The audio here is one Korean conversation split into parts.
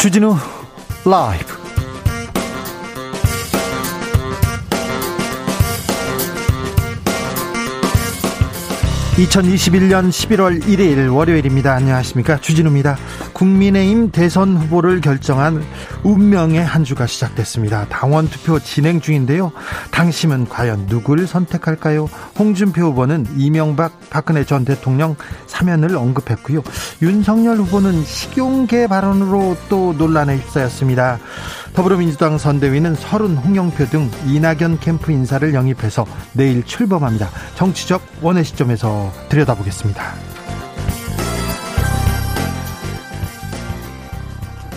주진우 라이브 (2021년 11월 1일) 월요일입니다 안녕하십니까 주진우입니다 국민의힘 대선 후보를 결정한 운명의 한 주가 시작됐습니다. 당원 투표 진행 중인데요. 당심은 과연 누구를 선택할까요? 홍준표 후보는 이명박 박근혜 전 대통령 사면을 언급했고요. 윤석열 후보는 식용계 발언으로 또 논란에 휩싸였습니다. 더불어민주당 선대위는 서른 홍영표 등 이낙연 캠프 인사를 영입해서 내일 출범합니다. 정치적 원의 시점에서 들여다보겠습니다.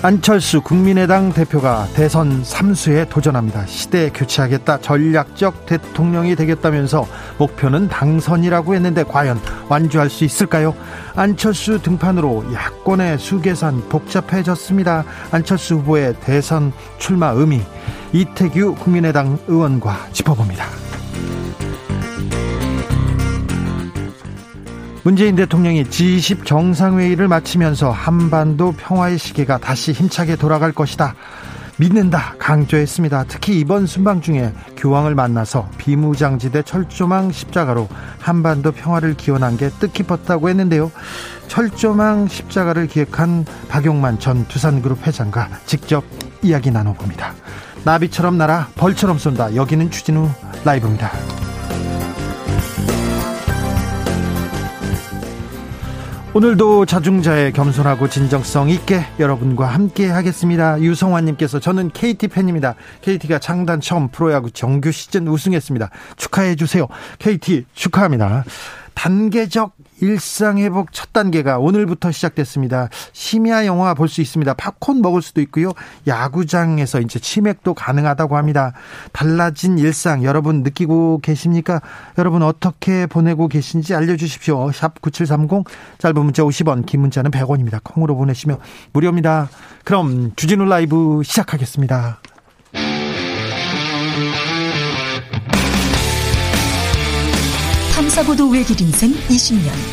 안철수 국민의당 대표가 대선 3수에 도전합니다. 시대 교체하겠다. 전략적 대통령이 되겠다면서 목표는 당선이라고 했는데 과연 완주할 수 있을까요? 안철수 등판으로 야권의 수계산 복잡해졌습니다. 안철수 후보의 대선 출마 의미 이태규 국민의당 의원과 짚어봅니다. 문재인 대통령이 G20 정상회의를 마치면서 한반도 평화의 시계가 다시 힘차게 돌아갈 것이다. 믿는다 강조했습니다. 특히 이번 순방 중에 교황을 만나서 비무장지대 철조망 십자가로 한반도 평화를 기원한 게 뜻깊었다고 했는데요. 철조망 십자가를 기획한 박용만 전 두산그룹 회장과 직접 이야기 나눠봅니다. 나비처럼 날아 벌처럼 쏜다. 여기는 추진우 라이브입니다. 오늘도 자중자의 겸손하고 진정성 있게 여러분과 함께 하겠습니다. 유성환님께서 저는 KT 팬입니다. KT가 창단 처음 프로야구 정규 시즌 우승했습니다. 축하해 주세요. KT 축하합니다. 단계적 일상회복 첫 단계가 오늘부터 시작됐습니다. 심야 영화 볼 수 있습니다. 팝콘 먹을 수도 있고요. 야구장에서 이제 치맥도 가능하다고 합니다. 달라진 일상 여러분 느끼고 계십니까? 여러분 어떻게 보내고 계신지 알려주십시오. 샵 9730 짧은 문자 50원 긴 문자는 100원입니다. 콩으로 보내시면 무료입니다. 그럼 주진우 라이브 시작하겠습니다. 탐사보도 외길 인생 20년.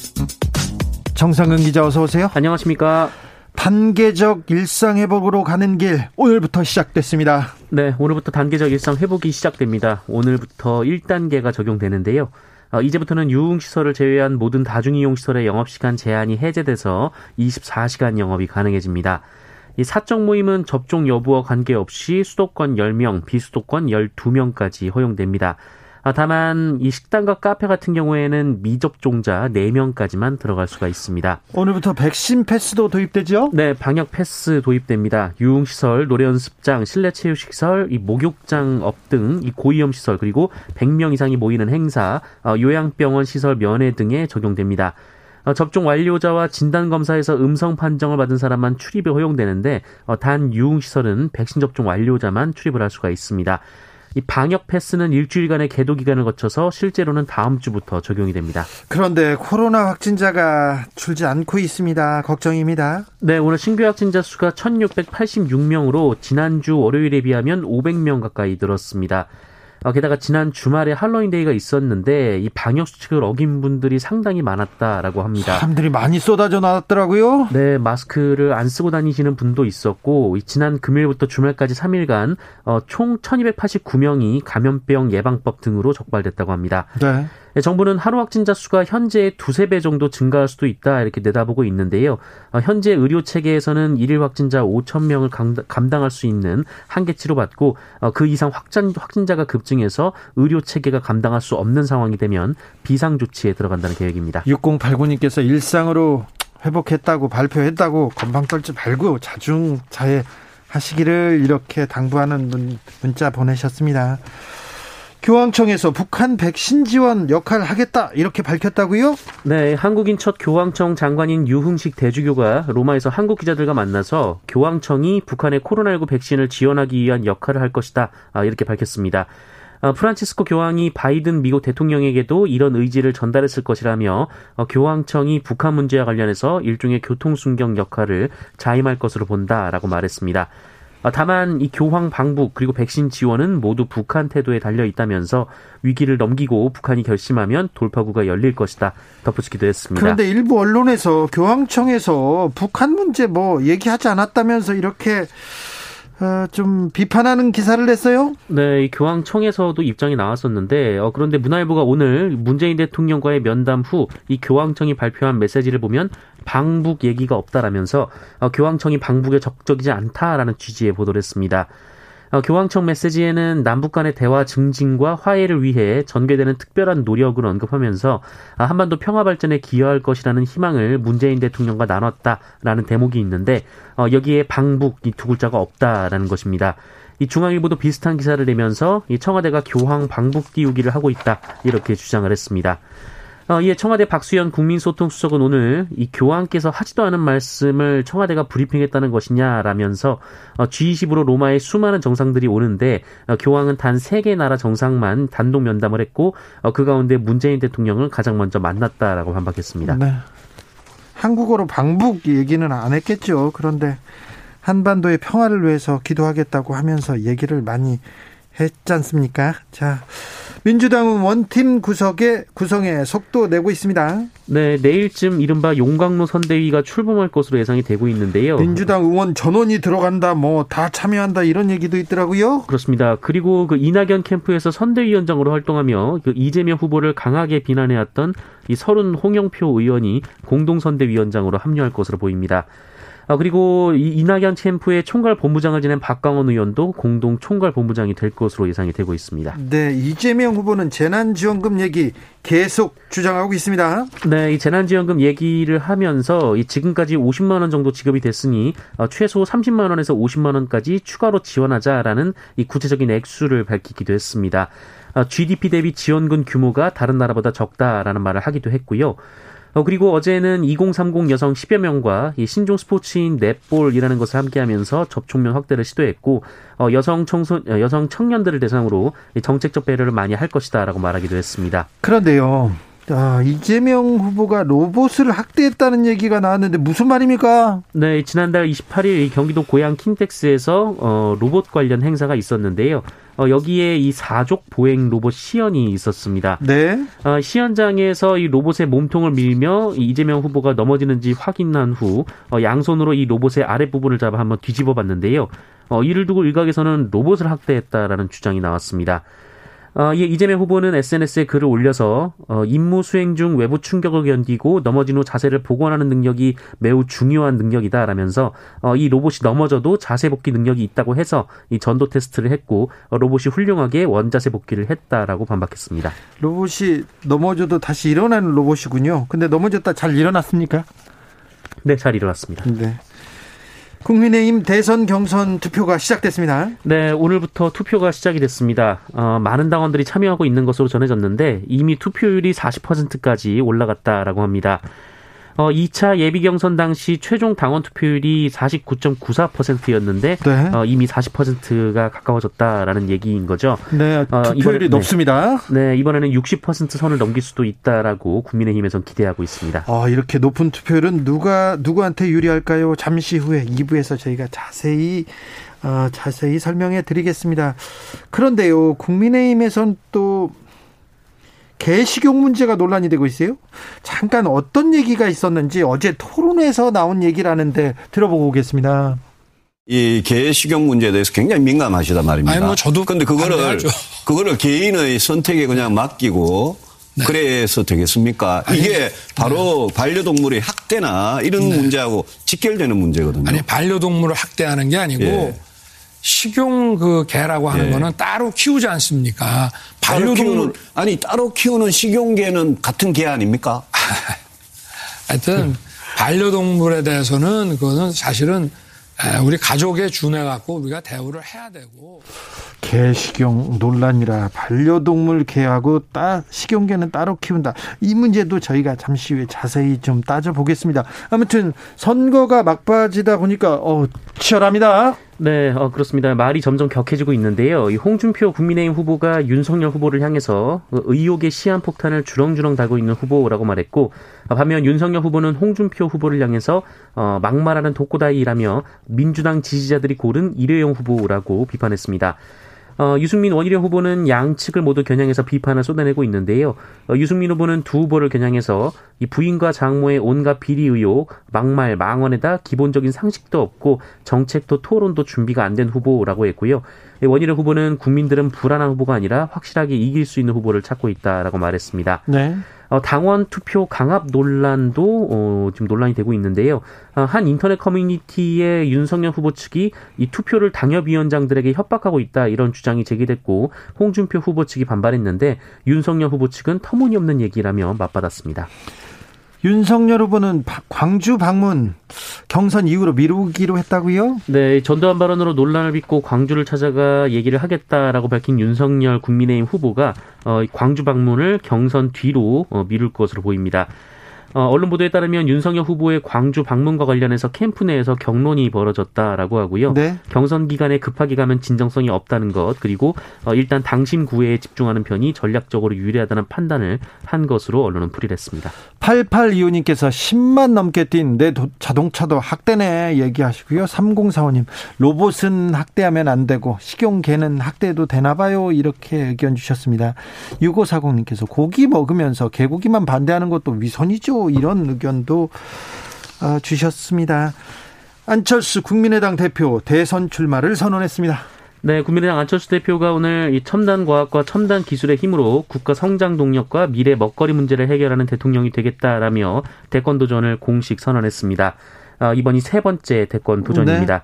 정상근 기자 어서 오세요. 안녕하십니까. 단계적 일상 회복으로 가는 길 오늘부터 시작됐습니다. 네, 오늘부터 단계적 일상 회복이 시작됩니다. 오늘부터 1단계가 적용되는데요. 어, 이제부터는 유흥시설을 제외한 모든 다중이용시설의 영업시간 제한이 해제돼서 24시간 영업이 가능해집니다. 이 사적 모임은 접종 여부와 관계없이 수도권 10명, 비수도권 12명까지 허용됩니다. 아, 다만 이 식당과 카페 같은 경우에는 미접종자 4명까지만 들어갈 수가 있습니다. 오늘부터 백신 패스도 도입되죠? 네, 방역 패스 도입됩니다. 유흥시설, 노래연습장, 실내체육시설, 이 목욕장 업 등 이 고위험 시설 그리고 100명 이상이 모이는 행사, 어, 요양병원 시설 면회 등에 적용됩니다. 어, 접종 완료자와 진단 검사에서 음성 판정을 받은 사람만 출입이 허용되는데 어, 단 유흥시설은 백신 접종 완료자만 출입을 할 수가 있습니다. 이 방역 패스는 일주일간의 계도 기간을 거쳐서 실제로는 다음 주부터 적용이 됩니다. 그런데 코로나 확진자가 줄지 않고 있습니다. 걱정입니다. 네, 오늘 신규 확진자 수가 1686명으로 지난주 월요일에 비하면 500명 가까이 늘었습니다. 어, 게다가 지난 주말에 할로윈데이가 있었는데 이 방역 수칙을 어긴 분들이 상당히 많았다라고 합니다. 사람들이 많이 쏟아져 나왔더라고요. 네, 마스크를 안 쓰고 다니시는 분도 있었고 지난 금요일부터 주말까지 3일간 어, 총 1,289명이 감염병 예방법 등으로 적발됐다고 합니다. 네. 네, 정부는 하루 확진자 수가 현재의 두세 배 정도 증가할 수도 있다 이렇게 내다보고 있는데요. 어, 현재 의료 체계에서는 일일 확진자 5천 명을 감당할 수 있는 한계치로 받고 어, 그 이상 확진 확진자가 급증해서 의료 체계가 감당할 수 없는 상황이 되면 비상 조치에 들어간다는 계획입니다. 6089님께서 일상으로 회복했다고 발표했다고 건방 떨지 말고 자중자애 하시기를 이렇게 당부하는 문, 문자 보내셨습니다. 교황청에서 북한 백신 지원 역할 하겠다 이렇게 밝혔다고요? 네, 한국인 첫 교황청 장관인 유흥식 대주교가 로마에서 한국 기자들과 만나서 교황청이 북한의 코로나19 백신을 지원하기 위한 역할을 할 것이다 아, 이렇게 밝혔습니다. 아, 프란치스코 교황이 바이든 미국 대통령에게도 이런 의지를 전달했을 것이라며 어, 교황청이 북한 문제와 관련해서 일종의 교통순경 역할을 자임할 것으로 본다라고 말했습니다. 아, 다만 이 교황 방북 그리고 백신 지원은 모두 북한 태도에 달려 있다면서 위기를 넘기고 북한이 결심하면 돌파구가 열릴 것이다 덧붙이기도 했습니다. 그런데 일부 언론에서 교황청에서 북한 문제 뭐 얘기하지 않았다면서 이렇게 어, 좀 비판하는 기사를 냈어요? 네, 교황청에서도 입장이 나왔었는데 어, 그런데 문화일보가 오늘 문재인 대통령과의 면담 후 이 교황청이 발표한 메시지를 보면 방북 얘기가 없다라면서 어, 교황청이 방북에 적극적이지 않다라는 취지의 보도를 했습니다. 어, 교황청 메시지에는 남북 간의 대화 증진과 화해를 위해 전개되는 특별한 노력을 언급하면서 아, 한반도 평화 발전에 기여할 것이라는 희망을 문재인 대통령과 나눴다라는 대목이 있는데 어, 여기에 방북 이 두 글자가 없다라는 것입니다. 이 중앙일보도 비슷한 기사를 내면서 이 청와대가 교황 방북 띄우기를 하고 있다 이렇게 주장을 했습니다. 어, 이에 청와대 박수현 국민소통수석은 오늘 이 교황께서 하지도 않은 말씀을 청와대가 브리핑했다는 것이냐라면서 어, G20으로 로마에 수많은 정상들이 오는데 어, 교황은 단 세 개 나라 정상만 단독 면담을 했고 어, 그 가운데 문재인 대통령을 가장 먼저 만났다라고 반박했습니다. 네. 한국어로 방북 얘기는 안 했겠죠. 그런데 한반도의 평화를 위해서 기도하겠다고 하면서 얘기를 많이 했지 않습니까? 자, 민주당은 원팀 구석에 구성에 속도 내고 있습니다. 네, 내일쯤 이른바 용광로 선대위가 출범할 것으로 예상이 되고 있는데요. 민주당 의원 전원이 들어간다, 뭐 다 참여한다 이런 얘기도 있더라고요. 그렇습니다. 그리고 그 이낙연 캠프에서 선대위원장으로 활동하며 그 이재명 후보를 강하게 비난해왔던 이 서른 홍영표 의원이 공동 선대위원장으로 합류할 것으로 보입니다. 아, 그리고 이 이낙연 캠프의 총괄 본부장을 지낸 박광원 의원도 공동 총괄 본부장이 될 것으로 예상이 되고 있습니다. 네, 이재명 후보는 재난지원금 얘기 계속 주장하고 있습니다. 네, 이 재난지원금 얘기를 하면서 이 지금까지 50만 원 정도 지급이 됐으니 어, 최소 30만 원에서 50만 원까지 추가로 지원하자라는 이 구체적인 액수를 밝히기도 했습니다. GDP 아, 대비 지원금 규모가 다른 나라보다 적다라는 말을 하기도 했고요. 어, 그리고 어제는 2030 여성 10여 명과 이 신종 스포츠인 넷볼이라는 것을 함께하면서 접촉면 확대를 시도했고 어, 여성 청소 어, 여성 청년들을 대상으로 정책적 배려를 많이 할 것이다라고 말하기도 했습니다. 그런데요. 아, 이재명 후보가 로봇을 학대했다는 얘기가 나왔는데 무슨 말입니까? 네, 지난달 28일 경기도 고양 킨텍스에서 어, 로봇 관련 행사가 있었는데요. 어, 여기에 이 사족 보행 로봇 시연이 있었습니다. 네. 어, 시연장에서 이 로봇의 몸통을 밀며 이재명 후보가 넘어지는지 확인한 후 어, 양손으로 이 로봇의 아랫부분을 잡아 한번 뒤집어 봤는데요. 어, 이를 두고 일각에서는 로봇을 학대했다라는 주장이 나왔습니다. 어, 이재명 후보는 SNS에 글을 올려서 어, 임무 수행 중 외부 충격을 견디고 넘어진 후 자세를 복원하는 능력이 매우 중요한 능력이다라면서 어, 이 로봇이 넘어져도 자세 복귀 능력이 있다고 해서 이 전도 테스트를 했고 어, 로봇이 훌륭하게 원자세 복귀를 했다라고 반박했습니다. 로봇이 넘어져도 다시 일어나는 로봇이군요. 근데 넘어졌다 잘 일어났습니까? 네, 잘 일어났습니다. 네. 국민의힘 대선 경선 투표가 시작됐습니다. 네, 오늘부터 투표가 시작이 됐습니다. 어, 많은 당원들이 참여하고 있는 것으로 전해졌는데 이미 투표율이 40%까지 올라갔다라고 합니다. 어, 2차 예비 경선 당시 최종 당원 투표율이 49.94%였는데 네. 어, 이미 40%가 가까워졌다라는 얘기인 거죠. 네, 어, 투표율이 네. 높습니다. 네, 네, 이번에는 60% 선을 넘길 수도 있다라고 국민의힘에선 기대하고 있습니다. 아, 이렇게 높은 투표율은 누가 누구한테 유리할까요? 잠시 후에 2부에서 저희가 자세히 어, 자세히 설명해 드리겠습니다. 그런데요, 국민의힘에선 또 개식용 문제가 논란이 되고 있어요. 잠깐 어떤 얘기가 있었는지 어제 토론에서 나온 얘기라는데 들어보고 오겠습니다. 이 개식용 문제에 대해서 굉장히 민감하시단 말입니다. 아니 뭐 저도 근데 그거를 그거를 개인의 선택에 그냥 맡기고 네. 그래서 되겠습니까? 아니, 이게 바로 네. 반려동물의 학대나 이런 네. 문제하고 직결되는 문제거든요. 아니 반려동물을 학대하는 게 아니고 예. 식용 그 개라고 하는 예. 거는 따로 키우지 않습니까? 반려동물 아니 따로 키우는 식용 개는 같은 개 아닙니까? 하여튼 반려동물에 대해서는 그거는 사실은 우리 가족에 준해 갖고 우리가 대우를 해야 되고 개 식용 논란이라 반려동물 개하고 따, 식용 개는 따로 키운다. 이 문제도 저희가 잠시 후에 자세히 좀 따져 보겠습니다. 아무튼 선거가 막바지다 보니까 어, 치열합니다. 네, 어, 그렇습니다. 말이 점점 격해지고 있는데요. 이 홍준표 국민의힘 후보가 윤석열 후보를 향해서 의혹의 시한폭탄을 주렁주렁 달고 있는 후보라고 말했고, 반면 윤석열 후보는 홍준표 후보를 향해서 어, 막말하는 독고다이라며 민주당 지지자들이 고른 일회용 후보라고 비판했습니다. 어, 유승민 원희룡 후보는 양측을 모두 겨냥해서 비판을 쏟아내고 있는데요. 어, 유승민 후보는 두 후보를 겨냥해서 이 부인과 장모의 온갖 비리 의혹, 막말, 망언에다 기본적인 상식도 없고 정책도 토론도 준비가 안 된 후보라고 했고요. 원희룡 후보는 국민들은 불안한 후보가 아니라 확실하게 이길 수 있는 후보를 찾고 있다라고 말했습니다. 네. 어, 당원 투표 강압 논란도 어, 지금 논란이 되고 있는데요. 어, 한 인터넷 커뮤니티의 윤석열 후보 측이 이 투표를 당협위원장들에게 협박하고 있다 이런 주장이 제기됐고 홍준표 후보 측이 반발했는데 윤석열 후보 측은 터무니없는 얘기라며 맞받았습니다. 윤석열 후보는 광주 방문 경선 이후로 미루기로 했다고요? 네, 전두환 발언으로 논란을 빚고 광주를 찾아가 얘기를 하겠다라고 밝힌 윤석열 국민의힘 후보가 어, 광주 방문을 경선 뒤로 어, 미룰 것으로 보입니다. 어, 언론 보도에 따르면 윤석열 후보의 광주 방문과 관련해서 캠프 내에서 경론이 벌어졌다라고 하고요. 네. 경선 기간에 급하게 가면 진정성이 없다는 것 그리고 어, 일단 당심 구애에 집중하는 편이 전략적으로 유리하다는 판단을 한 것으로 언론은 풀이했습니다. 8825님께서 10만 넘게 뛴 내 자동차도 학대네 얘기하시고요. 3045님 로봇은 학대하면 안 되고 식용개는 학대도 되나 봐요. 이렇게 의견 주셨습니다. 6540님께서 고기 먹으면서 개고기만 반대하는 것도 위선이죠. 이런 의견도 아, 주셨습니다. 안철수 국민의당 대표 대선 출마를 선언했습니다. 네, 국민의당 안철수 대표가 오늘 이 첨단 과학과 첨단 기술의 힘으로 국가 성장 동력과 미래 먹거리 문제를 해결하는 대통령이 되겠다라며 대권 도전을 공식 선언했습니다. 아, 이번이 세 번째 대권 도전입니다. 네.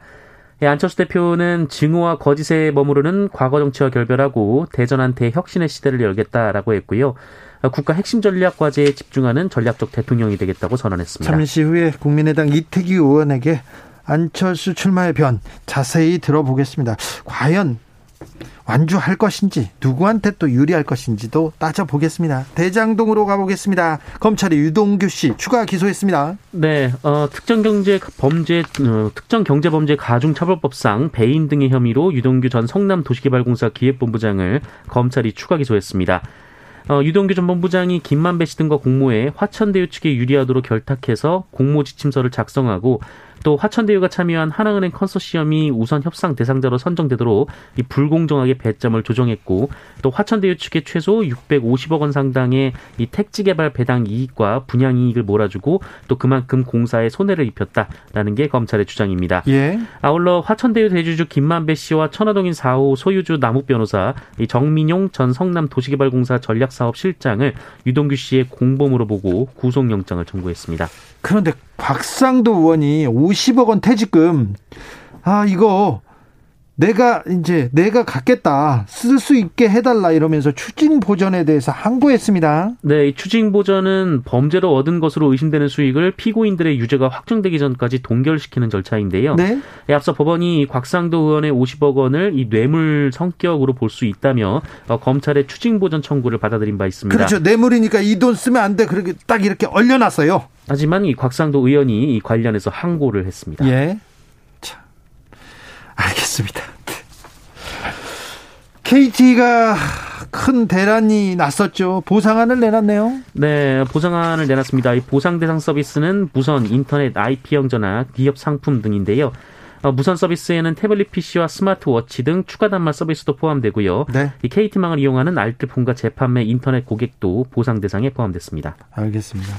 예, 안철수 대표는 증오와 거짓에 머무르는 과거 정치와 결별하고 대전한테 혁신의 시대를 열겠다라고 했고요. 국가 핵심 전략 과제에 집중하는 전략적 대통령이 되겠다고 선언했습니다. 잠시 후에 국민의당 이태규 의원에게 안철수 출마의 변 자세히 들어보겠습니다. 과연 완주할 것인지 누구한테 또 유리할 것인지도 따져보겠습니다. 대장동으로 가보겠습니다. 검찰이 유동규 씨 추가 기소했습니다. 네, 어, 특정 경제 범죄 어, 특정 경제 범죄 가중 처벌법상 배임 등의 혐의로 유동규 전 성남 도시개발공사 기획본부장을 검찰이 추가 기소했습니다. 어, 유동규 전 본부장이 김만배 씨 등과 공모해 화천대유 측에 유리하도록 결탁해서 공모 지침서를 작성하고 또 화천대유가 참여한 하나은행 컨소시엄이 우선 협상 대상자로 선정되도록 이 불공정하게 배점을 조정했고 또 화천대유 측에 최소 650억 원 상당의 이 택지 개발 배당 이익과 분양 이익을 몰아주고 또 그만큼 공사에 손해를 입혔다라는 게 검찰의 주장입니다. 예. 아울러 화천대유 대주주 김만배 씨와 천화동인 4호 소유주 남욱 변호사 이 정민용 전 성남 도시개발공사 전략사업 실장을 유동규 씨의 공범으로 보고 구속영장을 청구했습니다. 그런데 곽상도 의원이 50억 원 퇴직금. 아 이거 내가 이제 내가 갖겠다 쓸 수 있게 해달라 이러면서 추징 보전에 대해서 항고했습니다. 네, 추징 보전은 범죄로 얻은 것으로 의심되는 수익을 피고인들의 유죄가 확정되기 전까지 동결시키는 절차인데요. 네. 예, 앞서 법원이 곽상도 의원의 50억 원을 이 뇌물 성격으로 볼 수 있다며 어, 검찰의 추징 보전 청구를 받아들인 바 있습니다. 그렇죠. 뇌물이니까 이 돈 쓰면 안 돼. 그렇게 딱 이렇게 얼려놨어요. 하지만 이 곽상도 의원이 이 관련해서 항고를 했습니다. 예. 자, 알겠습니다. KT가 큰 대란이 났었죠. 보상안을 내놨네요. 네, 보상안을 내놨습니다. 이 보상 대상 서비스는 무선, 인터넷, IP형 전화, 기업 상품 등인데요. 어, 무선 서비스에는 태블릿 PC와 스마트워치 등 추가 단말 서비스도 포함되고요. 네. 이 KT망을 이용하는 알뜰폰과 재판매 인터넷 고객도 보상 대상에 포함됐습니다. 알겠습니다.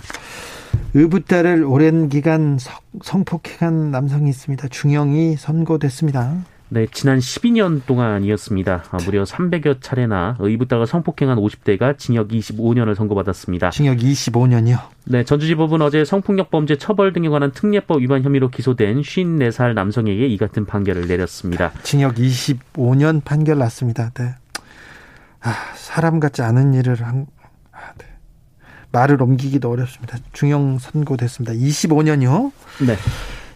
의붓딸을 오랜 기간 성폭행한 남성이 있습니다. 중형이 선고됐습니다. 네, 지난 12년 동안이었습니다. 아, 무려 300여 차례나 의붓딸과 성폭행한 50대가 징역 25년을 선고받았습니다. 징역 25년이요? 네, 전주지법은 어제 성폭력 범죄 처벌 등에 관한 특례법 위반 혐의로 기소된 54살 남성에게 이 같은 판결을 내렸습니다. 징역 25년 판결 났습니다. 네. 아, 사람 같지 않은 일을 한, 말을 옮기기도 어렵습니다. 중형 선고됐습니다. 25년이요? 네.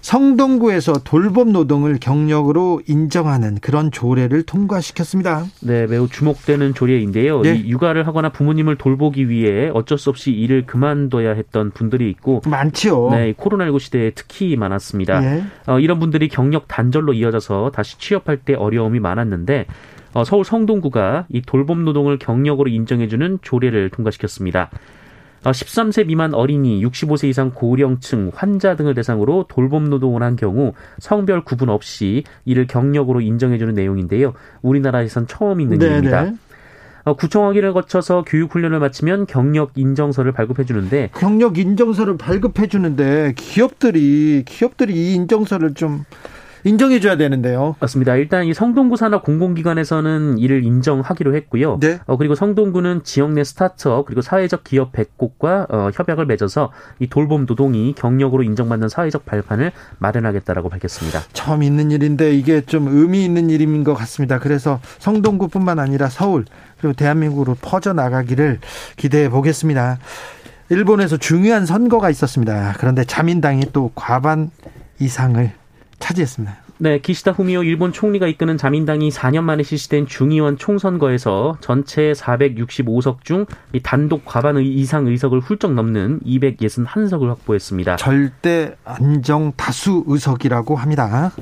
성동구에서 돌봄 노동을 경력으로 인정하는 그런 조례를 통과시켰습니다. 네, 매우 주목되는 조례인데요. 네. 이 육아를 하거나 부모님을 돌보기 위해 어쩔 수 없이 일을 그만둬야 했던 분들이 있고 많죠. 네, 코로나19 시대에 특히 많았습니다. 네. 어, 이런 분들이 경력 단절로 이어져서 다시 취업할 때 어려움이 많았는데 어, 서울 성동구가 이 돌봄 노동을 경력으로 인정해주는 조례를 통과시켰습니다. 13세 어, 미만 어린이, 65세 이상 고령층, 환자 등을 대상으로 돌봄 노동을 한 경우 성별 구분 없이 이를 경력으로 인정해주는 내용인데요. 우리나라에선 처음 있는 네네. 일입니다. 어, 구청 확인을 거쳐서 교육 훈련을 마치면 경력 인정서를 발급해 주는데 경력 인정서를 발급해 주는데 기업들이 기업들이 이 인정서를 좀 인정해 줘야 되는데요. 맞습니다. 일단 이 성동구 산업 공공기관에서는 이를 인정하기로 했고요. 네. 어, 그리고 성동구는 지역 내 스타트업 그리고 사회적 기업 100곳과 어, 협약을 맺어서 이 돌봄 노동이 경력으로 인정받는 사회적 발판을 마련하겠다라고 밝혔습니다. 처음 있는 일인데 이게 좀 의미 있는 일인 것 같습니다. 그래서 성동구뿐만 아니라 서울 그리고 대한민국으로 퍼져 나가기를 기대해 보겠습니다. 일본에서 중요한 선거가 있었습니다. 그런데 자민당이 또 과반 이상을 차지했습니다. 네, 기시다 후미오 일본 총리가 이끄는 자민당이 4년 만에 실시된 중의원 총선거에서 전체 465석 중 단독 과반 이상 의석을 훌쩍 넘는 261석을 확보했습니다. 절대 안정 다수 의석이라고 합니다.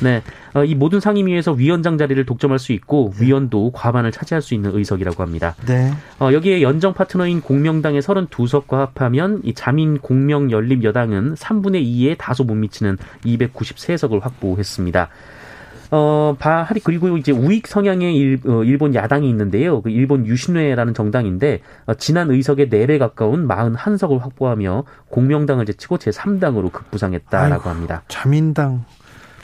네, 어, 이 모든 상임위에서 위원장 자리를 독점할 수 있고 네. 위원도 과반을 차지할 수 있는 의석이라고 합니다. 네. 어, 여기에 연정 파트너인 공명당의 32석과 합하면 이 자민 공명 연립 여당은 3분의 2에 다소 못 미치는 293석을 확보했습니다. 어, 바하리 그리고 이제 우익 성향의 일, 어, 일본 야당이 있는데요. 그 일본 유신회라는 정당인데 어, 지난 의석의 4배 가까운 41석을 확보하며 공명당을 제치고 제3당으로 급부상했다라고 아이고, 합니다. 자민당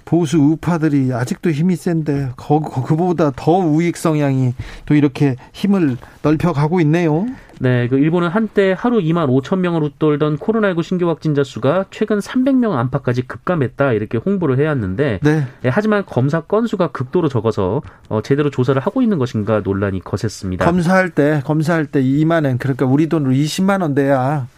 보수 우파들이 아직도 힘이 센데 거, 그보다 더 우익 성향이 또 이렇게 힘을 넓혀가고 있네요. 네, 그 일본은 한때 하루 2만 5천 명을 웃돌던 코로나19 신규 확진자 수가 최근 300명 안팎까지 급감했다 이렇게 홍보를 해왔는데, 네. 네, 하지만 검사 건수가 극도로 적어서 어, 제대로 조사를 하고 있는 것인가 논란이 거셌습니다. 검사할 때 검사할 때 2만 원 그러니까 우리 돈으로 20만 원 내야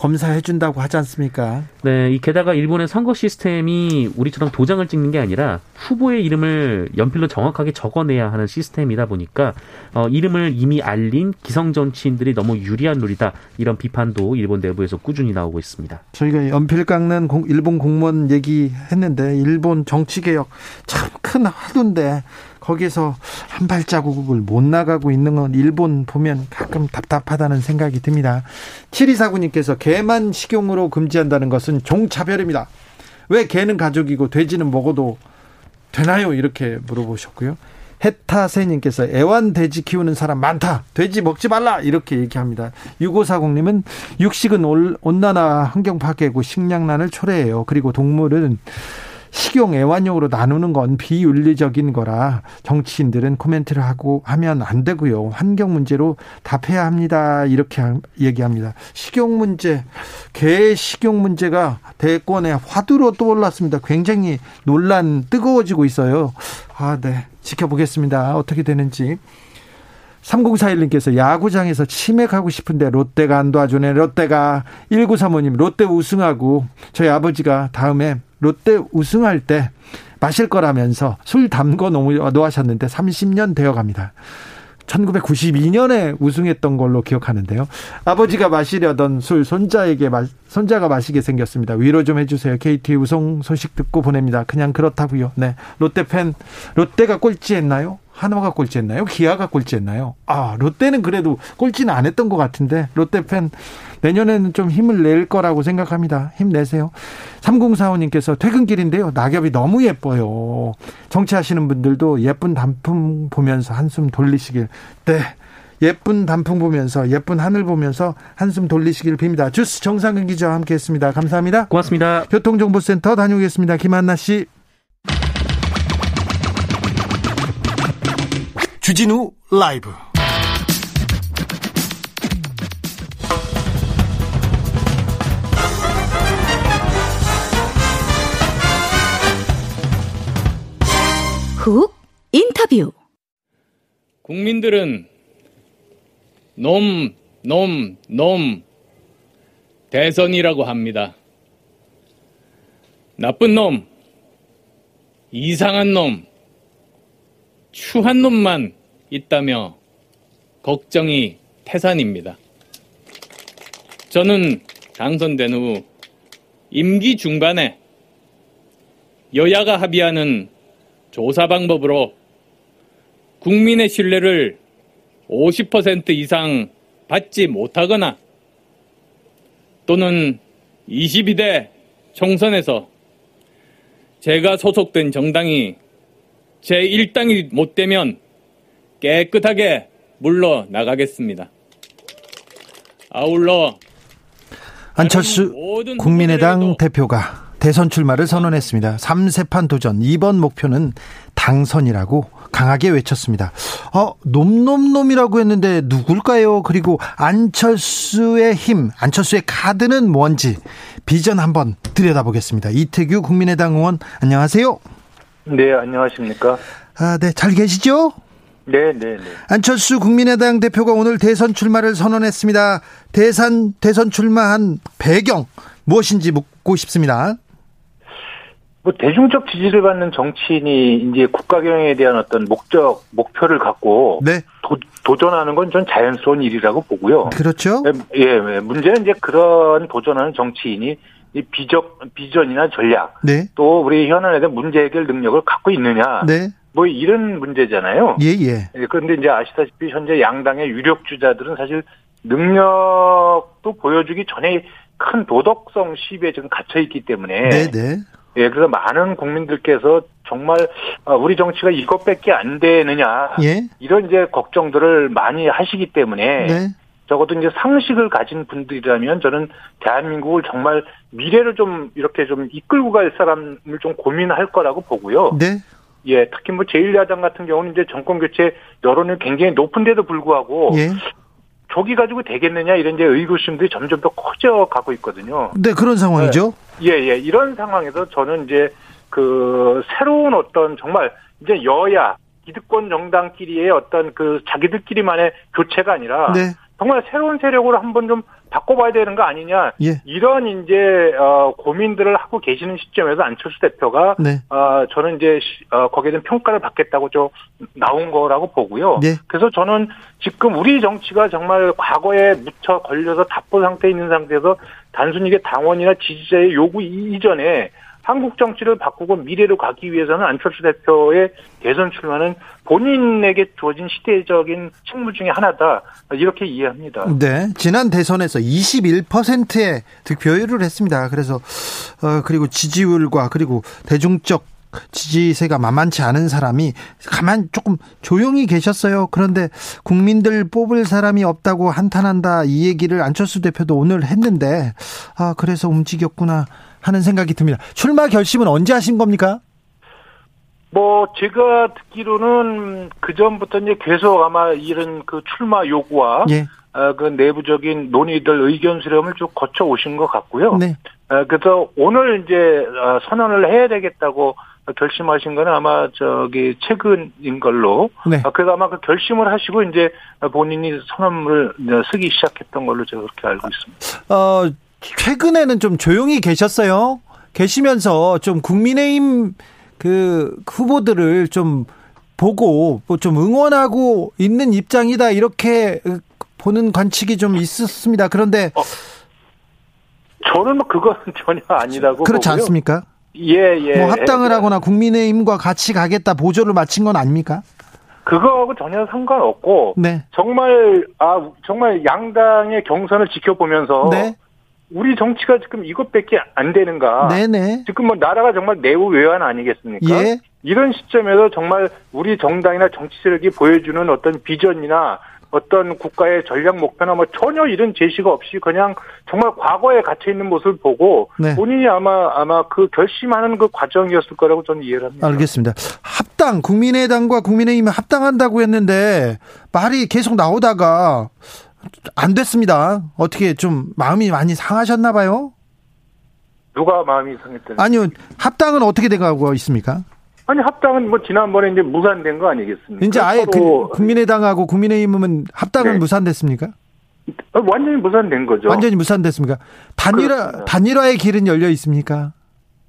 검사해 준다고 하지 않습니까? 네, 이 게다가 일본의 선거 시스템이 우리처럼 도장을 찍는 게 아니라 후보의 이름을 연필로 정확하게 적어내야 하는 시스템이다 보니까 어, 이름을 이미 알린 기성 정치인들이 너무 유리한 룰이다 이런 비판도 일본 내부에서 꾸준히 나오고 있습니다. 저희가 연필 깎는 공, 일본 공무원 얘기했는데 일본 정치 개혁 참큰 하도인데 거기서 한 발자국을 못 나가고 있는 건 일본 보면 가끔 답답하다는 생각이 듭니다. 7249님께서 개만 식용으로 금지한다는 것은 종차별입니다. 왜 개는 가족이고 돼지는 먹어도 되나요? 이렇게 물어보셨고요. 해타세님께서 애완돼지 키우는 사람 많다. 돼지 먹지 말라. 이렇게 얘기합니다. 6540님은 육식은 온난화 환경 파괴고 식량난을 초래해요. 그리고 동물은 식용 애완용으로 나누는 건 비윤리적인 거라 정치인들은 코멘트를 하고 하면 안 되고요. 환경 문제로 답해야 합니다. 이렇게 얘기합니다. 식용 문제, 개 식용 문제가 대권의 화두로 떠올랐습니다. 굉장히 논란 뜨거워지고 있어요. 아, 네. 지켜보겠습니다. 어떻게 되는지. 3041님께서 야구장에서 치맥하고 싶은데 롯데가 안 도와주네. 롯데가 1935님 롯데 우승하고 저희 아버지가 다음에 롯데 우승할 때 마실 거라면서 술 담궈 놓으셨는데 30년 되어 갑니다. 1992년에 우승했던 걸로 기억하는데요. 아버지가 마시려던 술 손자에게 손자가 마시게 생겼습니다. 위로 좀 해주세요. KT 우승 소식 듣고 보냅니다. 그냥 그렇다고요. 네, 롯데 팬 롯데가 꼴찌했나요? 한화가 꼴찌했나요? 기아가 꼴찌했나요? 아 롯데는 그래도 꼴찌는 안 했던 것 같은데 롯데 팬 내년에는 좀 힘을 낼 거라고 생각합니다. 힘내세요. 3045님께서 퇴근길인데요. 낙엽이 너무 예뻐요. 정치하시는 분들도 예쁜 단풍 보면서 한숨 돌리시길. 네. 예쁜 단풍 보면서 예쁜 하늘 보면서 한숨 돌리시길 빕니다. 주스 정상근 기자와 함께했습니다. 감사합니다. 고맙습니다. 교통정보센터 다녀오겠습니다. 김한나 씨. 주진우 라이브. 훅 인터뷰 국민들은 놈, 놈, 놈 대선이라고 합니다. 나쁜 놈, 이상한 놈, 추한 놈만 있다며 걱정이 태산입니다. 저는 당선된 후 임기 중반에 여야가 합의하는 조사 방법으로 국민의 신뢰를 50% 이상 받지 못하거나 또는 22대 총선에서 제가 소속된 정당이 제1당이 못 되면 깨끗하게 물러나가겠습니다. 아울러 안철수 국민의당 대표가 대선 출마를 선언했습니다. 3세판 도전 이번 목표는 당선이라고 강하게 외쳤습니다. 어, 놈놈놈이라고 했는데 누굴까요? 그리고 안철수의 힘, 안철수의 카드는 뭔지 비전 한번 들여다보겠습니다. 이태규 국민의당 의원 안녕하세요. 네, 안녕하십니까? 아, 네, 잘 계시죠? 네, 네, 네. 안철수 국민의당 대표가 오늘 대선 출마를 선언했습니다. 대선 대선 출마한 배경 무엇인지 묻고 싶습니다. 뭐 대중적 지지를 받는 정치인이 이제 국가 경영에 대한 어떤 목적, 목표를 갖고 네, 도, 전하는 건 전 자연스러운 일이라고 보고요. 그렇죠. 예, 예, 문제는 이제 그런 도전하는 정치인이 이 비적, 비전이나 전략, 네, 또 우리 현안에 대한 문제 해결 능력을 갖고 있느냐, 네, 뭐 이런 문제잖아요. 예, 예, 예, 그런데 이제 아시다시피 현재 양당의 유력 주자들은 사실 능력도 보여주기 전에 큰 도덕성 시비에 지금 갇혀 있기 때문에 네, 네, 예, 그래서 많은 국민들께서 정말 어, 우리 정치가 이것밖에 안 되느냐. 예, 이런 이제 걱정들을 많이 하시기 때문에 네, 적어도 이제 상식을 가진 분들이라면 저는 대한민국을 정말 미래를 좀 이렇게 좀 이끌고 갈 사람을 좀 고민할 거라고 보고요. 네, 예, 특히 뭐 제1야당 같은 경우는 이제 정권 교체 여론이 굉장히 높은데도 불구하고 예. 조기 가지고 되겠느냐 이런 이제 의구심들이 점점 더 커져 가고 있거든요. 네, 그런 상황이죠. 예, 예. 이런 상황에서 저는 이제 그 새로운 어떤 정말 이제 여야 기득권 정당끼리의 어떤 그 자기들끼리만의 교체가 아니라 네, 정말 새로운 세력으로 한번 좀 바꿔봐야 되는 거 아니냐 예, 이런 이제 어 고민들을 하고 계시는 시점에서 안철수 대표가 네, 어 저는 이제 시- 어 거기에 대한 평가를 받겠다고 좀 나온 거라고 보고요. 네. 그래서 저는 지금 우리 정치가 정말 과거에 묻혀 걸려서 답보 상태에 있는 상태에서 단순히 이게 당원이나 지지자의 요구 이- 이전에 한국 정치를 바꾸고 미래로 가기 위해서는 안철수 대표의 대선 출마는 본인에게 주어진 시대적인 책무 중에 하나다 이렇게 이해합니다. 네. 지난 대선에서 21%의 득표율을 했습니다. 그래서 어 그리고 지지율과 그리고 대중적 지지세가 만만치 않은 사람이 가만 조금 조용히 계셨어요. 그런데 국민들 뽑을 사람이 없다고 한탄한다 이 얘기를 안철수 대표도 오늘 했는데 아 그래서 움직였구나 하는 생각이 듭니다. 출마 결심은 언제 하신 겁니까? 뭐 제가 듣기로는 그 전부터 이제 계속 아마 이런 그 출마 요구와 예. 어, 그 내부적인 논의들 의견 수렴을 쭉 거쳐 오신 것 같고요. 네. 어, 그래서 오늘 이제 어, 선언을 해야 되겠다고 결심하신 거는 아마 저기 최근인 걸로. 네. 어, 그래서 아마 그 결심을 하시고 이제 본인이 선언문을 이제 쓰기 시작했던 걸로 제가 그렇게 알고 있습니다. 어, 최근에는 좀 조용히 계셨어요. 계시면서 좀 국민의힘 그 후보들을 좀 보고 뭐 좀 응원하고 있는 입장이다 이렇게 보는 관측이 좀 있었습니다. 그런데 저는 뭐 그건 전혀 아니라고 그렇지 보고요. 않습니까? 예, 예. 뭐 합당을 예. 하거나 국민의힘과 같이 가겠다 보조를 마친 건 아닙니까? 그거하고 전혀 상관없고 네. 정말 아 정말 양당의 경선을 지켜보면서 네. 우리 정치가 지금 이것밖에 안 되는가? 네네. 지금 뭐 나라가 정말 내후 외환 아니겠습니까? 예. 이런 시점에서 정말 우리 정당이나 정치 세력이 보여주는 어떤 비전이나 어떤 국가의 전략 목표나 뭐 전혀 이런 제시가 없이 그냥 정말 과거에 갇혀 있는 모습을 보고 네. 본인이 아마 아마 그 결심하는 그 과정이었을 거라고 저는 이해를 합니다. 알겠습니다. 합당 국민의당과 국민의힘이 합당한다고 했는데 말이 계속 나오다가 안 됐습니다. 어떻게 좀 마음이 많이 상하셨나 봐요? 누가 마음이 상했던? 아니요. 합당은 어떻게 돼가고 있습니까? 아니 합당은 뭐 지난번에 이제 무산된 거 아니겠습니까? 이제 아예 그 국민의당하고 국민의힘은 합당은 네. 무산됐습니까? 완전히 무산된 거죠. 완전히 무산됐습니까? 단일화 그렇습니다. 단일화의 길은 열려 있습니까?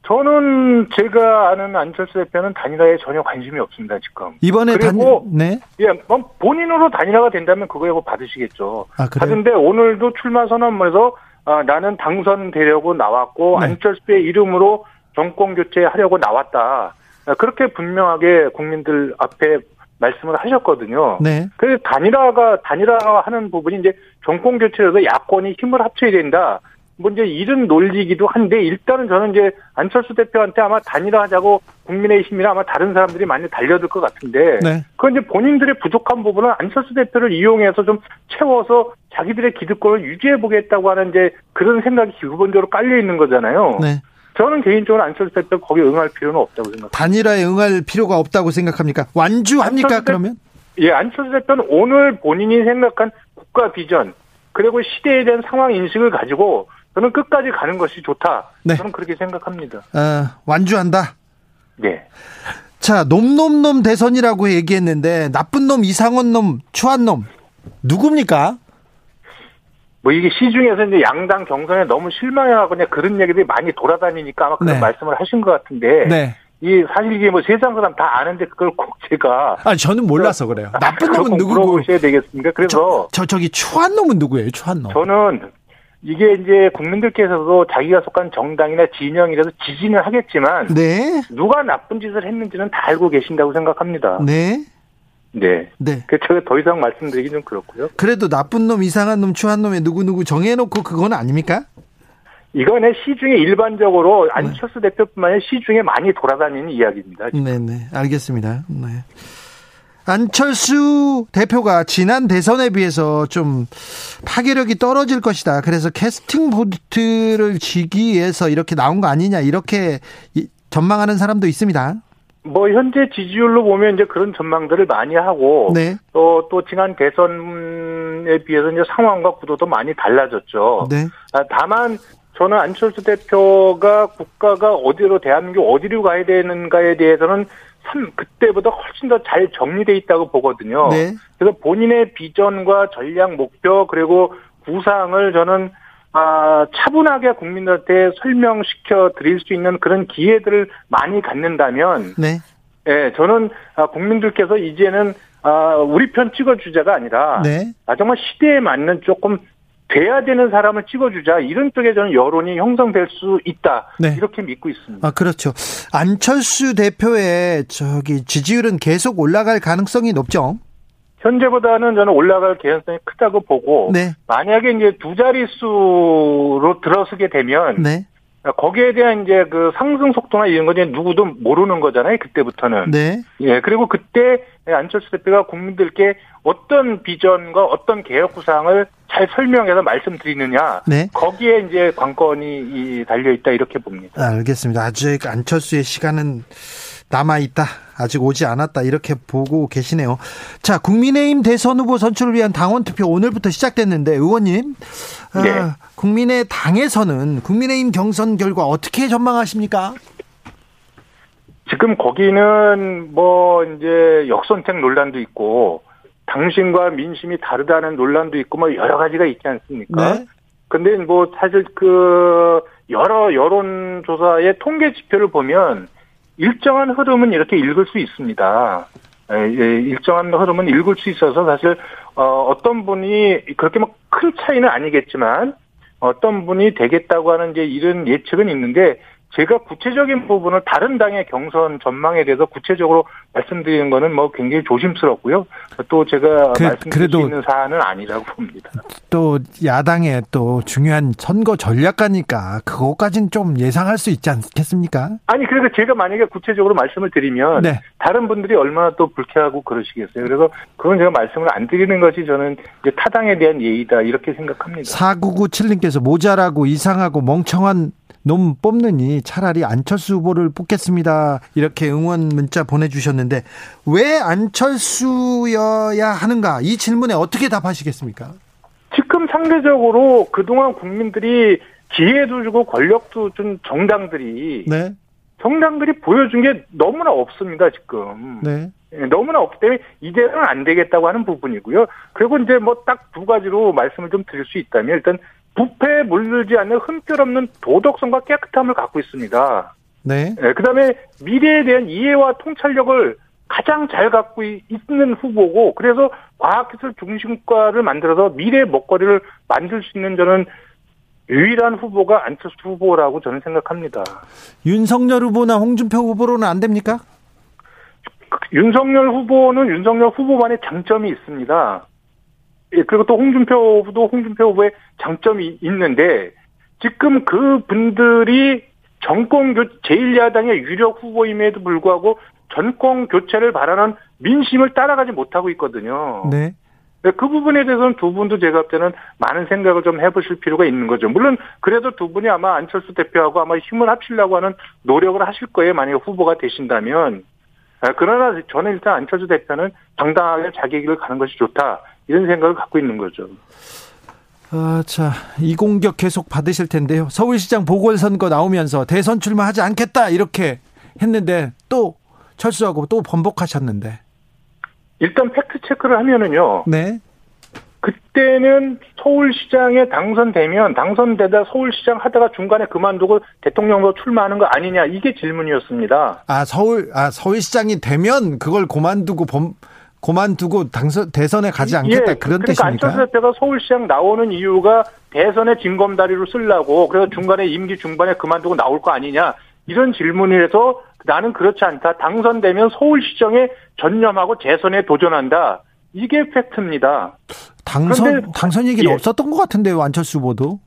저는 제가 아는 안철수 대표는 단일화에 전혀 관심이 없습니다 지금. 이번에 그리고 단, 네. 예, 뭐 본인으로 단일화가 된다면 그거에 뭐 받으시겠죠. 아, 그래요? 하던데 오늘도 출마 선언문에서 아, 나는 당선되려고 나왔고 네. 안철수의 이름으로 정권 교체하려고 나왔다. 아, 그렇게 분명하게 국민들 앞에 말씀을 하셨거든요. 네. 그래서 단일화가 단일화하는 부분이 이제 정권 교체에서 야권이 힘을 합쳐야 된다. 뭐 이제 이런 논리기도 한데 일단은 저는 이제 안철수 대표한테 아마 단일화하자고 국민의힘이나 아마 다른 사람들이 많이 달려들 것 같은데 네. 그건 이제 본인들의 부족한 부분은 안철수 대표를 이용해서 좀 채워서 자기들의 기득권을 유지해 보겠다고 하는 이제 그런 생각이 기본적으로 깔려 있는 거잖아요. 네. 저는 개인적으로 안철수 대표 거기에 응할 필요는 없다고 생각합니다. 단일화에 응할 필요가 없다고 생각합니까? 완주합니까, 안철수 대- 그러면? 예, 안철수 대표는 오늘 본인이 생각한 국가 비전 그리고 시대에 대한 상황 인식을 가지고 저는 끝까지 가는 것이 좋다. 네. 저는 그렇게 생각합니다. 어, 완주한다. 네. 자, 놈놈놈 대선이라고 얘기했는데 나쁜 놈, 이상한 놈, 추한 놈 누굽니까? 뭐 이게 시중에서 이제 양당 경선에 너무 실망해하고 그냥 그런 얘기들이 많이 돌아다니니까 아마 그런 네. 말씀을 하신 것 같은데. 네. 이 사실 이게 뭐 세상 사람 다 아는데 그걸 꼭 제가 아니 저는 몰라서 그래요. 나쁜 놈은 꼭 누구고? 물어보셔야 되겠습니까? 그래서 저, 저 저기 추한 놈은 누구예요? 추한 놈. 저는 이게 이제 국민들께서도 자기가 속한 정당이나 진영이라도 지지는 하겠지만 네. 누가 나쁜 짓을 했는지는 다 알고 계신다고 생각합니다. 네. 네. 네. 그 제가 더 이상 말씀드리기 좀 그렇고요. 그래도 나쁜 놈, 이상한 놈, 추한 놈에 누구 누구 정해놓고 그건 아닙니까? 이거는 시중에 일반적으로 안철수 대표뿐만 아니라 시중에 많이 돌아다니는 이야기입니다. 네네 알겠습니다. 네. 안철수 대표가 지난 대선에 비해서 좀 파괴력이 떨어질 것이다. 그래서 캐스팅 보트를 지기 위해서 이렇게 나온 거 아니냐 이렇게 이- 전망하는 사람도 있습니다. 뭐 현재 지지율로 보면 이제 그런 전망들을 많이 하고 네, 또 또 지난 대선에 비해서 이제 상황과 구도도 많이 달라졌죠. 네, 아, 다만 저는 안철수 대표가 국가가 어디로 대한민국 어디로 가야 되는가에 대해서는 참 그때보다 훨씬 더 잘 정리돼 있다고 보거든요. 네. 그래서 본인의 비전과 전략 목표 그리고 구상을 저는 아, 차분하게 국민들한테 설명시켜 드릴 수 있는 그런 기회들을 많이 갖는다면 네. 예, 저는 아, 국민들께서 이제는 아, 우리 편 찍어주자가 아니라 네. 아, 정말 시대에 맞는 조금 돼야 되는 사람을 찍어주자 이런 쪽에 저는 여론이 형성될 수 있다 네. 이렇게 믿고 있습니다. 아 그렇죠. 안철수 대표의 저기 지지율은 계속 올라갈 가능성이 높죠. 현재보다는 저는 올라갈 개연성이 크다고 보고 네, 만약에 이제 두 자릿수로 들어서게 되면 네, 거기에 대한 이제 그 상승 속도나 이런 거 이제 누구도 모르는 거잖아요 그때부터는. 네. 예, 그리고 그때 안철수 대표가 국민들께 어떤 비전과 어떤 개혁 구상을 잘 설명해서 말씀드리느냐. 네. 거기에 이제 관건이 이 달려 있다 이렇게 봅니다. 알겠습니다. 아직 안철수의 시간은 남아 있다. 아직 오지 않았다. 이렇게 보고 계시네요. 자, 국민의힘 대선 후보 선출을 위한 당원 투표 오늘부터 시작됐는데 의원님, 아, 네. 국민의 당에서는 국민의힘 경선 결과 어떻게 전망하십니까? 지금 거기는 뭐 이제 역선택 논란도 있고 당신과 민심이 다르다는 논란도 있고 뭐 여러 가지가 있지 않습니까? 네. 근데 뭐 사실 그 여러 여론 조사의 통계 지표를 보면 일정한 흐름은 이렇게 읽을 수 있습니다. 예, 예, 일정한 흐름은 읽을 수 있어서 사실 어, 어떤 분이 그렇게 뭐큰 차이는 아니겠지만 어떤 분이 되겠다고 하는 이제 이런 예측은 있는데 제가 구체적인 부분을 다른 당의 경선 전망에 대해서 구체적으로 말씀드리는 거는 뭐 굉장히 조심스럽고요. 또 제가 그- 말씀드릴 수 있는 사안은 아니라고 봅니다. 또 야당의 또 중요한 선거 전략가니까 그것까지는 좀 예상할 수 있지 않겠습니까? 아니 그래서 제가 만약에 구체적으로 말씀을 드리면 네. 다른 분들이 얼마나 또 불쾌하고 그러시겠어요. 그래서 그건 제가 말씀을 안 드리는 것이 저는 이제 타당에 대한 예의다 이렇게 생각합니다. 4997님께서 모자라고 이상하고 멍청한 놈 뽑느니 차라리 안철수 후보를 뽑겠습니다. 이렇게 응원 문자 보내주셨는데 왜 안철수여야 하는가? 이 질문에 어떻게 답하시겠습니까? 지금 상대적으로 그동안 국민들이 기회도 주고 권력도 준 정당들이 네, 정당들이 보여준 게 너무나 없습니다 지금. 네, 예, 너무나 없기 때문에 이제는 안 되겠다고 하는 부분이고요. 그리고 이제 뭐 딱 두 가지로 말씀을 좀 드릴 수 있다면 일단 부패에 물들지 않는 흠결 없는 도덕성과 깨끗함을 갖고 있습니다. 네. 예, 그다음에 미래에 대한 이해와 통찰력을 가장 잘 갖고 이- 있는 후보고 그래서 과학기술 중심과를 만들어서 미래 먹거리를 만들 수 있는 저는 유일한 후보가 안철수 후보라고 저는 생각합니다. 윤석열 후보나 홍준표 후보로는 안 됩니까? 윤석열 후보는 윤석열 후보만의 장점이 있습니다. 예, 그리고 또 홍준표 후보도 홍준표 후보의 장점이 있는데 지금 그 분들이 정권 교 제1야당의 유력 후보임에도 불구하고 정권 교체를 바라는 민심을 따라가지 못하고 있거든요. 네. 네, 그 부분에 대해서는 두 분도 제가 볼 때는 많은 생각을 좀 해보실 필요가 있는 거죠. 물론 그래도 두 분이 아마 안철수 대표하고 아마 힘을 합치려고 하는 노력을 하실 거예요. 만약에 후보가 되신다면. 아, 그러나 저는 일단 안철수 대표는 당당하게 자기 길을 가는 것이 좋다. 이런 생각을 갖고 있는 거죠. 아, 자, 이 공격 계속 받으실 텐데요. 서울시장 보궐선거 나오면서 대선 출마하지 않겠다 이렇게 했는데 또 철수하고 또 번복하셨는데. 일단 팩트 체크를 하면은요. 네. 그때는 서울시장에 당선되면 당선되다 서울시장 하다가 중간에 그만두고 대통령으로 출마하는 거 아니냐 이게 질문이었습니다. 아, 서울 아, 서울시장이 되면 그걸 고만두고 범 고만두고 당선 대선에 가지 않겠다 예, 그런 그러니까 안철수 뜻입니까? 대표가 서울시장 나오는 이유가 대선의 징검다리로 쓰려고 그래서 중간에 임기 중반에 그만두고 나올 거 아니냐 이런 질문이라서 나는 그렇지 않다. 당선되면 서울시정에 전념하고 재선에 도전한다. 이게 팩트입니다. 당선 그런데- 당선 얘기는 예. 없었던 것 같은데요, 안철수 후보도.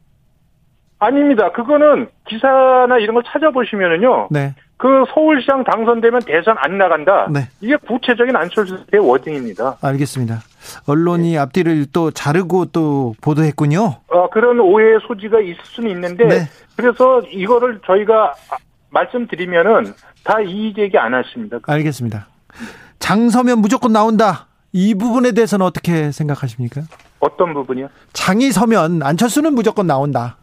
아닙니다. 그거는 기사나 이런 걸 찾아보시면은요. 네. 그 서울시장 당선되면 대선 안 나간다. 네. 이게 구체적인 안철수 대표의 워딩입니다. 알겠습니다. 언론이 앞뒤를 또 자르고 또 보도했군요. 어, 그런 오해의 소지가 있을 수는 있는데 네. 그래서 이거를 저희가 아, 말씀드리면은 다 이의 제기 안 하십니다. 알겠습니다. 장서면 무조건 나온다. 이 부분에 대해서는 어떻게 생각하십니까? 어떤 부분이요? 장이 서면 안철수는 무조건 나온다.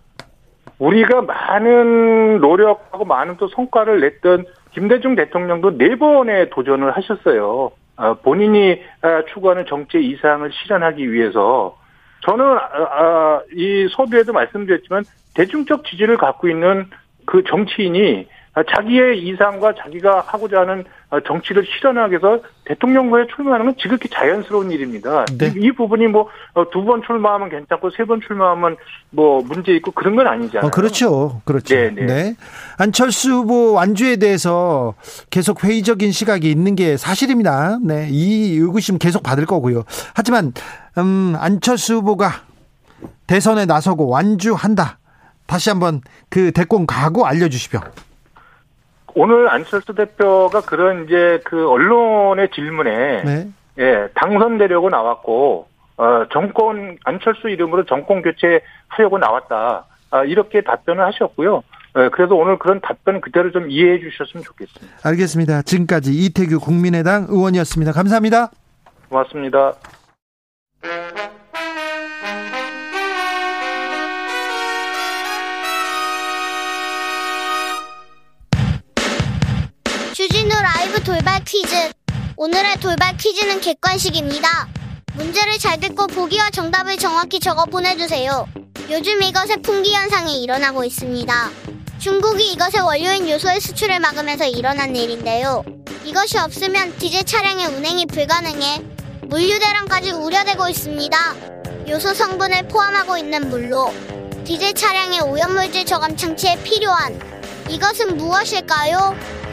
우리가 많은 노력하고 많은 또 성과를 냈던 김대중 대통령도 네 번의 도전을 하셨어요. 아, 본인이 아, 추구하는 정치 이상을 실현하기 위해서 저는 아, 아, 이 서두에도 말씀드렸지만 대중적 지지를 갖고 있는 그 정치인이 아, 자기의 이상과 자기가 하고자 하는 아, 정치를 실현하기 위해서 대통령부에 출마하는 건 지극히 자연스러운 일입니다. 네. 이, 이 부분이 뭐 두 번 출마하면 괜찮고 세 번 출마하면 뭐 문제 있고 그런 건 아니잖아요. 어, 그렇죠. 그렇죠. 네, 네. 안철수 후보 완주에 대해서 계속 회의적인 시각이 있는 게 사실입니다. 네. 이 의구심 계속 받을 거고요. 하지만, 음, 안철수 후보가 대선에 나서고 완주한다. 다시 한번 그 대권 각오 알려 주십시오. 오늘 안철수 대표가 그런 이제 그 언론의 질문에 네. 예, 당선되려고 나왔고 어, 정권 안철수 이름으로 정권 교체하려고 나왔다. 아, 이렇게 답변을 하셨고요. 예, 그래서 오늘 그런 답변 그대로 좀 이해해 주셨으면 좋겠습니다. 알겠습니다. 지금까지 이태규 국민의당 의원이었습니다. 감사합니다. 고맙습니다. 라이브 돌발 퀴즈. 오늘의 돌발 퀴즈는 객관식입니다. 문제를 잘 듣고 보기와 정답을 정확히 적어 보내주세요. 요즘 이것의 풍기 현상이 일어나고 있습니다. 중국이 이것의 원료인 요소의 수출을 막으면서 일어난 일인데요. 이것이 없으면 디젤 차량의 운행이 불가능해 물류 대란까지 우려되고 있습니다. 요소 성분을 포함하고 있는 물로 디젤 차량의 오염물질 저감 장치에 필요한 이것은 무엇일까요?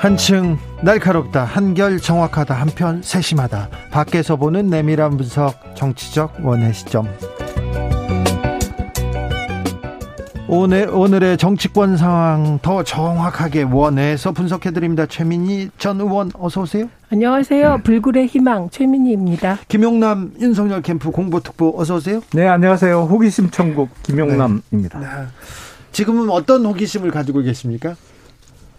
한층 날카롭다, 한결 정확하다, 한편 세심하다. 밖에서 보는 내밀한 분석, 정치적 원의 시점. 오늘, 오늘의 정치권 상황 더 정확하게 원에서 분석해드립니다. 최민희 전 의원, 어서 오세요. 안녕하세요. 불굴의 희망 최민희입니다. 김용남 윤석열 캠프 공보특보 어서 오세요. 네, 안녕하세요. 호기심 천국 김용남입니다. 네. 지금은 어떤 호기심을 가지고 계십니까?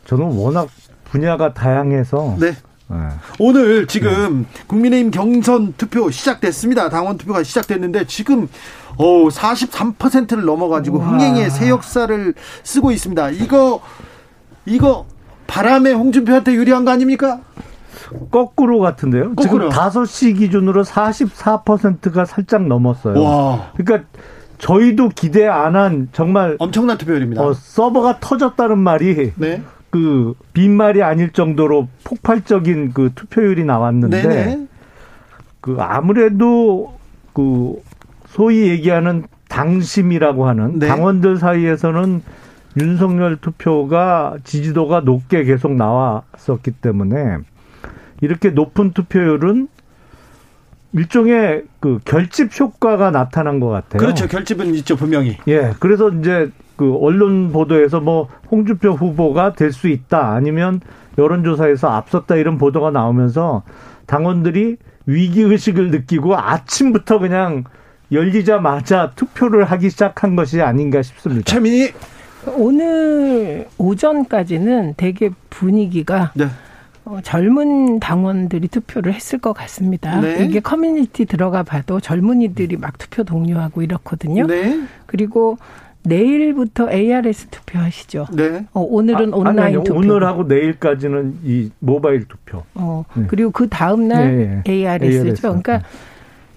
저는 워낙 분야가 다양해서 네. 네. 오늘 지금 네. 국민의힘 경선 투표 시작됐습니다. 당원 투표가 시작됐는데 지금 어 43%를 넘어가지고 우와. 흥행의 새 역사를 쓰고 있습니다. 이거 이거 바람에 홍준표한테 유리한 거 아닙니까? 거꾸로 같은데요. 거꾸로. 지금 5시 기준으로 44%가 살짝 넘었어요. 와. 그러니까 저희도 기대 안 한 정말 엄청난 투표율입니다. 어, 서버가 터졌다는 말이 네. 그 빈말이 아닐 정도로 폭발적인 그 투표율이 나왔는데 네네. 그 아무래도 그 소위 얘기하는 당심이라고 하는 네. 당원들 사이에서는 윤석열 투표가 지지도가 높게 계속 나왔었기 때문에 이렇게 높은 투표율은 일종의 그 결집 효과가 나타난 것 같아요. 그렇죠. 결집은 있죠, 분명히. 예. 그래서 이제 그 언론 보도에서 뭐 홍준표 후보가 될 수 있다 아니면 여론조사에서 앞섰다 이런 보도가 나오면서 당원들이 위기 의식을 느끼고 아침부터 그냥 열리자마자 투표를 하기 시작한 것이 아닌가 싶습니다. 최민희 오늘 오전까지는 되게 분위기가 네. 어, 젊은 당원들이 투표를 했을 것 같습니다. 네. 이게 커뮤니티 들어가 봐도 젊은이들이 막 투표 독려하고 이렇거든요. 네. 그리고 내일부터 ARS 투표하시죠. 네. 어, 오늘은 아, 온라인 아니, 아니, 투표. 오늘하고 내일까지는 이 모바일 투표. 어, 네. 그리고 그 다음 날 네, 네. ARS죠. ARS. 그러니까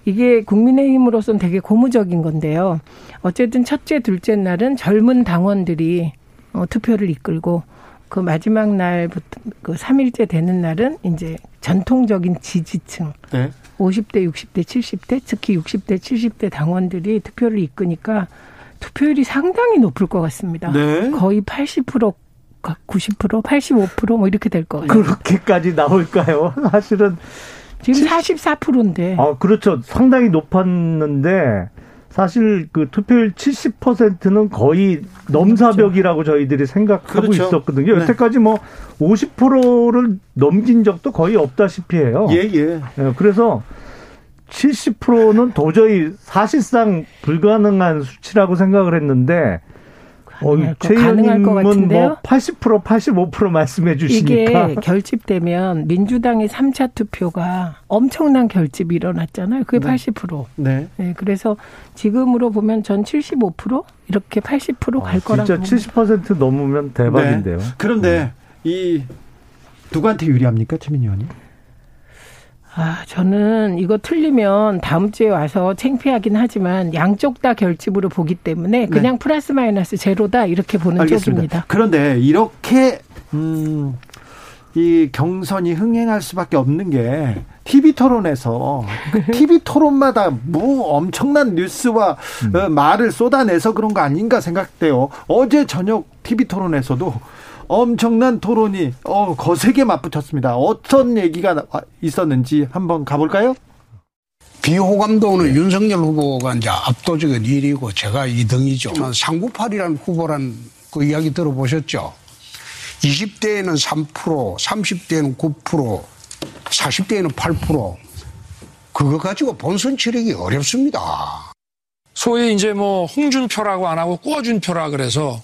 이게 국민의힘으로서는 되게 고무적인 건데요. 어쨌든 첫째, 둘째 날은 젊은 당원들이 어, 투표를 이끌고 그 마지막 날부터 그 3일째 되는 날은 이제 전통적인 지지층 네. 50대, 60대, 70대, 특히 60대, 70대 당원들이 투표를 이끄니까 투표율이 상당히 높을 것 같습니다. 네. 거의 80% 90%, 85%뭐 이렇게 될 것 같아요. 그렇게까지 나올까요? 사실은 지금 44%인데. 아, 그렇죠. 상당히 높았는데 사실 그 투표율 70%는 거의 넘사벽이라고 저희들이 생각하고 그렇죠. 있었거든요. 네. 여태까지 뭐 50%를 넘긴 적도 거의 없다시피 해요. 예, 예. 예, 그래서 70%는 도저히 사실상 불가능한 수치라고 생각을 했는데 어, 가능할 거- 최 가능할 것 의원님은 같은데요? 뭐 80%, 85% 말씀해 주시니까 이게 결집되면 민주당의 3차 투표가 엄청난 결집이 일어났잖아요. 그게 네. 80%. 네. 네, 그래서 지금으로 보면 전 75% 이렇게 80%갈 거라고. 아, 진짜 봅니다. 70% 넘으면 대박인데요. 네. 그런데 이 누구한테 유리합니까, 최민희 의원님? 아, 저는 이거 틀리면 다음 주에 와서 창피하긴 하지만 양쪽 다 결집으로 보기 때문에 그냥 플러스 마이너스 제로다 이렇게 보는 네. 알겠습니다. 쪽입니다. 그런데 이렇게 음, 이 경선이 흥행할 수밖에 없는 게 TV 토론에서 TV 토론마다 뭐 엄청난 뉴스와 음. 어, 말을 쏟아내서 그런 거 아닌가 생각돼요. 어제 저녁 TV 토론에서도 엄청난 토론이 어, 거세게 맞붙었습니다. 어떤 얘기가 나- 있었는지 한번 가볼까요? 비호감도는 윤석열 후보가 이제 압도적인 1위고 제가 2등이죠. 상구팔이라는 후보란 그 이야기 들어보셨죠? 20대에는 3%, 30대에는 9%, 40대에는 8%. 그거 가지고 본선 치르기 어렵습니다. 소위 이제 뭐 홍준표라고 안 하고 꿔준표라 그래서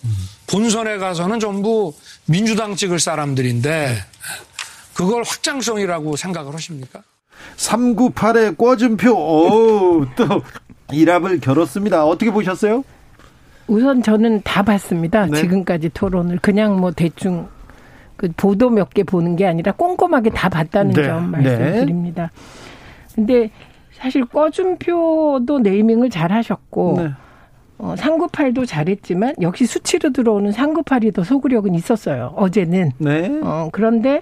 본선에 가서는 전부 민주당 찍을 사람들인데 그걸 확장성이라고 생각을 하십니까? 398의 꿔준표, 오, 또, 일합을 겨뤘습니다. 어떻게 보셨어요? 우선 저는 다 봤습니다. 네. 지금까지 토론을 그냥 뭐 대충 그 보도 몇 개 보는 게 아니라 꼼꼼하게 다 봤다는 네. 점 네. 말씀드립니다. 근데 사실 꿔준표도 네이밍을 잘 하셨고 네. 어, 398도 잘했지만 역시 수치로 들어오는 398이 더 소구력은 있었어요. 어제는. 네. 어, 그런데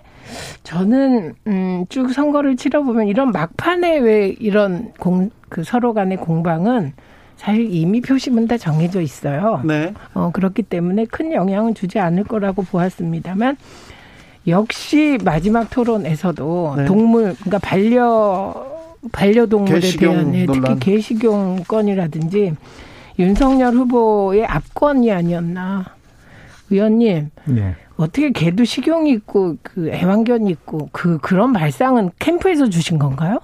저는 음, 쭉 선거를 치러보면 이런 막판에 왜 이런 공, 그 서로 간의 공방은 사실 이미 표심은 다 정해져 있어요. 네. 어, 그렇기 때문에 큰 영향은 주지 않을 거라고 보았습니다만 역시 마지막 토론에서도 네. 동물 그러니까 반려 반려동물에 대한 예, 특히. 개식용 건이라든지 윤석열 후보의 압권이 아니었나. 의원님 네. 어떻게 개도 식용이 있고 그 애완견이 있고 그 그런 발상은 캠프에서 주신 건가요?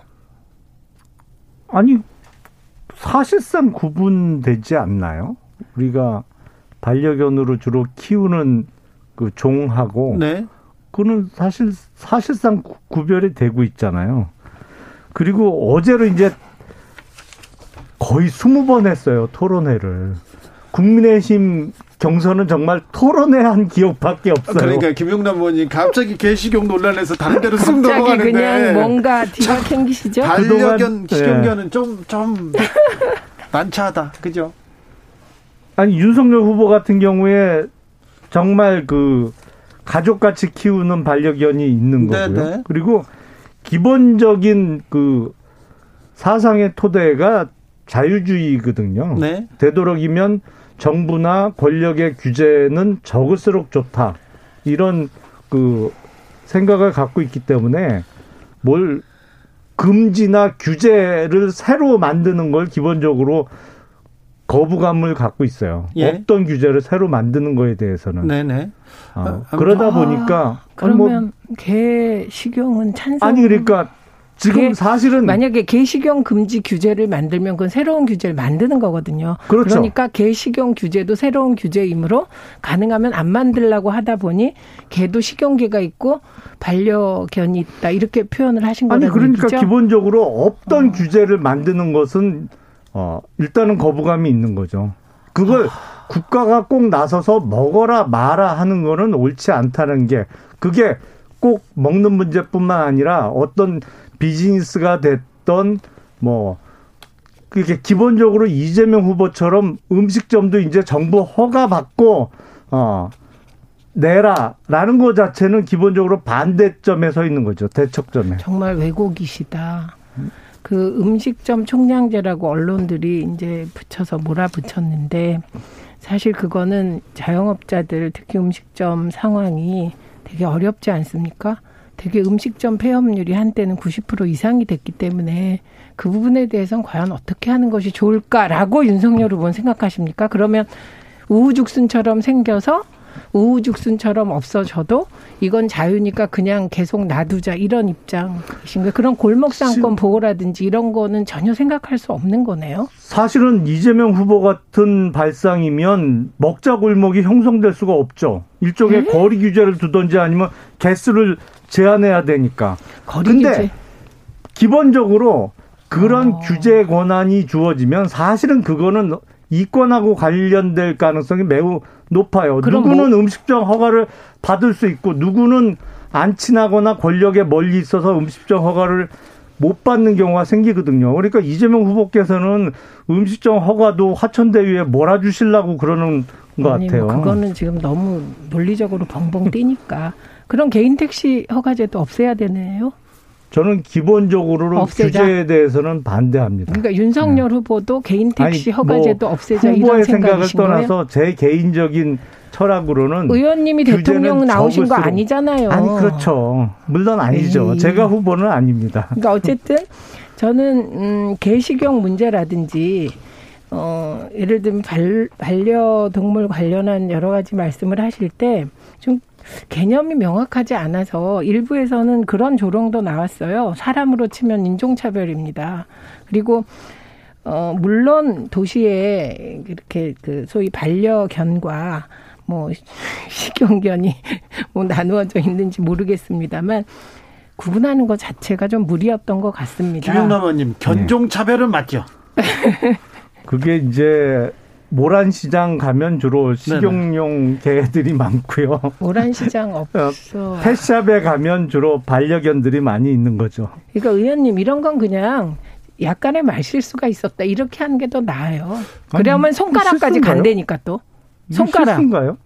아니 사실상 구분되지 않나요? 우리가 반려견으로 주로 키우는 그 종하고 네. 그는 사실 사실상 구- 구별이 되고 있잖아요. 그리고 어제로 이제 거의 20번 했어요, 토론회를. 국민의힘 경선은 정말 토론회 한 기억밖에 없어요. 그러니까 김용남 의원님 갑자기 개식용 논란에서 다른 데로 쑥 갑자기 넘어가는데 그냥 뭔가 뒤가 캥기시죠? 반려견. 식용견은 좀좀 난처하다. 그죠? 아니 윤석열 후보 같은 경우에 정말 그 가족같이 키우는 반려견이 있는 네, 거고요. 네. 그리고 기본적인 그 사상의 토대가 자유주의거든요. 네. 되도록이면 정부나 권력의 규제는 적을수록 좋다. 이런 그 생각을 갖고 있기 때문에 뭘 금지나 규제를 새로 만드는 걸 기본적으로 거부감을 갖고 있어요. 예. 없던 규제를 새로 만드는 거에 대해서는. 네네. 어, 아, 그러다 아, 보니까 아니, 뭐- 그러면 개 식용은 찬성. 아니 그러니까 지금 개- 사실은 만약에 개식용 금지 규제를 만들면 그건 새로운 규제를 만드는 거거든요. 그렇죠. 러니까 개식용 규제도 새로운 규제이므로 가능하면 안 만들라고 하다 보니 개도 식용개가 있고 반려견이 있다 이렇게 표현을 하신 아니 거라는 그러니까 얘기죠. 기본적으로 없던 규제를 만드는 것은 어 일단은 거부감이 있는 거죠. 그걸 국가가 꼭 나서서 먹어라 마라 하는 거는 옳지 않다는 게 그게 꼭 먹는 문제뿐만 아니라 어떤 비즈니스가 됐던 뭐 그게 기본적으로 이재명 후보처럼 음식점도 이제 정부 허가 받고 어 내라라는 것 자체는 기본적으로 반대점에 서 있는 거죠 대척점에. 정말 왜곡이시다. 그 음식점 총량제라고 언론들이 이제 붙여서 몰아붙였는데 사실 그거는 자영업자들 특히 음식점 상황이 되게 어렵지 않습니까? 되게 음식점 폐업률이 한때는 90% 이상이 됐기 때문에 그 부분에 대해서는 과연 어떻게 하는 것이 좋을까라고 윤석열 후보는 생각하십니까? 그러면 우후죽순처럼 생겨서 우후죽순처럼 없어져도 이건 자유니까 그냥 계속 놔두자 이런 입장이신 거예요. 그런 골목상권 보호라든지 이런 거는 전혀 생각할 수 없는 거네요. 사실은 이재명 후보 같은 발상이면 먹자 골목이 형성될 수가 없죠. 일종의 거리 규제를 두든지 아니면 개수를 제한해야 되니까. 거리 근데 규제. 기본적으로 그런 어. 규제 권한이 주어지면 사실은 그거는 이권하고 관련될 가능성이 매우 높아요. 그럼 누구는 뭐- 음식점 허가를 받을 수 있고 누구는 안 친하거나 권력에 멀리 있어서 음식점 허가를 못 받는 경우가 생기거든요. 그러니까 이재명 후보께서는 음식점 허가도 화천대유에 몰아주시려고 그러는 것 아니, 같아요. 뭐 그거는 지금 너무 논리적으로 벙벙 뛰니까 그런 개인 택시 허가제도 없애야 되네요. 저는 기본적으로 없애자. 규제에 대해서는 반대합니다. 그러니까 윤석열 후보도 개인 택시 아니, 허가제도 뭐 없애자 이런 후보의 생각을 거예요? 떠나서 제 개인적인 철학으로는 의원님이 대통령 나오신 거 아니잖아요. 아니 그렇죠. 물론 아니죠. 에이. 제가 후보는 아닙니다. 그러니까 어쨌든 저는 음, 개식용 문제라든지 어 예를 들면 발, 반려동물 관련한 여러 가지 말씀을 하실 때 좀 개념이 명확하지 않아서 일부에서는 그런 조롱도 나왔어요. 사람으로 치면 인종차별입니다. 그리고 어 물론 도시에 이렇게 그 소위 반려견과 뭐 식용견이 뭐 나누어져 있는지 모르겠습니다만 구분하는 것 자체가 좀 무리였던 것 같습니다. 김용남 의원님 견종 차별은 맞죠? 그게 이제 모란시장 가면 주로 식용용 개들이 많고요. 모란시장 없어. 펫샵에 가면 주로 반려견들이 많이 있는 거죠. 그러니까 의원님 이런 건 그냥 약간의 말실수가 있었다 이렇게 하는 게 더 나아요. 그러면 손가락까지 실수인가요? 간다니까 또 손가락. 실수인가요?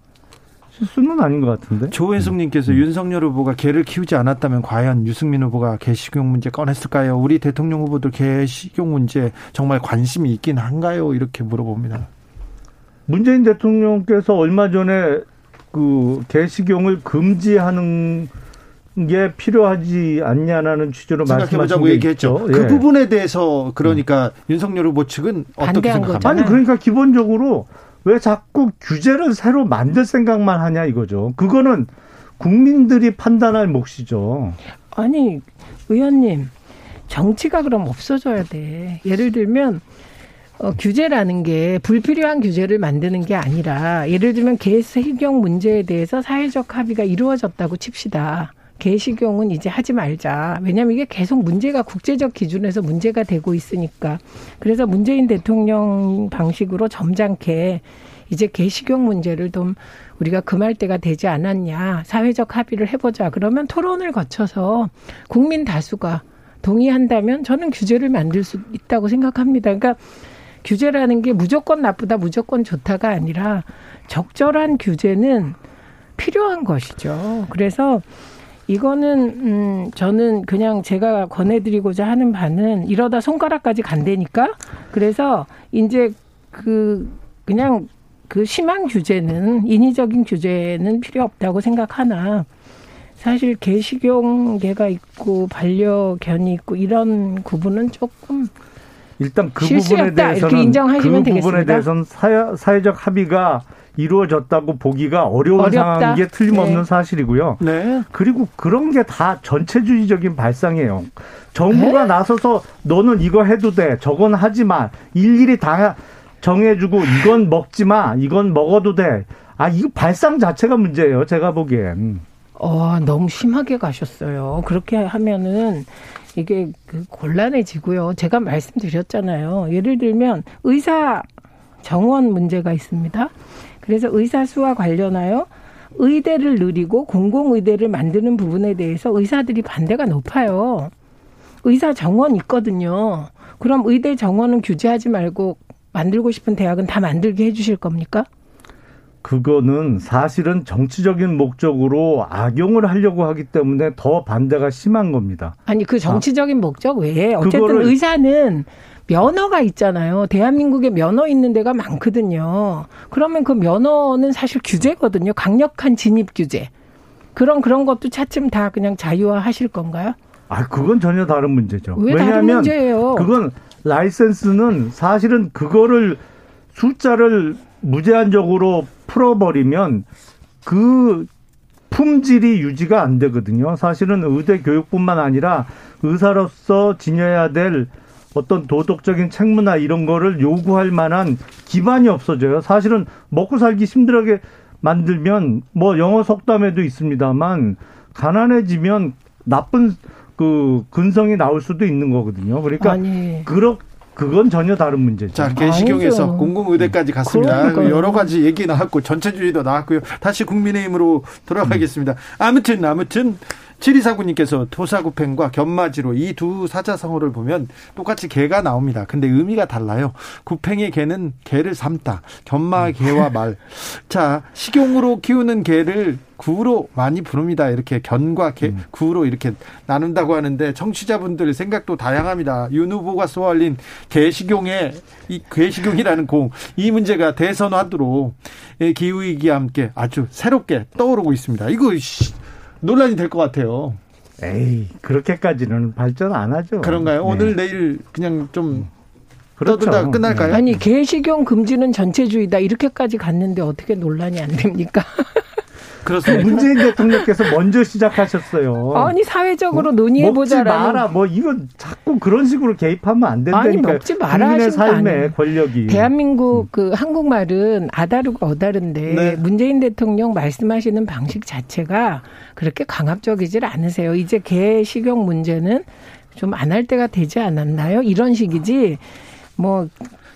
실수는 아닌 것 같은데. 조혜숙님께서 윤석열 후보가 개를 키우지 않았다면 과연 유승민 후보가 개식용 문제 꺼냈을까요? 우리 대통령 후보들 개식용 문제 정말 관심이 있긴 한가요? 이렇게 물어봅니다. 문재인 대통령께서 얼마 전에 그 개식용을 금지하는 게 필요하지 않냐라는 취지로 말씀하신 게 얘기했죠. 그 예. 부분에 대해서 그러니까 윤석열 후보 측은 어떻게 반대한 생각합니까? 아니 그러니까 기본적으로 왜 자꾸 규제를 새로 만들 생각만 하냐 이거죠. 그거는 국민들이 판단할 몫이죠. 아니, 의원님, 정치가 그럼 없어져야 돼. 예를 들면, 어, 규제라는 게 불필요한 규제를 만드는 게 아니라 예를 들면 개식용 문제에 대해서 사회적 합의가 이루어졌다고 칩시다. 개식용은 이제 하지 말자. 왜냐하면 이게 계속 문제가 국제적 기준에서 문제가 되고 있으니까. 그래서 문재인 대통령 방식으로 점잖게 이제 개식용 문제를 좀 우리가 금할 때가 되지 않았냐. 사회적 합의를 해보자. 그러면 토론을 거쳐서 국민 다수가 동의한다면 저는 규제를 만들 수 있다고 생각합니다. 그러니까 규제라는 게 무조건 나쁘다, 무조건 좋다가 아니라 적절한 규제는 필요한 것이죠. 그래서 이거는 음 저는 그냥 제가 권해드리고자 하는 바는 이러다 손가락까지 간다니까. 그래서 이제 그 그냥 그 심한 규제는 인위적인 규제는 필요 없다고 생각하나 사실 개식용개가 있고 반려견이 있고 이런 구분은 조금 일단 그 부분에 대해서는 인정하시면 그 부분에 대해서는 사회, 사회적 합의가 이루어졌다고 보기가 어려운 어렵다. 상황인 게 틀림없는 네. 사실이고요. 네. 그리고 그런 게 다 전체주의적인 발상이에요. 정부가 네? 나서서 너는 이거 해도 돼, 저건 하지 마. 일일이 다 정해주고 이건 먹지 마, 이건 먹어도 돼. 아, 이거 발상 자체가 문제예요. 제가 보기엔. 어, 너무 심하게 가셨어요. 그렇게 하면은 이게 그 곤란해지고요. 제가 말씀드렸잖아요. 예를 들면 의사 정원 문제가 있습니다. 그래서 의사 수와 관련하여 의대를 늘리고 공공의대를 만드는 부분에 대해서 의사들이 반대가 높아요. 의사 정원 있거든요. 그럼 의대 정원은 규제하지 말고 만들고 싶은 대학은 다 만들게 해주실 겁니까? 그거는 사실은 정치적인 목적으로 악용을 하려고 하기 때문에 더 반대가 심한 겁니다. 아니 그 정치적인 아. 목적 외에 어쨌든 의사는 면허가 있잖아요. 대한민국에 면허 있는 데가 많거든요. 그러면 그 면허는 사실 규제거든요. 강력한 진입 규제. 그런 그런 것도 차츰 다 그냥 자유화 하실 건가요? 아, 그건 전혀 다른 문제죠. 왜 다른 문제예요? 그건 라이센스는 사실은 그거를 숫자를 무제한적으로 풀어버리면 그 품질이 유지가 안 되거든요. 사실은 의대 교육뿐만 아니라 의사로서 지녀야 될 어떤 도덕적인 책무나 이런 거를 요구할 만한 기반이 없어져요. 사실은 먹고 살기 힘들게 만들면 뭐 영어 속담에도 있습니다만 가난해지면 나쁜 그 근성이 나올 수도 있는 거거든요. 그러니까 그렇 그건 전혀 다른 문제죠. 자, 개시경에서 공공의대까지 갔습니다. 그러니까요. 여러 가지 얘기 나왔고 전체주의도 나왔고요. 다시 국민의힘으로 돌아가겠습니다. 아무튼 아무튼 7249님께서 토사구팽과 견마지로 이 두 사자성어를 보면 똑같이 개가 나옵니다. 근데 의미가 달라요. 구팽의 개는 개를 삼다. 견마 개와 말. 자, 식용으로 키우는 개를 구로 많이 부릅니다. 이렇게 견과 개, 음. 구로 이렇게 나눈다고 하는데 청취자분들 생각도 다양합니다. 윤 후보가 쏘아올린 개식용의 이 개식용이라는 공 이 문제가 대선 화두로 기후 위기와 함께 아주 새롭게 떠오르고 있습니다. 이거 논란이 될 것 같아요. 에이 그렇게까지는 발전 안 하죠. 그런가요? 네. 오늘 내일 그냥 좀 그렇죠. 떠들다 끝날까요? 아니 개식용 금지는 전체주의다 이렇게까지 갔는데 어떻게 논란이 안 됩니까? 그렇습니다. 문재인 대통령께서 먼저 시작하셨어요. 아니 사회적으로 뭐, 논의해 보자라는. 먹지 마라. 뭐 이건 자꾸 그런 식으로 개입하면 안 된다니까. 아니 먹지 마라 하신 삶의 권력이. 대한민국 음. 그 한국말은 아다르고 어다른데 네. 문재인 대통령 말씀하시는 방식 자체가 그렇게 강압적이질 않으세요. 이제 개 식용 문제는 좀 안 할 때가 되지 않았나요? 이런 식이지. 뭐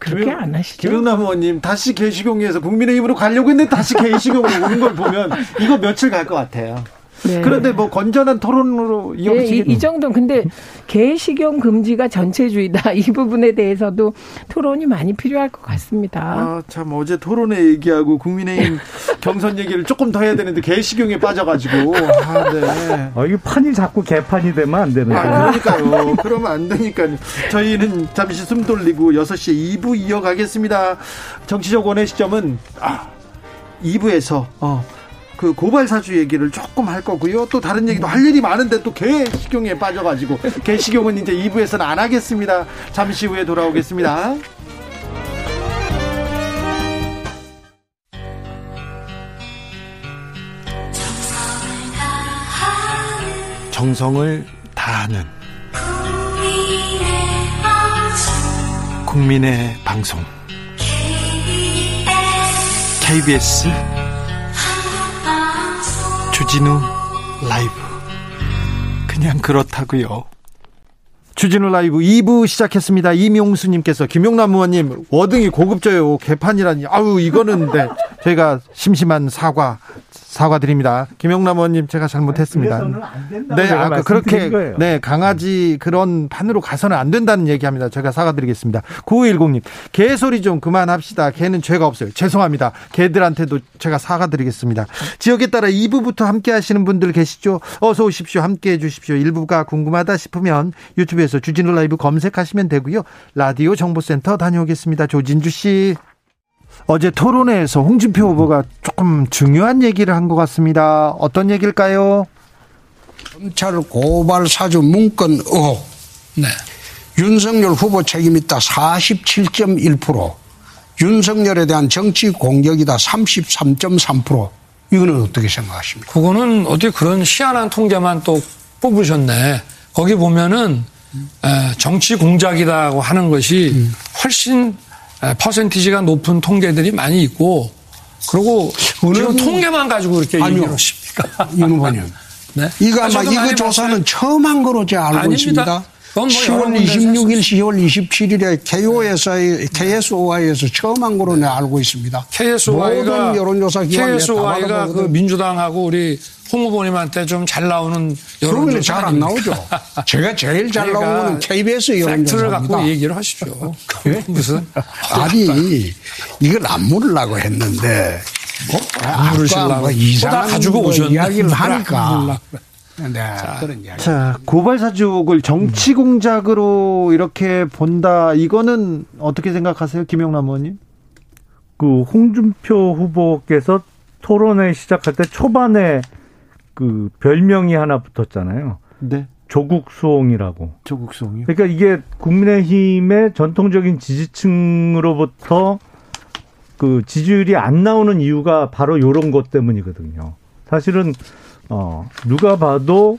그렇게 김영, 안 하시죠? 김영남 의원님 다시 개시공에서 국민의힘으로 가려고 했는데 다시 개시공으로 오는 걸 보면 이거 며칠 갈 것 같아요. 네. 그런데 뭐 건전한 토론으로 이어지기 네, 이, 이 정도 근데 개식용 금지가 전체주의다 이 부분에 대해서도 토론이 많이 필요할 것 같습니다. 아, 참 어제 토론회 얘기하고 국민의힘 경선 얘기를 조금 더 해야 되는데 개식용에 빠져가지고 아, 네. 어, 이게 판이 자꾸 개판이 되면 안 되는 거예요. 아, 그러니까요. 그러면 안 되니까요. 저희는 잠시 숨 돌리고 6시에 2부 이어가겠습니다. 정치적 원의 시점은 아, 2부에서 어. 그 고발 사주 얘기를 조금 할 거고요. 또 다른 얘기도 할 일이 많은데 또 개식용에 빠져가지고 개식용은 이제 2부에서는 안 하겠습니다. 잠시 후에 돌아오겠습니다. 정성을 다하는 국민의 방송 KBS 주진우 라이브 그냥 그렇다고요. 주진우 라이브 2부 시작했습니다. 이명수님께서 김용남 의원님 워딩이 고급져요. 개판이라니. 아우 이거는 네, 저희가 심심한 사과 사과드립니다. 김용남 의원님 제가 잘못했습니다. 네, 아, 그렇게 네 강아지 그런 판으로 가서는 안 된다는 얘기합니다. 제가 사과드리겠습니다. 9510님 개소리 좀 그만합시다. 개는 죄가 없어요. 죄송합니다. 개들한테도 제가 사과드리겠습니다. 지역에 따라 2부부터 함께 하시는 분들 계시죠? 어서 오십시오. 함께 해 주십시오. 1부가 궁금하다 싶으면 유튜브에서 주진우 라이브 검색하시면 되고요. 라디오 정보센터 다녀오겠습니다. 조진주 씨. 어제 토론회에서 홍준표 후보가 조금 중요한 얘기를 한 것 같습니다. 어떤 얘기일까요? 검찰 고발 사주 문건 의혹. 네. 윤석열 후보 책임 있다 47.1%. 윤석열에 대한 정치 공격이다 33.3%. 이거는 어떻게 생각하십니까? 그거는 어떻게 그런 희한한 통계만 또 뽑으셨네. 거기 보면은 에, 정치 공작이라고 하는 것이 훨씬 에, 퍼센티지가 높은 통계들이 많이 있고 그리고 지금 통계만 가지고 이렇게 아니요. 얘기를 하십니까? 윤 후보님. 네? 이거 아마 이거 조사는. 처음 한 거로 제가 알고 아닙니다. 있습니다. 뭐 여러 10월 군데에서 26일, 10월 27일에 KO에서의 KSOI에서 처음 한 거로 내가 알고 있습니다. KSOI가 모든 여론조사 기관 KSOI가 그 민주당하고 우리 홍 후보님한테 좀 잘 나오는 여론조사 잘안 나오죠. 제가 제일 잘 그러니까 나오는 건 KBS 여론조사입니다. 갖고 얘기를 하십시오. 예? 무슨 아니 이걸 안 물으려고 했는데 뭐 아까 물으시려고. 뭐 이상한 보다 가지고 뭐 오셨네. 이야기를 하니까. 네, 그런 이야기. 자, 고발 사주를 정치 공작으로 이렇게 본다. 이거는 어떻게 생각하세요, 김영남 의원님? 그 홍준표 후보께서 토론회 시작할 때 초반에 그 별명이 하나 붙었잖아요. 네. 조국 수홍이라고. 조국 수홍이요. 그러니까 이게 국민의힘의 전통적인 지지층으로부터 그 지지율이 안 나오는 이유가 바로 요런 것 때문이거든요. 사실은 어 누가 봐도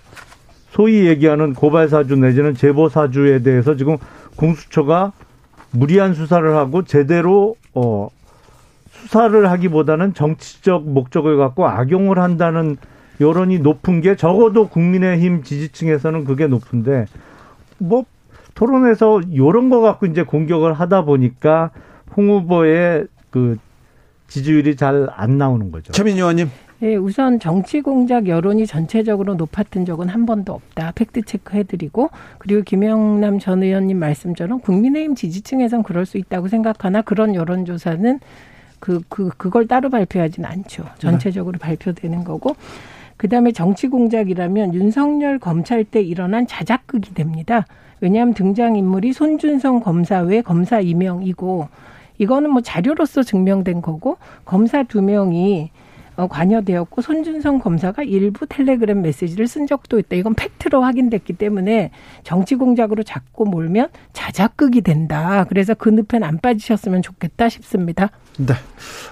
소위 얘기하는 고발 사주 내지는 제보 사주에 대해서 지금 공수처가 무리한 수사를 하고 제대로 어 수사를 하기보다는 정치적 목적을 갖고 악용을 한다는 여론이 높은 게 적어도 국민의힘 지지층에서는 그게 높은데 뭐 토론에서 요런 거 갖고 이제 공격을 하다 보니까 홍 후보의 그 지지율이 잘 안 나오는 거죠. 최민 의원님. 예, 우선 정치 공작 여론이 전체적으로 높았던 적은 한 번도 없다. 팩트 체크 해드리고 그리고 김영남 전 의원님 말씀처럼 국민의힘 지지층에선 그럴 수 있다고 생각하나 그런 여론조사는 그, 그, 그걸 따로 발표하진 않죠. 전체적으로 발표되는 거고. 그 다음에 정치 공작이라면 윤석열 검찰 때 일어난 자작극이 됩니다. 왜냐하면 등장인물이 손준성 검사 외 검사 이명이고 이거는 뭐 자료로서 증명된 거고 검사 두 명이 어, 관여되었고 손준성 검사가 일부 텔레그램 메시지를 쓴 적도 있다. 이건 팩트로 확인됐기 때문에 정치 공작으로 자꾸 몰면 자작극이 된다. 그래서 그 늪엔 안 빠지셨으면 좋겠다 싶습니다. 네.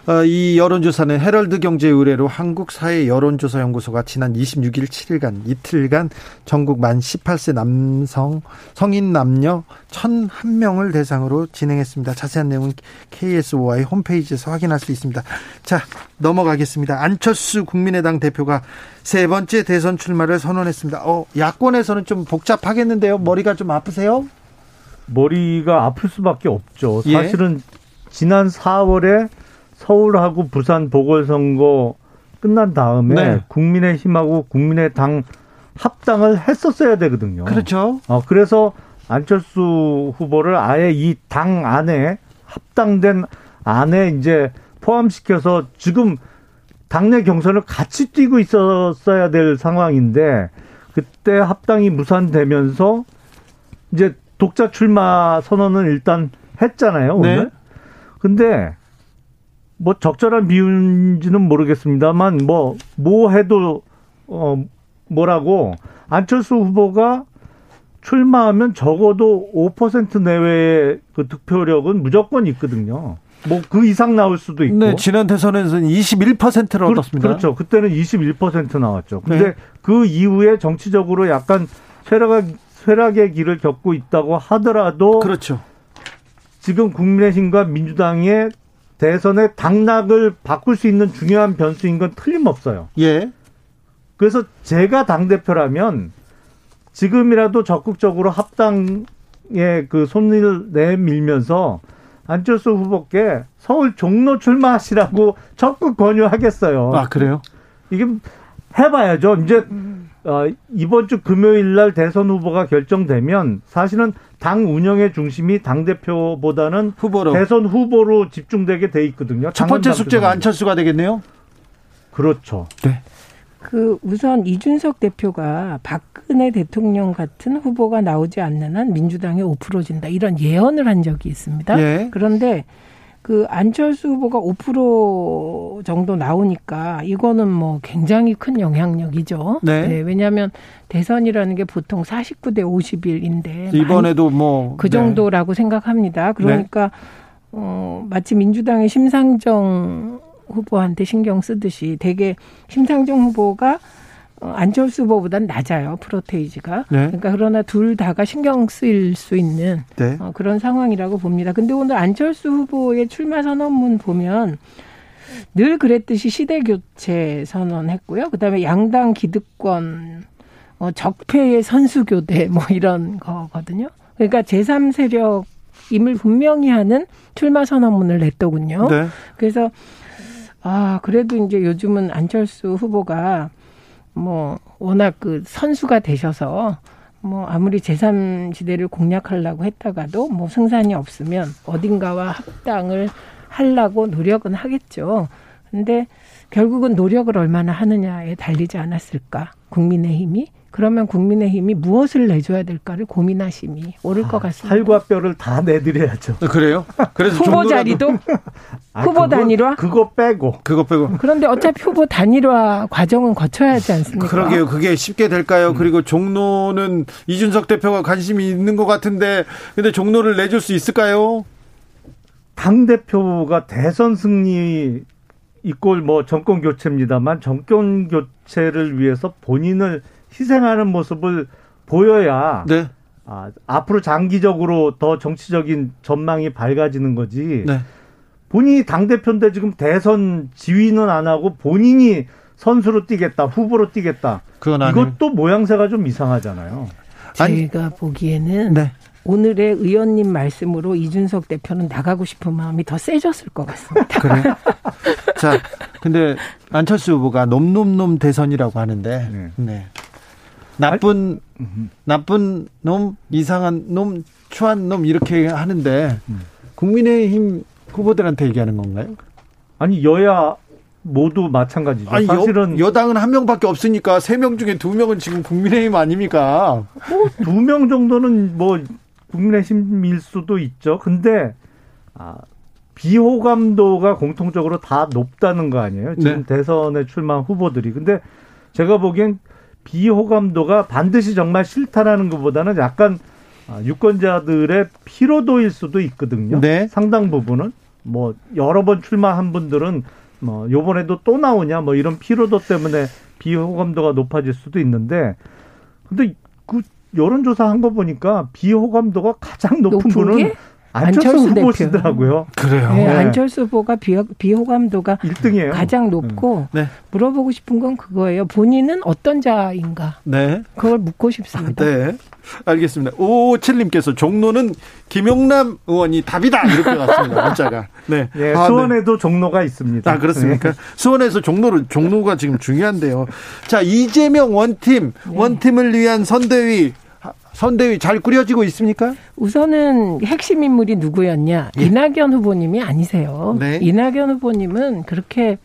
어, 이 여론조사는 헤럴드 경제 의뢰로 한국사회 여론조사연구소가 지난 26일 7일간 이틀간 전국 만 18세 남성 성인 남녀 1,001명을 대상으로 진행했습니다. 자세한 내용은 KSOI 홈페이지에서 확인할 수 있습니다. 자, 넘어가겠습니다. 안철수 국민의당 대표가 세 번째 대선 출마를 선언했습니다. 어, 야권에서는 좀 복잡하겠는데요. 머리가 좀 아프세요? 머리가 아플 수밖에 없죠. 예. 사실은 지난 4월에 서울하고 부산 보궐선거 끝난 다음에 네. 국민의힘하고 국민의당 합당을 했었어야 되거든요. 그렇죠. 어, 그래서 안철수 후보를 아예 이 당 안에 합당된 안에 이제 포함시켜서 지금 당내 경선을 같이 뛰고 있었어야 될 상황인데 그때 합당이 무산되면서 이제 독자 출마 선언은 일단 했잖아요, 오늘. 네. 근데 뭐 적절한 비유인지는 모르겠습니다만 뭐뭐 해도 어 뭐라고 안철수 후보가 출마하면 적어도 5% 내외의 그 득표력은 무조건 있거든요. 뭐 그 이상 나올 수도 있고. 네, 지난 대선에서는 21%를 그, 얻었습니다. 그렇죠. 그때는 21% 나왔죠. 근데 네. 그 이후에 정치적으로 약간 쇠락, 쇠락의 길을 겪고 있다고 하더라도 그렇죠. 지금 국민의힘과 민주당의 대선의 당락을 바꿀 수 있는 중요한 변수인 건 틀림없어요. 예. 그래서 제가 당대표라면 지금이라도 적극적으로 합당에 그 손을 내밀면서 안철수 후보께 서울 종로 출마하시라고 적극 권유하겠어요. 아, 그래요? 이게 해봐야죠. 이제 어, 이번 주 금요일 날 대선 후보가 결정되면 사실은 당 운영의 중심이 당 대표보다는 후보로. 대선 후보로 집중되게 돼 있거든요. 첫 번째 숙제가. 안철수가 되겠네요. 그렇죠. 그 우선 이준석 대표가 박근혜 대통령 같은 후보가 나오지 않는 한 민주당이 5% 진다 이런 예언을 한 적이 있습니다. 예. 그런데 그 안철수 후보가 5% 정도 나오니까 이거는 뭐 굉장히 큰 영향력이죠. 네. 왜냐하면 대선이라는 게 보통 49대 51인데 이번에도 뭐그 네. 정도라고 생각합니다. 그러니까 어 마치 민주당의 심상정 후보한테 신경 쓰듯이 되게 심상정 후보가 어, 안철수 후보보다는 낮아요 프로테이지가. 네. 그러니까 그러나 둘 다가 신경 쓰일 수 있는 네. 어, 그런 상황이라고 봅니다. 근데 오늘 안철수 후보의 출마 선언문 보면 늘 그랬듯이 시대 교체 선언했고요. 그다음에 양당 기득권 어, 적폐의 선수 교대 뭐 이런 거거든요. 그러니까 제3세력임을 분명히 하는 출마 선언문을 냈더군요. 네. 그래서 아 그래도 이제 요즘은 안철수 후보가 뭐 워낙 그 선수가 되셔서 뭐 아무리 제3지대를 공략하려고 했다가도 뭐 승산이 없으면 어딘가와 합당을 하려고 노력은 하겠죠. 근데 결국은 노력을 얼마나 하느냐에 달리지 않았을까 국민의힘이 그러면 국민의힘이 무엇을 내줘야 될까를 고민하심이 옳을 것 같습니다. 살과 뼈를 다 내드려야죠. 그래요? 그래서 후보 자리도 아, 후보 그거- 단일화? 그거 빼고 그거 빼고 그런데 어차피 후보 단일화 과정은 거쳐야 하지 않습니까? 그러게요. 그게 쉽게 될까요? 그리고 종로는 이준석 대표가 관심이 있는 것 같은데, 근데 종로를 내줄 수 있을까요? 당 대표가 대선 승리 이꼴 뭐 정권 교체입니다만 정권 교체를 위해서 본인을 희생하는 모습을 보여야 네. 아, 앞으로 장기적으로 더 정치적인 전망이 밝아지는 거지. 네. 본인이 당 대표인데 지금 대선 지휘는 안 하고 본인이 선수로 뛰겠다, 후보로 뛰겠다. 그건 아니에요. 이것도 모양새가 좀 이상하잖아요. 제가 보기에는 네. 오늘의 의원님 말씀으로 이준석 대표는 나가고 싶은 마음이 더 세졌을 것 같습니다. 그래. 자, 근데 안철수 후보가 놈놈놈 대선이라고 하는데, 네. 네. 나쁜 나쁜 놈, 이상한 놈, 추한 놈 이렇게 하는데 국민의힘 후보들한테 얘기하는 건가요? 아니 여야 모두 마찬가지죠. 아니 사실은 여, 당은 한 명밖에 없으니까 세 명 중에 두 명은 지금 국민의힘 아닙니까? 두명 정도는 뭐 국민의힘일 수도 있죠. 근데 아, 비호감도가 공통적으로 다 높다는 거 아니에요? 지금 네. 대선에 출마한 후보들이. 근데 제가 보기엔 비호감도가 반드시 정말 싫다라는 것보다는 약간 아, 유권자들의 피로도일 수도 있거든요. 네. 상당 부분은 뭐 여러 번 출마한 분들은 뭐 요번에도 또 나오냐 뭐 이런 피로도 때문에 비호감도가 높아질 수도 있는데 근데 그 여론조사 한 거 보니까 비호감도가 가장 높은, 높은 분은 게 안철수, 안철수 대표. 후보시더라고요. 그래요. 네, 네. 안철수 후보가 비, 비호감도가 1등이에요. 가장 높고 네. 물어보고 싶은 건 그거예요. 본인은 어떤 자인가? 네. 그걸 묻고 싶습니다. 네. 알겠습니다. 557님께서 종로는 김용남 의원이 답이다. 이렇게 왔습니다. 문자가. 네. 예, 아, 네. 수원에도 종로가 있습니다. 아, 그렇습니까? 네. 수원에서 종로를, 종로가 지금 중요한데요. 자, 이재명 원팀, 원팀을 위한 선대위, 선대위 잘 꾸려지고 있습니까? 우선은 핵심 인물이 누구였냐? 이낙연 후보님이 아니세요. 네. 이낙연 후보님은 그렇게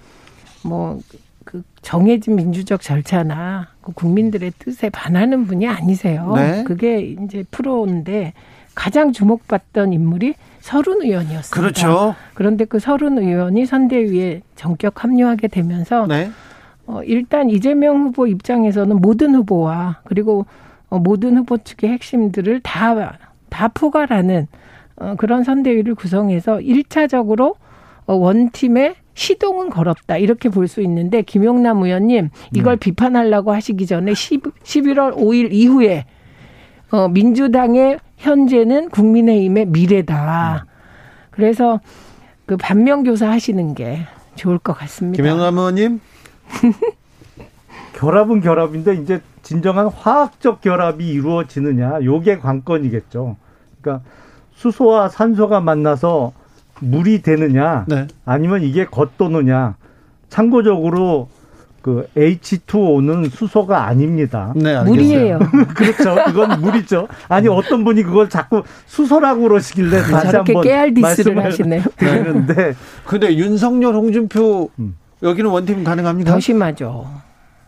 뭐 그 정해진 민주적 절차나 그 국민들의 뜻에 반하는 분이 아니세요. 네. 그게 이제 프로인데 가장 주목받던 인물이 서른 의원이었습니다. 그렇죠. 그런데 그 서른 의원이 선대위에 전격 합류하게 되면서 네. 어, 일단 이재명 후보 입장에서는 모든 후보와 그리고 어, 모든 후보 측의 핵심들을 다, 다 포괄하는 어, 그런 선대위를 구성해서 일차적으로 어, 원팀에 시동은 걸었다 이렇게 볼 수 있는데 김용남 의원님 이걸 음. 비판하려고 하시기 전에 10, 11월 5일 이후에 어, 민주당의 현재는 국민의힘의 미래다. 그래서 그 반면 교사 하시는 게 좋을 것 같습니다. 김영남 의원님 결합은 결합인데 이제 진정한 화학적 결합이 이루어지느냐 요게 관건이겠죠. 그러니까 수소와 산소가 만나서 물이 되느냐 네. 아니면 이게 겉도느냐. 참고적으로 그 H2O는 수소가 아닙니다. 네. 물이에요. 그렇죠. 그건 물이죠. 아니 어떤 분이 그걸 자꾸 수소라고 그러시길래 다시 저렇게 한번 깨알 디스를 말씀을 하시네. 드리는데 근데 윤석열, 홍준표 음. 여기는 원팀 가능합니까? 더 심하죠.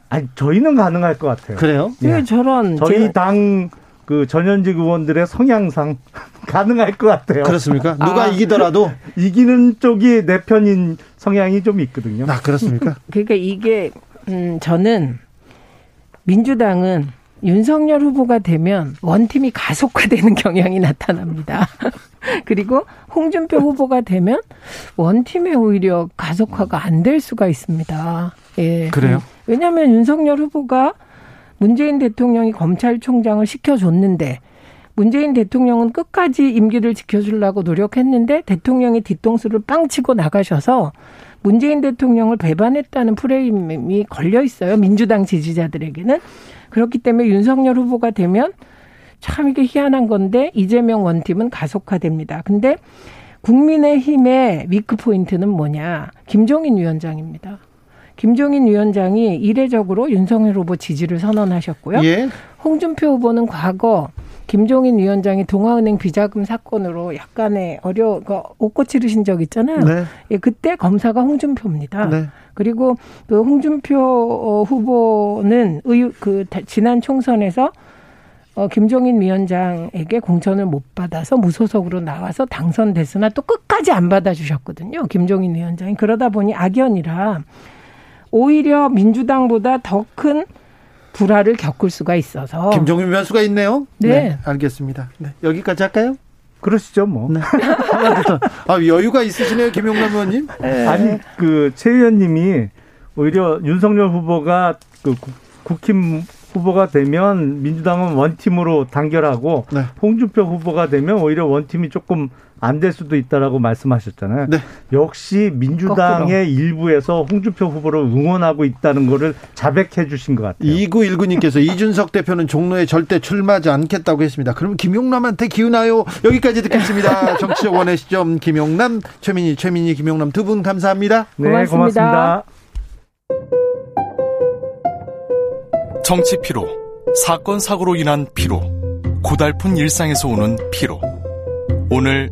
아니 저희는 가능할 것 같아요. 그래요? 예. 왜 저런 저희 제- 당 그 전현직 의원들의 성향상 가능할 것 같아요. 그렇습니까? 누가 아. 이기더라도 이기는 쪽이 내 편인 성향이 좀 있거든요. 아 그렇습니까? 그러니까 이게 음 저는 민주당은 윤석열 후보가 되면 원팀이 가속화되는 경향이 나타납니다. 그리고 홍준표 후보가 되면 원팀에 오히려 가속화가 안 될 수가 있습니다. 예. 그래요? 왜냐하면 윤석열 후보가 문재인 대통령이 검찰총장을 시켜줬는데 문재인 대통령은 끝까지 임기를 지켜주려고 노력했는데 대통령이 뒤통수를 빵 치고 나가셔서 문재인 대통령을 배반했다는 프레임이 걸려 있어요. 민주당 지지자들에게는. 그렇기 때문에 윤석열 후보가 되면 참 이게 희한한 건데 이재명 원팀은 가속화됩니다. 근데 국민의힘의 위크 포인트는 뭐냐? 김종인 위원장입니다. 김종인 위원장이 이례적으로 윤석열 후보 지지를 선언하셨고요. 예. 홍준표 후보는 과거 김종인 위원장이 동아은행 비자금 사건으로 약간의 어려 그 옷고 치르신 적 있잖아요. 네. 예, 그때 검사가 홍준표입니다. 네. 그리고 그 홍준표 어, 후보는 의, 그 다- 지난 총선에서 어, 김종인 위원장에게 공천을 못 받아서 무소속으로 나와서 당선됐으나 또 끝까지 안 받아주셨거든요. 김종인 위원장이. 그러다 보니 악연이라 오히려 민주당보다 더큰 불화를 겪을 수가 있어서. 김종인 변수가 있네요. 네. 알겠습니다. 네. 여기까지 할까요? 그러시죠, 뭐. 네. 아, 여유가 있으시네요, 김용남 의원님. 아니 그 최 의원님이 오히려 윤석열 후보가 그 국- 국힘 후보가 되면 민주당은 원팀으로 단결하고 네. 홍준표 후보가 되면 오히려 원팀이 조금 안 될 수도 있다라고 말씀하셨잖아요. 네. 역시 민주당의 일부에서 홍준표 후보를 응원하고 있다는 거를 자백해 주신 것 같아요. 2919님께서 이준석 대표는 종로에 절대 출마하지 않겠다고 했습니다. 그럼 김용남한테 기우나요? 여기까지 듣겠습니다. 정치적 원의 시점 김용남, 최민희, 최민희, 김용남 두 분 감사합니다. 네, 고맙습니다. 고맙습니다. 정치 피로, 사건 사고로 인한 피로, 고달픈 일상에서 오는 피로. 오늘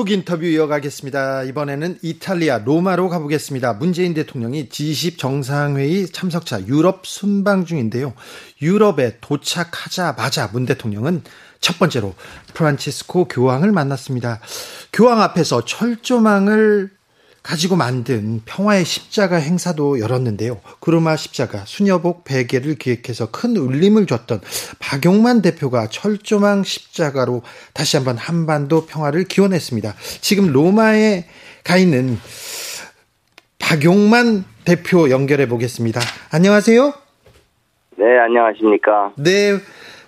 훅 인터뷰 이어가겠습니다. 이번에는 이탈리아 로마로 가보겠습니다. 문재인 대통령이 G20 정상회의 참석차 유럽 순방 중인데요. 유럽에 도착하자마자 문 대통령은 첫 번째로 프란치스코 교황을 만났습니다. 교황 앞에서 철조망을 가지고 만든 평화의 십자가 행사도 열었는데요. 구르마 십자가, 수녀복 베개를 기획해서 큰 울림을 줬던 박용만 대표가 철조망 십자가로 다시 한번 한반도 평화를 기원했습니다. 지금 로마에 가 있는 박용만 대표 연결해 보겠습니다. 안녕하세요. 네, 안녕하십니까. 네,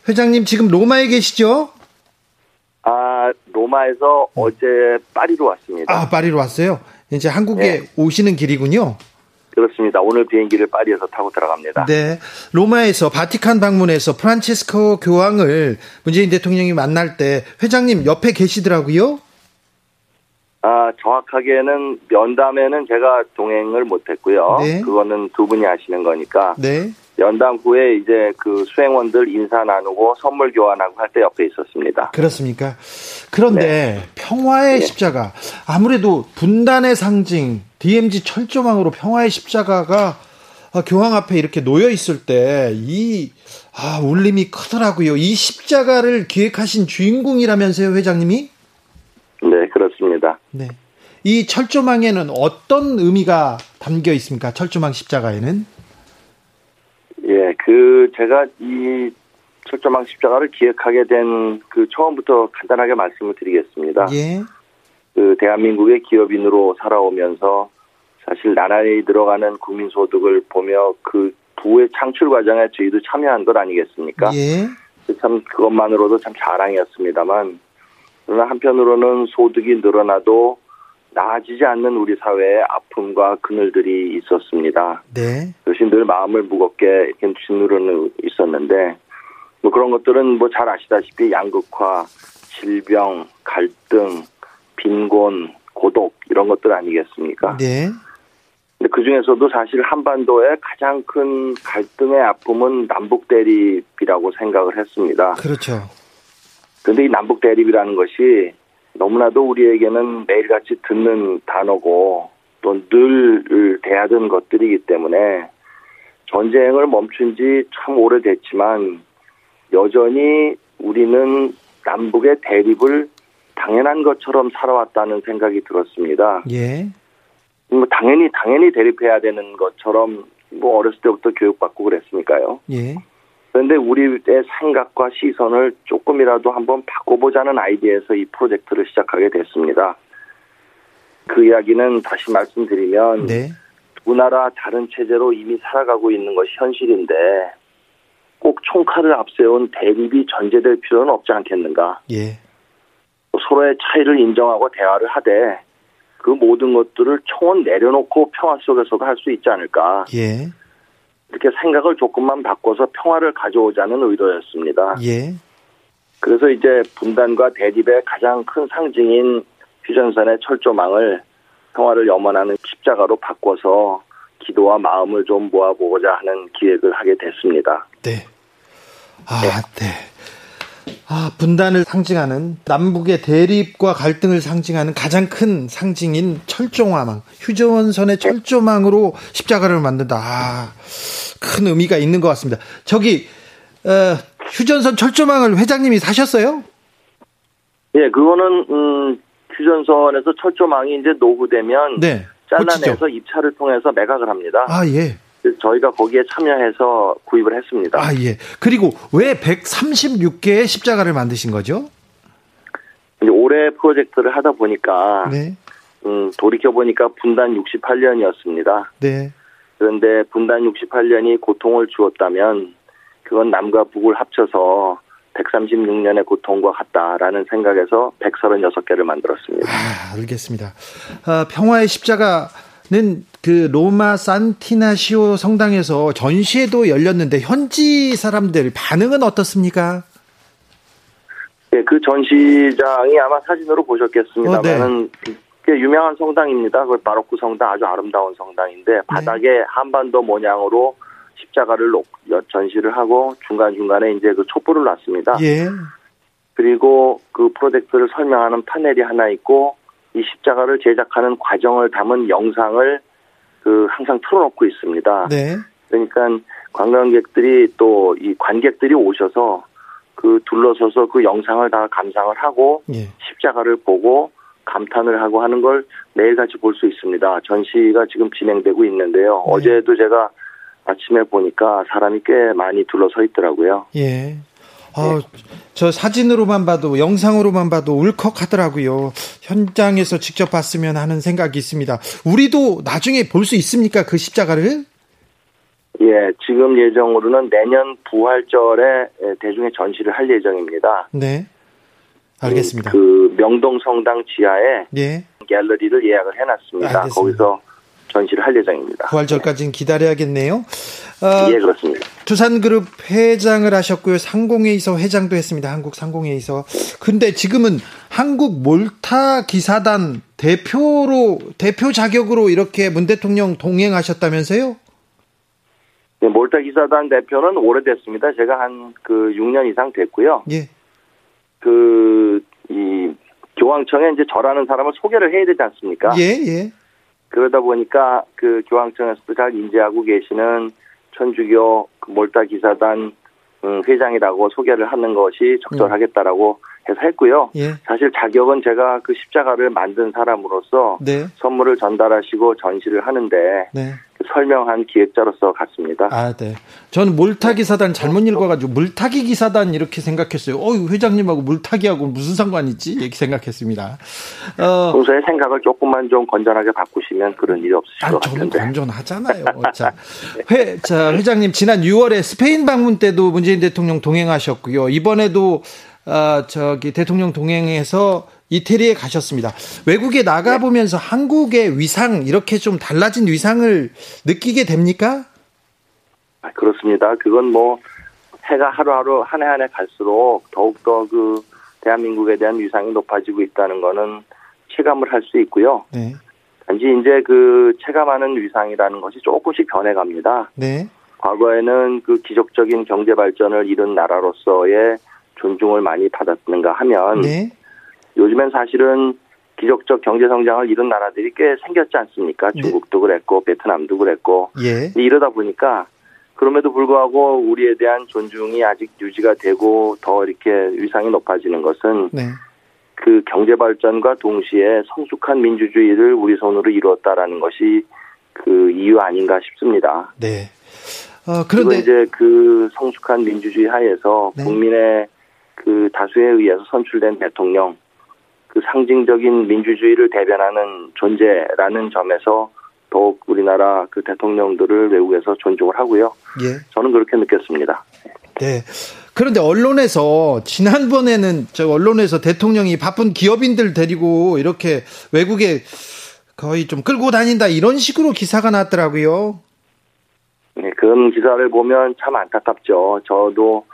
회장님 지금 로마에 계시죠? 아, 로마에서 어제 파리로 왔습니다. 아, 파리로 왔어요. 이제 한국에 네. 오시는 길이군요. 그렇습니다. 오늘 비행기를 파리에서 타고 들어갑니다. 네. 로마에서 바티칸 방문해서 프란치스코 교황을 문재인 대통령이 만날 때 회장님 옆에 계시더라고요. 아, 정확하게는 면담에는 제가 동행을 못했고요. 네. 그거는 두 분이 하시는 거니까. 네. 면담 후에 이제 그 수행원들 인사 나누고 선물 교환하고 할 때 옆에 있었습니다. 그렇습니까? 그런데 평화의 네. 십자가 아무래도 분단의 상징 DMZ 철조망으로 평화의 십자가가 아, 교황 앞에 이렇게 놓여 있을 때이 아, 울림이 크더라고요. 이 십자가를 기획하신 주인공이라면서요, 회장님이? 네, 그렇습니다. 네. 이 철조망에는 어떤 의미가 담겨 있습니까? 철조망 십자가에는? 예, 그 제가 이 철조망 십자가를 기획하게 된 그 처음부터 간단하게 말씀을 드리겠습니다. 예. 그 대한민국의 기업인으로 살아오면서 사실 나라에 들어가는 국민 소득을 보며 그 부의 창출 과정에 저희도 참여한 것 아니겠습니까? 예. 참 그것만으로도 참 자랑이었습니다만 그러나 한편으로는 소득이 늘어나도 나아지지 않는 우리 사회의 아픔과 그늘들이 있었습니다. 네. 그것이 늘 마음을 무겁게 이렇게 짓누르는 있었는데 뭐 그런 것들은 뭐 잘 아시다시피 양극화, 질병, 갈등, 빈곤, 고독 이런 것들 아니겠습니까? 네. 근데 그 중에서도 사실 한반도의 가장 큰 갈등의 아픔은 남북 대립이라고 생각을 했습니다. 그렇죠. 그런데 이 남북 대립이라는 것이 너무나도 우리에게는 매일같이 듣는 단어고 또 늘 대하던 것들이기 때문에 전쟁을 멈춘 지 참 오래됐지만 여전히 우리는 남북의 대립을 당연한 것처럼 살아왔다는 생각이 들었습니다. 예. 뭐 당연히 당연히 대립해야 되는 것처럼 뭐 어렸을 때부터 교육받고 그랬으니까요. 예. 그런데 우리의 생각과 시선을 조금이라도 한번 바꿔보자는 아이디어에서 이 프로젝트를 시작하게 됐습니다. 그 이야기는 다시 말씀드리면 네. 두 나라 다른 체제로 이미 살아가고 있는 것이 현실인데 꼭 총칼을 앞세운 대립이 전제될 필요는 없지 않겠는가. 예. 서로의 차이를 인정하고 대화를 하되 그 모든 것들을 총은 내려놓고 평화 속에서도 할 수 있지 않을까. 예. 이렇게 생각을 조금만 바꿔서 평화를 가져오자는 의도였습니다. 예. 그래서 이제 분단과 대립의 가장 큰 상징인 휴전선의 철조망을 평화를 염원하는 십자가로 바꿔서 기도와 마음을 좀 모아보고자 하는 기획을 하게 됐습니다. 네. 아, 네. 아, 분단을 상징하는 남북의 대립과 갈등을 상징하는 가장 큰 상징인 철조망, 휴전선의 철조망으로 십자가를 만든다. 아, 큰 의미가 있는 것 같습니다. 저기 어, 휴전선 철조망을 회장님이 사셨어요? 예, 그거는 음, 휴전선에서 철조망이 이제 노후되면 네. 잘라내서 고치죠. 입찰을 통해서 매각을 합니다. 아, 예. 저희가 거기에 참여해서 구입을 했습니다. 아, 예. 그리고 왜 136개의 십자가를 만드신 거죠? 올해 프로젝트를 하다 보니까 네. 음, 돌이켜 보니까 분단 68년이었습니다. 네. 그런데 분단 68년이 고통을 주었다면 그건 남과 북을 합쳐서 136년의 고통과 같다라는 생각에서 136개를 만들었습니다. 아, 알겠습니다. 아, 평화의 십자가는 그 로마 산티나시오 성당에서 전시회도 열렸는데 현지 사람들 반응은 어떻습니까? 네, 그 전시장이 아마 사진으로 보셨겠습니다만은 어, 꽤 유명한 성당입니다. 그 바로크 성당 아주 아름다운 성당인데 바닥에 한반도 모양으로 십자가를 놓- 여- 전시를 하고 중간 중간에 이제 그 촛불을 놨습니다. 예. 그리고 그 프로젝트를 설명하는 파넬이 하나 있고 이 십자가를 제작하는 과정을 담은 영상을 그 항상 틀어놓고 있습니다. 네. 그러니까 관광객들이 또 이 관객들이 오셔서 그 둘러서서 그 영상을 다 감상을 하고 예. 십자가를 보고 감탄을 하고 하는 걸 매일같이 볼 수 있습니다. 전시가 지금 진행되고 있는데요. 네. 어제도 제가 아침에 보니까 사람이 꽤 많이 둘러서 있더라고요. 예. 어, 저 사진으로만 봐도 영상으로만 봐도 울컥하더라고요. 현장에서 직접 봤으면 하는 생각이 있습니다. 우리도 나중에 볼 수 있습니까? 그 십자가를? 예, 지금 예정으로는 내년 부활절에 대중에 전시를 할 예정입니다. 네. 알겠습니다. 그 명동 성당 지하에 예. 갤러리를 예약을 해놨습니다. 알겠습니다. 거기서 전시를 할 예정입니다. 부활절까지는 기다려야겠네요. 어, 예, 그렇습니다. 두산그룹 회장을 하셨고요. 상공회의소 회장도 했습니다. 한국 상공회의소. 근데 지금은 한국 몰타 기사단 대표로 대표 자격으로 이렇게 문 대통령 동행하셨다면서요? 네, 몰타 기사단 대표는 오래됐습니다. 제가 한 그 6년 이상 됐고요. 예. 그, 이, 교황청에 이제 저라는 사람을 소개를 해야 되지 않습니까? 예, 예. 그러다 보니까 그 교황청에서도 잘 인지하고 계시는 천주교 그 몰타 기사단 음, 회장이라고 소개를 하는 것이 적절하겠다라고 해서 했고요. 예. 사실 자격은 제가 그 십자가를 만든 사람으로서 네. 선물을 전달하시고 전시를 하는데 네. 그 설명한 기획자로서 갔습니다. 아, 네. 저는 물타기 사단 잘못 읽어가지고 물타기 기사단 이렇게 생각했어요. 어, 회장님하고 물타기하고 무슨 상관이지? 이렇게 생각했습니다. 어, 평소에 생각을 조금만 좀 건전하게 바꾸시면 그런 일이 없으실 아니, 것 저는 같은데. 건전하잖아요. 자, 회, 자, 회장님, 지난 6월에 스페인 방문 때도 문재인 대통령 동행하셨고요. 이번에도, 어, 저기, 대통령 동행해서 이태리에 가셨습니다. 외국에 나가 보면서 한국의 위상, 이렇게 좀 달라진 위상을 느끼게 됩니까? 아, 그렇습니다. 그건 뭐 해가 하루하루 한 해 한 해 갈수록 더욱더 그 대한민국에 대한 위상이 높아지고 있다는 거는 체감을 할 수 있고요. 네. 단지 이제 그 체감하는 위상이라는 것이 조금씩 변해갑니다. 네. 과거에는 그 기적적인 경제 발전을 이룬 나라로서의 존중을 많이 받았는가 하면 네. 요즘엔 사실은 기적적 경제 성장을 이룬 나라들이 꽤 생겼지 않습니까? 중국도 그랬고 베트남도 그랬고 예. 이러다 보니까 그럼에도 불구하고 우리에 대한 존중이 아직 유지가 되고 더 이렇게 위상이 높아지는 것은 네. 그 경제 발전과 동시에 성숙한 민주주의를 우리 손으로 이루었다라는 것이 그 이유 아닌가 싶습니다. 네. 어, 그리고 그런데, 이제 그 성숙한 민주주의 하에서 네. 국민의 그 다수에 의해서 선출된 대통령, 그 상징적인 민주주의를 대변하는 존재라는 점에서 더욱 우리나라 그 대통령들을 외국에서 존중을 하고요. 예. 저는 그렇게 느꼈습니다. 네. 그런데 언론에서 지난번에는 저 언론에서 대통령이 바쁜 기업인들 데리고 이렇게 외국에 거의 좀 끌고 다닌다 이런 식으로 기사가 났더라고요. 네, 그런 기사를 보면 참 안타깝죠. 저도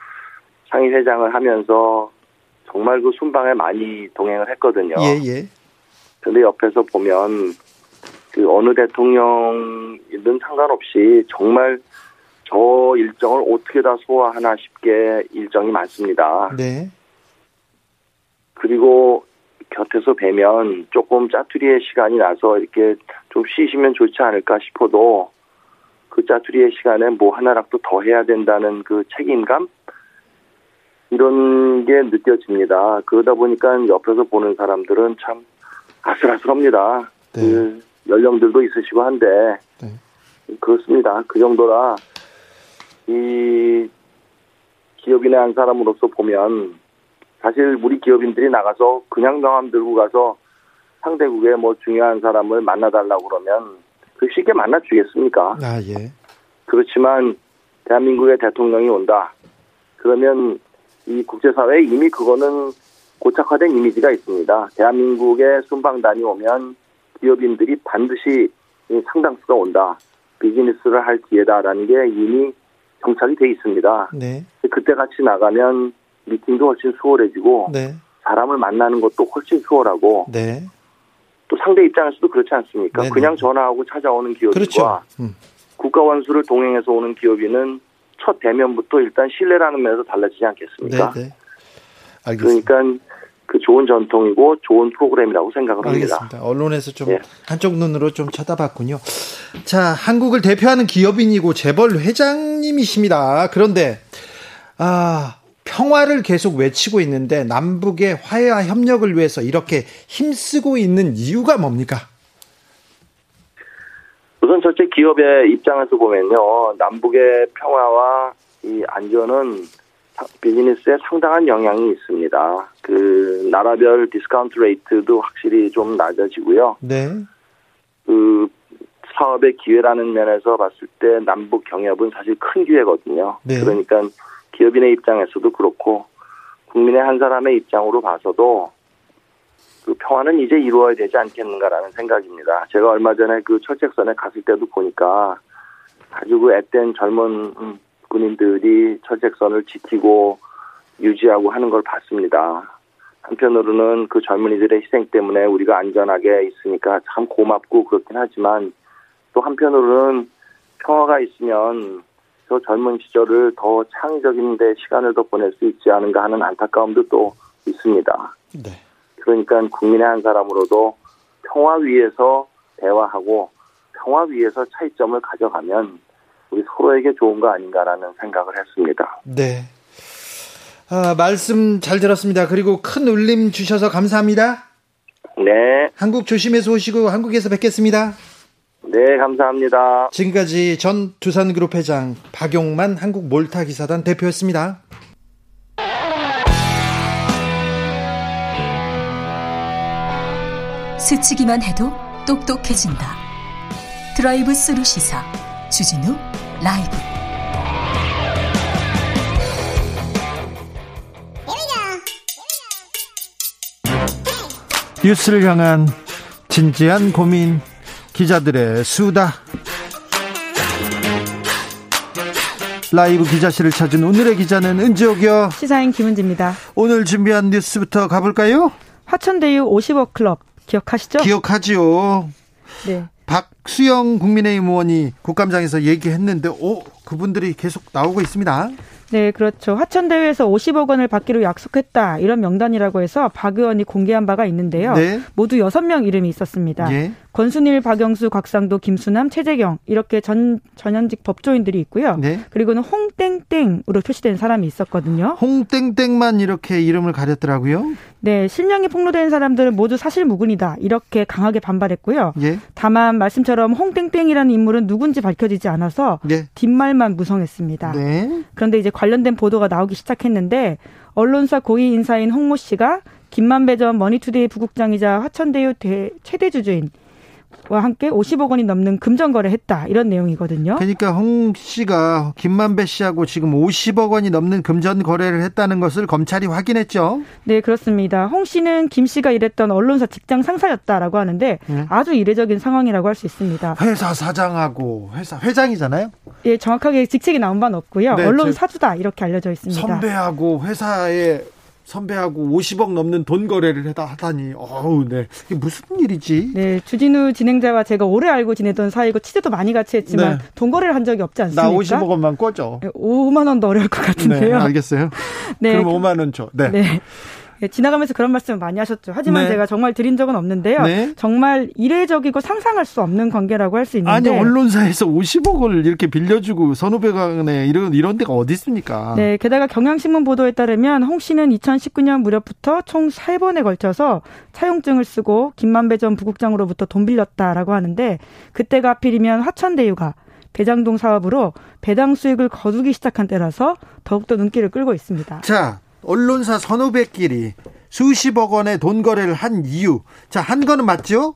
상위 회장을 하면서 정말 그 순방에 많이 동행을 했거든요. 예, 예. 근데 옆에서 보면 그 어느 대통령이든 상관없이 정말 저 일정을 어떻게 다 소화하나 싶게 일정이 많습니다. 네. 그리고 곁에서 뵈면 조금 짜투리의 시간이 나서 이렇게 좀 쉬시면 좋지 않을까 싶어도 그 짜투리의 시간에 뭐 하나라도 더 해야 된다는 그 책임감 이런 게 느껴집니다. 그러다 보니까 옆에서 보는 사람들은 참 아슬아슬합니다. 그 연령들도 있으시고 한데 그렇습니다. 그 정도라 이 기업인의 한 사람으로서 보면 사실 우리 기업인들이 나가서 그냥 명함 들고 가서 상대국의 뭐 중요한 사람을 만나달라고 그러면 그 쉽게 만나주겠습니까? 아, 예. 그렇지만 대한민국의 대통령이 온다. 그러면 이 국제사회에 이미 그거는 고착화된 이미지가 있습니다. 대한민국의 순방단이 오면 기업인들이 반드시 이 상당수가 온다. 비즈니스를 할 기회다라는 게 이미 정착이 돼 있습니다. 네. 그때 같이 나가면 미팅도 훨씬 수월해지고 네. 사람을 만나는 것도 훨씬 수월하고 네. 또 상대 입장에서도 그렇지 않습니까? 네네. 그냥 전화하고 찾아오는 기업인과 그렇죠. 음. 국가 원수를 동행해서 오는 기업인은 첫 대면부터 일단 신뢰라는 면에서 달라지지 않겠습니까? 네, 네. 알겠습니다. 그러니까 그 좋은 전통이고 좋은 프로그램이라고 생각을 합니다. 알겠습니다. 언론에서 좀 예. 한쪽 눈으로 좀 쳐다봤군요. 자, 한국을 대표하는 기업인이고 재벌 회장님이십니다. 그런데 아, 평화를 계속 외치고 있는데 남북의 화해와 협력을 위해서 이렇게 힘쓰고 있는 이유가 뭡니까? 우선 첫째 기업의 입장에서 보면요. 남북의 평화와 이 안전은 사- 비즈니스에 상당한 영향이 있습니다. 그 나라별 discount rate도 확실히 좀 낮아지고요. 네. 그 사업의 기회라는 면에서 봤을 때 남북 경협은 사실 큰 기회거든요. 네. 그러니까 기업인의 입장에서도 그렇고 국민의 한 사람의 입장으로 봐서도 그 평화는 이제 이루어야 되지 않겠는가라는 생각입니다. 제가 얼마 전에 그 철책선에 갔을 때도 보니까 아주 그 앳된 젊은 음, 군인들이 철책선을 지키고 유지하고 하는 걸 봤습니다. 한편으로는 그 젊은이들의 희생 때문에 우리가 안전하게 있으니까 참 고맙고 그렇긴 하지만 또 한편으로는 평화가 있으면 저 젊은 시절을 더 창의적인 데 시간을 더 보낼 수 있지 않은가 하는 안타까움도 또 있습니다. 네. 그러니까 국민의 한 사람으로도 평화 위에서 대화하고 평화 위에서 차이점을 가져가면 우리 서로에게 좋은 거 아닌가라는 생각을 했습니다. 네. 아, 말씀 잘 들었습니다. 그리고 큰 울림 주셔서 감사합니다. 네. 한국 조심해서 오시고 한국에서 뵙겠습니다. 네, 감사합니다. 지금까지 전 두산그룹 회장 박용만 한국 몰타 기사단 대표였습니다. 스치기만 해도 똑똑해진다. 드라이브 스루 시사 주진우 라이브. 뉴스를 향한 진지한 고민 기자들의 수다 라이브 기자실을 찾은 오늘의 기자는 은지옥이요 시사인 김은지입니다. 오늘 준비한 뉴스부터 가볼까요? 화천대유 50억 클럽 기억하시죠? 기억하지요. 네. 박수영 국민의힘 의원이 국감장에서 얘기했는데 오 그분들이 계속 나오고 있습니다. 네, 그렇죠. 화천대유에서 50억 원을 받기로 약속했다. 이런 명단이라고 해서 박 의원이 공개한 바가 있는데요. 네. 모두 6명 이름이 있었습니다. 예. 권순일, 박영수, 곽상도, 김수남, 최재경 이렇게 전 전현직 법조인들이 있고요. 네. 그리고는 홍땡땡으로 표시된 사람이 있었거든요. 홍땡땡만 이렇게 이름을 가렸더라고요. 네, 실명이 폭로된 사람들은 모두 사실무근이다. 이렇게 강하게 반발했고요. 예. 다만 말씀처럼 홍땡땡이라는 인물은 누군지 밝혀지지 않아서 예. 뒷말만 무성했습니다. 네. 그런데 이제 관련된 보도가 나오기 시작했는데 언론사 고위 인사인 홍 모 씨가 김만배 전 머니투데이 부국장이자 화천대유 대, 최대 주주인 와 함께 50억 원이 넘는 금전 거래했다 이런 내용이거든요. 그러니까 홍 씨가 김만배 씨하고 지금 50억 원이 넘는 금전 거래를 했다는 것을 검찰이 확인했죠. 네, 그렇습니다. 홍 씨는 김 씨가 일했던 언론사 직장 상사였다라고 하는데 네. 아주 이례적인 상황이라고 할 수 있습니다. 회사 사장하고 회사 회장이잖아요. 예, 정확하게 직책이 나온 바는 없고요. 네, 언론 저- 사주다 이렇게 알려져 있습니다. 선배하고 회사에 선배하고 50억 넘는 돈 거래를 하다 하다니 어우 네 이게 무슨 일이지? 네, 주진우 진행자와 제가 오래 알고 지내던 사이고 취재도 많이 같이 했지만 네. 돈 거래를 한 적이 없지 않습니까? 나 50억 원만 꿔줘. 5만 원도 어려울 것 네, 같은데요. 알겠어요. 네. 그럼 5만 원 줘. 네. 네. 예, 지나가면서 그런 말씀을 많이 하셨죠. 하지만 네. 제가 정말 드린 적은 없는데요. 네. 정말 이례적이고 상상할 수 없는 관계라고 할 수 있는데 아니 언론사에서 50억을 이렇게 빌려주고 선후배간에 이런 이런 데가 어디 있습니까? 네, 게다가 경향신문 보도에 따르면 홍 씨는 2019년 무렵부터 총 3번에 걸쳐서 차용증을 쓰고 김만배 전 부국장으로부터 돈 빌렸다라고 하는데 그때가 하필이면 화천대유가 대장동 사업으로 배당 수익을 거두기 시작한 때라서 더욱더 눈길을 끌고 있습니다. 자, 언론사 선후배끼리 수십억 원의 돈 거래를 한 이유. 자, 한 거는 맞죠?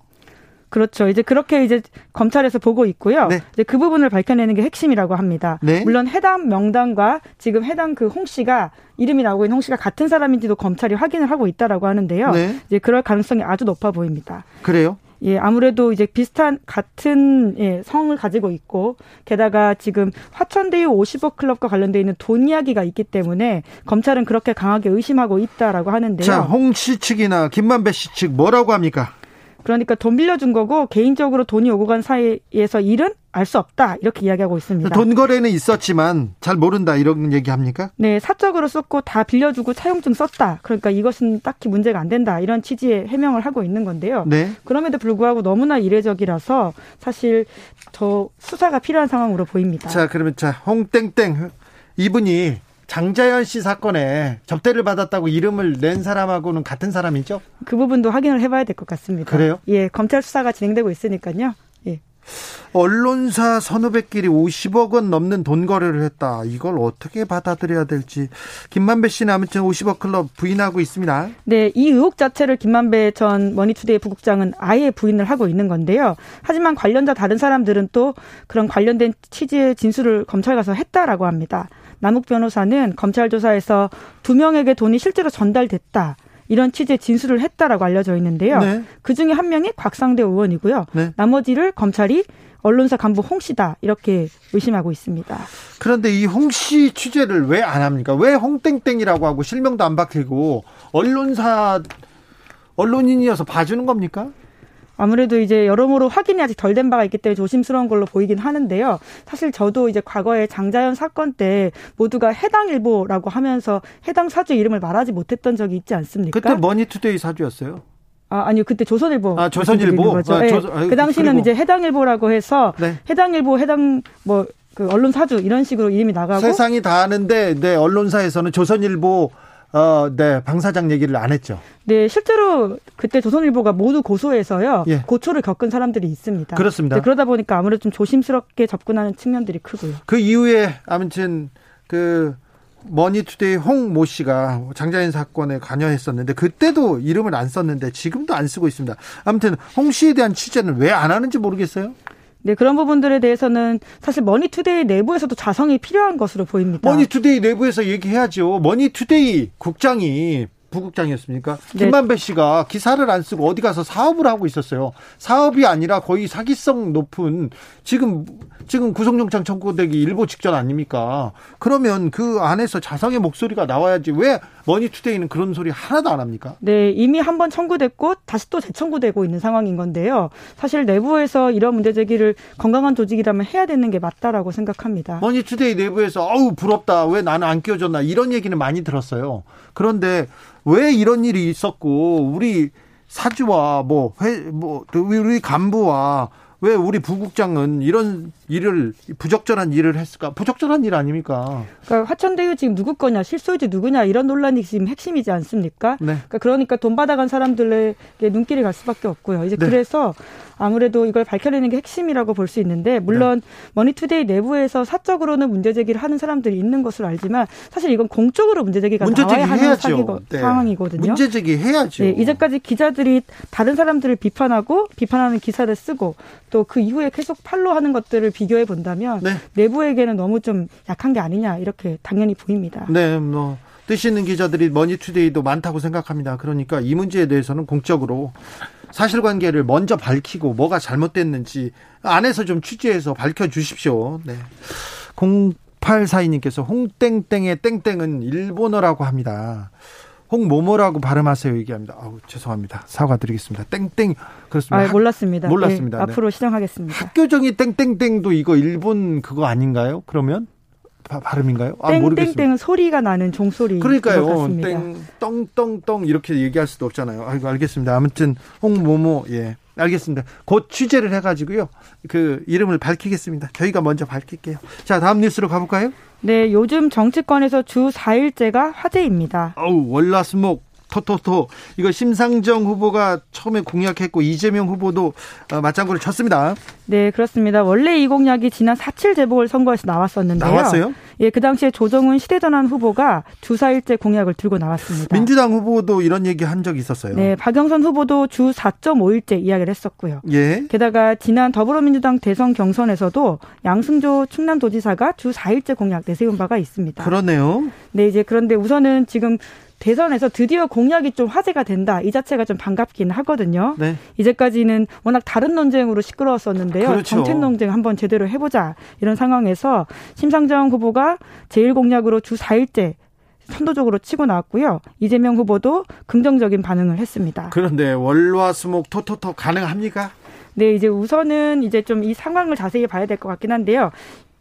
그렇죠. 이제 그렇게 이제 검찰에서 보고 있고요. 이제 그 부분을 밝혀내는 게 핵심이라고 합니다. 네. 물론 해당 명단과 지금 해당 그 홍 씨가 이름이 나오고 있는 홍 씨가 같은 사람인지도 검찰이 확인을 하고 있다라고 하는데요. 네. 이제 그럴 가능성이 아주 높아 보입니다. 그래요? 예, 아무래도 이제 비슷한 같은 예, 성을 가지고 있고 게다가 지금 화천대유 50억 클럽과 관련돼 있는 돈 이야기가 있기 때문에 검찰은 그렇게 강하게 의심하고 있다라고 하는데요. 자, 홍 씨 측이나 김만배 씨 측 뭐라고 합니까? 그러니까 돈 빌려준 거고 개인적으로 돈이 오고 간 사이에서 일은 알 수 없다 이렇게 이야기하고 있습니다. 돈 거래는 있었지만 잘 모른다 이런 얘기 합니까? 네, 사적으로 썼고 다 빌려주고 차용증 썼다. 그러니까 이것은 딱히 문제가 안 된다. 이런 취지의 해명을 하고 있는 건데요. 네. 그럼에도 불구하고 너무나 이례적이라서 사실 더 수사가 필요한 상황으로 보입니다. 자, 그러면 자, 홍땡땡 이분이 장자연 씨 사건에 접대를 받았다고 이름을 낸 사람하고는 같은 사람이죠? 그 부분도 확인을 해봐야 될 것 같습니다. 그래요? 예, 검찰 수사가 진행되고 있으니까요. 예. 언론사 선후배끼리 50억 원 넘는 돈 거래를 했다. 이걸 어떻게 받아들여야 될지. 김만배 씨는 아무튼 50억 클럽 부인하고 있습니다. 네, 이 의혹 자체를 김만배 전 머니투데이 부국장은 아예 부인을 하고 있는 건데요. 하지만 관련자 다른 사람들은 또 그런 관련된 취지의 진술을 검찰 가서 했다라고 합니다. 남욱 변호사는 검찰 조사에서 두 명에게 돈이 실제로 전달됐다. 이런 취지의 진술을 했다라고 알려져 있는데요. 네. 그 중에 한 명이 곽상대 의원이고요. 네. 나머지를 검찰이 언론사 간부 홍 씨다 이렇게 의심하고 있습니다. 그런데 이 홍 씨 취재를 왜 안 합니까? 왜 홍땡땡이라고 하고 실명도 안 밝히고 언론사 언론인이어서 봐주는 겁니까? 아무래도 이제 여러모로 확인이 아직 덜 된 바가 있기 때문에 조심스러운 걸로 보이긴 하는데요. 사실 저도 이제 과거에 장자연 사건 때 모두가 해당 일보라고 하면서 해당 사주 이름을 말하지 못했던 적이 있지 않습니까? 그때 머니투데이 사주였어요. 아, 아니요. 그때 조선일보. 아, 조선일보. 아, 네. 조선- 아, 그 당시는 그리고- 이제 해당일보라고 해서 네. 해당일보 해당 뭐 그 언론 사주 이런 식으로 이름이 나가고 세상이 다 아는데 네, 언론사에서는 조선일보 어, 네, 방사장 얘기를 안 했죠. 네, 실제로 그때 조선일보가 모두 고소해서요. 예. 고초를 겪은 사람들이 있습니다. 그렇습니다. 네, 그러다 보니까 아무래도 좀 조심스럽게 접근하는 측면들이 크고요. 그 이후에 아무튼 그 머니투데이 홍 모 씨가 장자연 사건에 관여했었는데 그때도 이름을 안 썼는데 지금도 안 쓰고 있습니다. 아무튼 홍 씨에 대한 취재는 왜 안 하는지 모르겠어요. 네, 그런 부분들에 대해서는 사실 머니투데이 내부에서도 자성이 필요한 것으로 보입니다. 머니투데이 내부에서 얘기해야죠. 머니투데이 국장이 부국장이었습니까? 네. 김만배 씨가 기사를 안 쓰고 어디 가서 사업을 하고 있었어요. 사업이 아니라 거의 사기성 높은 지금 지금 구속영장 청구되기 일보 직전 아닙니까? 그러면 그 안에서 자성의 목소리가 나와야지 왜 머니투데이는 그런 소리 하나도 안 합니까? 네, 이미 한 번 청구됐고 다시 또 재청구되고 있는 상황인 건데요. 사실 내부에서 이런 문제 제기를 건강한 조직이라면 해야 되는 게 맞다라고 생각합니다. 머니투데이 내부에서 아우 부럽다 왜 나는 안 끼워줬나 이런 얘기는 많이 들었어요. 그런데 왜 이런 일이 있었고 우리 사주와 뭐 회 뭐 우리 간부와 왜 우리 부국장은 이런 일을 부적절한 일을 했을까? 부적절한 일 아닙니까? 그러니까 화천대유 지금 누구 거냐, 실소유주 누구냐 이런 논란이 지금 핵심이지 않습니까? 네. 그러니까, 그러니까 돈 받아간 사람들에게 눈길이 갈 수밖에 없고요. 이제 네. 그래서 아무래도 이걸 밝혀내는 게 핵심이라고 볼 수 있는데 물론 네. 머니투데이 내부에서 사적으로는 문제 제기를 하는 사람들이 있는 것으로 알지만 사실 이건 공적으로 문제 제기가 문제 나와야 하는. 사기거, 네. 상황이거든요. 문제 제기해야죠. 네, 이제까지 기자들이 다른 사람들을 비판하고 비판하는 기사를 쓰고 또 그 이후에 계속 팔로우하는 것들을 비교해 본다면 네. 내부에게는 너무 좀 약한 게 아니냐 이렇게 당연히 보입니다. 네, 뭐 뜻 있는 기자들이 머니투데이도 많다고 생각합니다. 그러니까 이 문제에 대해서는 공적으로 사실관계를 먼저 밝히고 뭐가 잘못됐는지 안에서 좀 취재해서 밝혀 주십시오. 네. 0842님께서 홍땡땡의 땡땡은 일본어라고 합니다. 홍모모라고 발음하세요 얘기합니다. 아우 죄송합니다. 사과드리겠습니다. 땡땡 그렇습니다. 아, 몰랐습니다. 몰랐습니다. 네, 네. 앞으로 시정하겠습니다. 학교정이 땡땡땡도 이거 일본 그거 아닌가요? 그러면 바- 발음인가요? 아. 땡땡땡은 소리가 나는 종소리 그러니까요. 같습니다. 땡, 떵떵떵 이렇게 얘기할 수도 없잖아요. 아이고, 알겠습니다. 아무튼, 홍모모, 예. 알겠습니다. 곧 취재를 해가지고요. 그, 이름을 밝히겠습니다. 저희가 먼저 밝힐게요. 자, 다음 뉴스로 가볼까요? 네, 요즘 정치권에서 주 4일제가 화제입니다. 어우, 월화수목, 토토토. 이거 심상정 후보가 처음에 공약했고, 이재명 후보도 어, 맞장구를 쳤습니다. 네, 그렇습니다. 원래 이 공약이 지난 4.7 재보궐 선거에서 나왔었는데요. 나왔어요? 예, 그 당시에 조정훈 시대전환 후보가 주 4일제 공약을 들고 나왔습니다. 민주당 후보도 이런 얘기 한 적이 있었어요. 네, 박영선 후보도 주 4.5일제 이야기를 했었고요. 예. 게다가 지난 더불어민주당 대선 경선에서도 양승조 충남도지사가 주 4일제 공약 내세운 바가 있습니다. 그러네요. 네, 이제 그런데 우선은 지금 대선에서 드디어 공약이 좀 화제가 된다. 이 자체가 좀 반갑긴 하거든요. 네. 이제까지는 워낙 다른 논쟁으로 시끄러웠었는데요. 그렇죠. 정책 논쟁 한번 제대로 해보자. 이런 상황에서 심상정 후보가 제1 공약으로 주 4일제 선도적으로 치고 나왔고요. 이재명 후보도 긍정적인 반응을 했습니다. 그런데 월화수목 토토토 가능합니까? 네, 이제 우선은 이제 좀 이 상황을 자세히 봐야 될 것 같긴 한데요.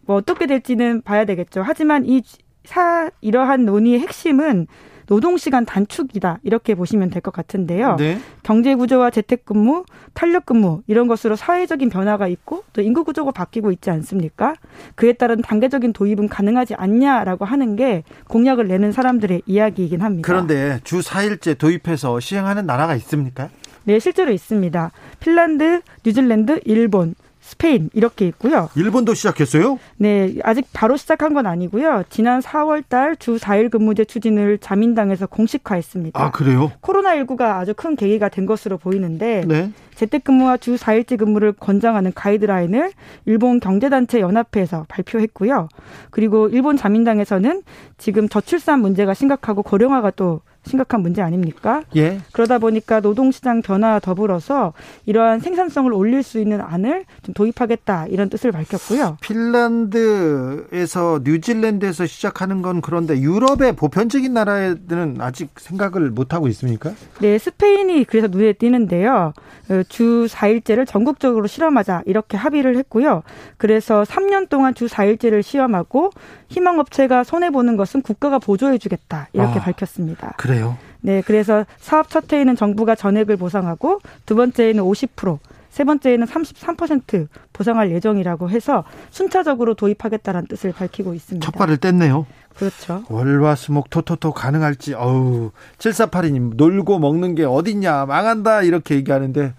뭐 어떻게 될지는 봐야 되겠죠. 하지만 이 사, 이러한 논의의 핵심은 노동시간 단축이다. 이렇게 보시면 될 것 같은데요. 네. 경제 구조와 재택근무, 탄력근무 이런 것으로 사회적인 변화가 있고 또 인구 구조가 바뀌고 있지 않습니까? 그에 따른 단계적인 도입은 가능하지 않냐라고 하는 게 공약을 내는 사람들의 이야기이긴 합니다. 그런데 주 4일제 도입해서 시행하는 나라가 있습니까? 네, 실제로 있습니다. 핀란드, 뉴질랜드, 일본, 스페인 이렇게 있고요. 일본도 시작했어요? 네, 아직 바로 시작한 건 아니고요. 지난 4월 달 주 4일 근무제 추진을 자민당에서 공식화했습니다. 아, 그래요? 코로나19가 아주 큰 계기가 된 것으로 보이는데 네. 재택근무와 주 4일제 근무를 권장하는 가이드라인을 일본 경제단체 연합회에서 발표했고요. 그리고 일본 자민당에서는 지금 저출산 문제가 심각하고 고령화가 또 심각한 문제 아닙니까? 예. 그러다 보니까 노동시장 변화와 더불어서 이러한 생산성을 올릴 수 있는 안을 좀 도입하겠다 이런 뜻을 밝혔고요. 핀란드에서 뉴질랜드에서 시작하는 건 그런데 유럽의 보편적인 나라들은 아직 생각을 못 하고 있습니까? 네, 스페인이 그래서 눈에 띄는데요. 어, 주 4일제를 전국적으로 실험하자 이렇게 합의를 했고요. 그래서 3년 동안 주 4일제를 시험하고 희망업체가 손해 보는 것은 국가가 보조해 주겠다 이렇게 아, 밝혔습니다. 그래 요. 네, 그래서 사업 첫 해에는 정부가 전액을 보상하고 두 번째에는 50%, 세 번째에는 33% 보상할 예정이라고 해서 순차적으로 도입하겠다는 뜻을 밝히고 있습니다. 첫 발을 뗐네요. 그렇죠. 월화수목 토토토 가능할지 어우 7482님 놀고 먹는 게 어딨냐 망한다 이렇게 얘기하는데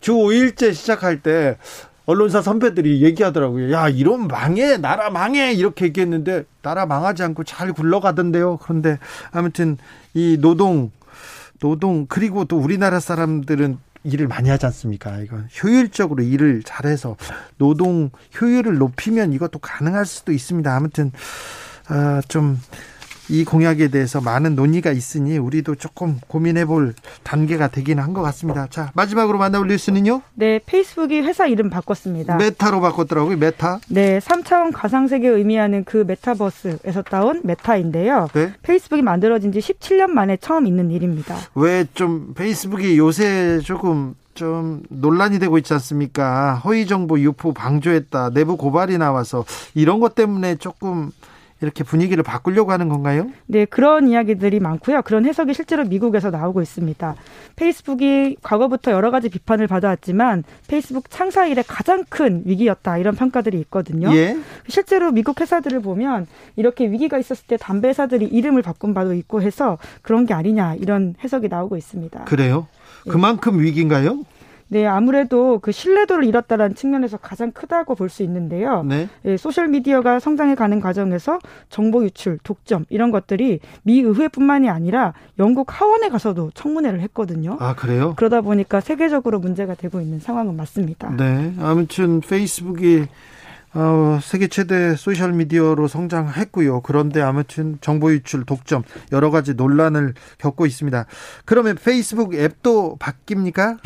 주 5일째 시작할 때 언론사 선배들이 얘기하더라고요. 야, 이런 망해, 나라 망해, 이렇게 얘기했는데, 나라 망하지 않고 잘 굴러가던데요. 그런데, 아무튼, 이 노동, 노동, 그리고 또 우리나라 사람들은 일을 많이 하지 않습니까? 이거 효율적으로 일을 잘해서 노동 효율을 높이면 이것도 가능할 수도 있습니다. 아무튼, 아, 좀, 이 공약에 대해서 많은 논의가 있으니 우리도 조금 고민해 볼 단계가 되기는 한 것 같습니다. 자, 마지막으로 만나볼 뉴스는요? 네, 페이스북이 회사 이름 바꿨습니다. 메타로 바꿨더라고요, 메타. 네, 3차원 가상세계 의미하는 그 메타버스에서 따온 메타인데요. 네. 페이스북이 만들어진 지 17년 만에 처음 있는 일입니다. 왜 좀 페이스북이 요새 조금 좀 논란이 되고 있지 않습니까? 허위 정보 유포 방조했다, 내부 고발이 나와서 이런 것 때문에 조금 이렇게 분위기를 바꾸려고 하는 건가요? 네, 그런 이야기들이 많고요. 그런 해석이 실제로 미국에서 나오고 있습니다. 페이스북이 과거부터 여러 가지 비판을 받아왔지만 페이스북 창사 이래 가장 큰 위기였다 이런 평가들이 있거든요. 예. 실제로 미국 회사들을 보면 이렇게 위기가 있었을 때 담배 회사들이 이름을 바꾼 바도 있고 해서 그런 게 아니냐 이런 해석이 나오고 있습니다. 그래요? 그만큼 위기인가요? 네, 아무래도 그 신뢰도를 잃었다는 측면에서 가장 크다고 볼 수 있는데요. 네. 예, 소셜 미디어가 성장해 가는 과정에서 정보 유출, 독점 이런 것들이 미 의회뿐만이 아니라 영국 하원에 가서도 청문회를 했거든요. 아, 그래요? 그러다 보니까 세계적으로 문제가 되고 있는 상황은 맞습니다. 네. 아무튼 페이스북이 어, 세계 최대 소셜 미디어로 성장했고요. 그런데 아무튼 정보 유출, 독점 여러 가지 논란을 겪고 있습니다. 그러면 페이스북 앱도 바뀝니까?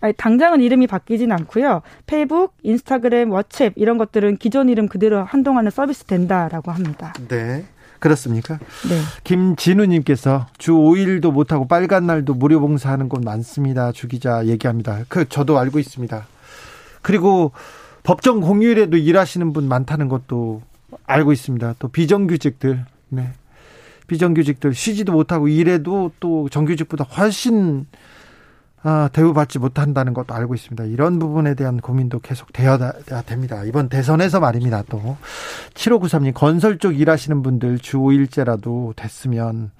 아니, 당장은 이름이 바뀌진 않고요. 페이스북, 인스타그램, 왓츠앱 이런 것들은 기존 이름 그대로 한동안은 서비스 된다라고 합니다. 네. 그렇습니까? 네. 김진우님께서 주 5일도 못하고 빨간 날도 무료 봉사하는 곳 많습니다. 주 기자 얘기합니다. 그 저도 알고 있습니다. 그리고 법정 공휴일에도 일하시는 분 많다는 것도 알고 있습니다. 또 비정규직들, 네. 비정규직들 쉬지도 못하고 일해도 또 정규직보다 훨씬 아, 대우받지 못한다는 것도 알고 있습니다. 이런 부분에 대한 고민도 계속 되어야 됩니다. 이번 대선에서 말입니다. 또 7593님 건설 쪽 일하시는 분들 주 5일째라도 됐으면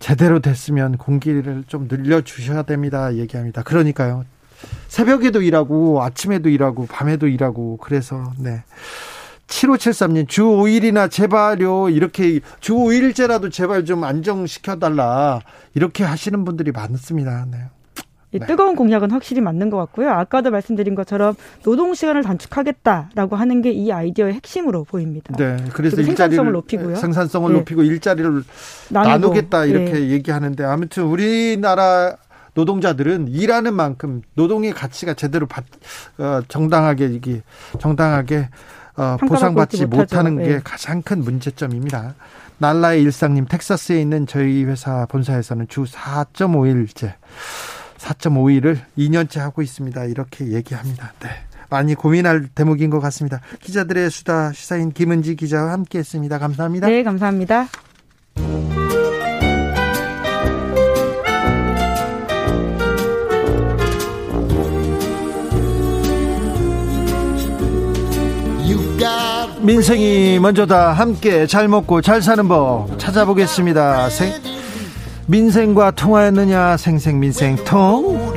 제대로 됐으면 공기를 좀 늘려 주셔야 됩니다. 얘기합니다. 그러니까요. 새벽에도 일하고 아침에도 일하고 밤에도 일하고 그래서 네. 7573님 주 5일이나 제발요 이렇게 주 5일째라도 제발 좀 안정시켜달라 이렇게 하시는 분들이 많습니다. 네. 네. 뜨거운 공약은 확실히 맞는 것 같고요. 아까도 말씀드린 것처럼 노동 시간을 단축하겠다라고 하는 게 이 아이디어의 핵심으로 보입니다. 네, 그래서 생산성을 높이고요. 생산성을 네. 높이고 일자리를 나누고, 나누겠다 이렇게 네. 얘기하는데 아무튼 우리나라 노동자들은 일하는 만큼 노동의 가치가 제대로 받, 어, 정당하게 이게 정당하게 어, 보상받지 못하는 게 네. 가장 큰 문제점입니다. 날라의 일상님 텍사스에 있는 저희 회사 본사에서는 주 4.5일째 4.5일을 2년째 하고 있습니다. 이렇게 얘기합니다. 네. 많이 고민할 대목인 것 같습니다. 기자들의 수다 시사인 김은지 기자와 함께했습니다. 감사합니다. 네, 감사합니다. 민생이 먼저다. 함께 잘 먹고 잘 사는 법 찾아보겠습니다. 생, 민생과 통하였느냐 생생민생통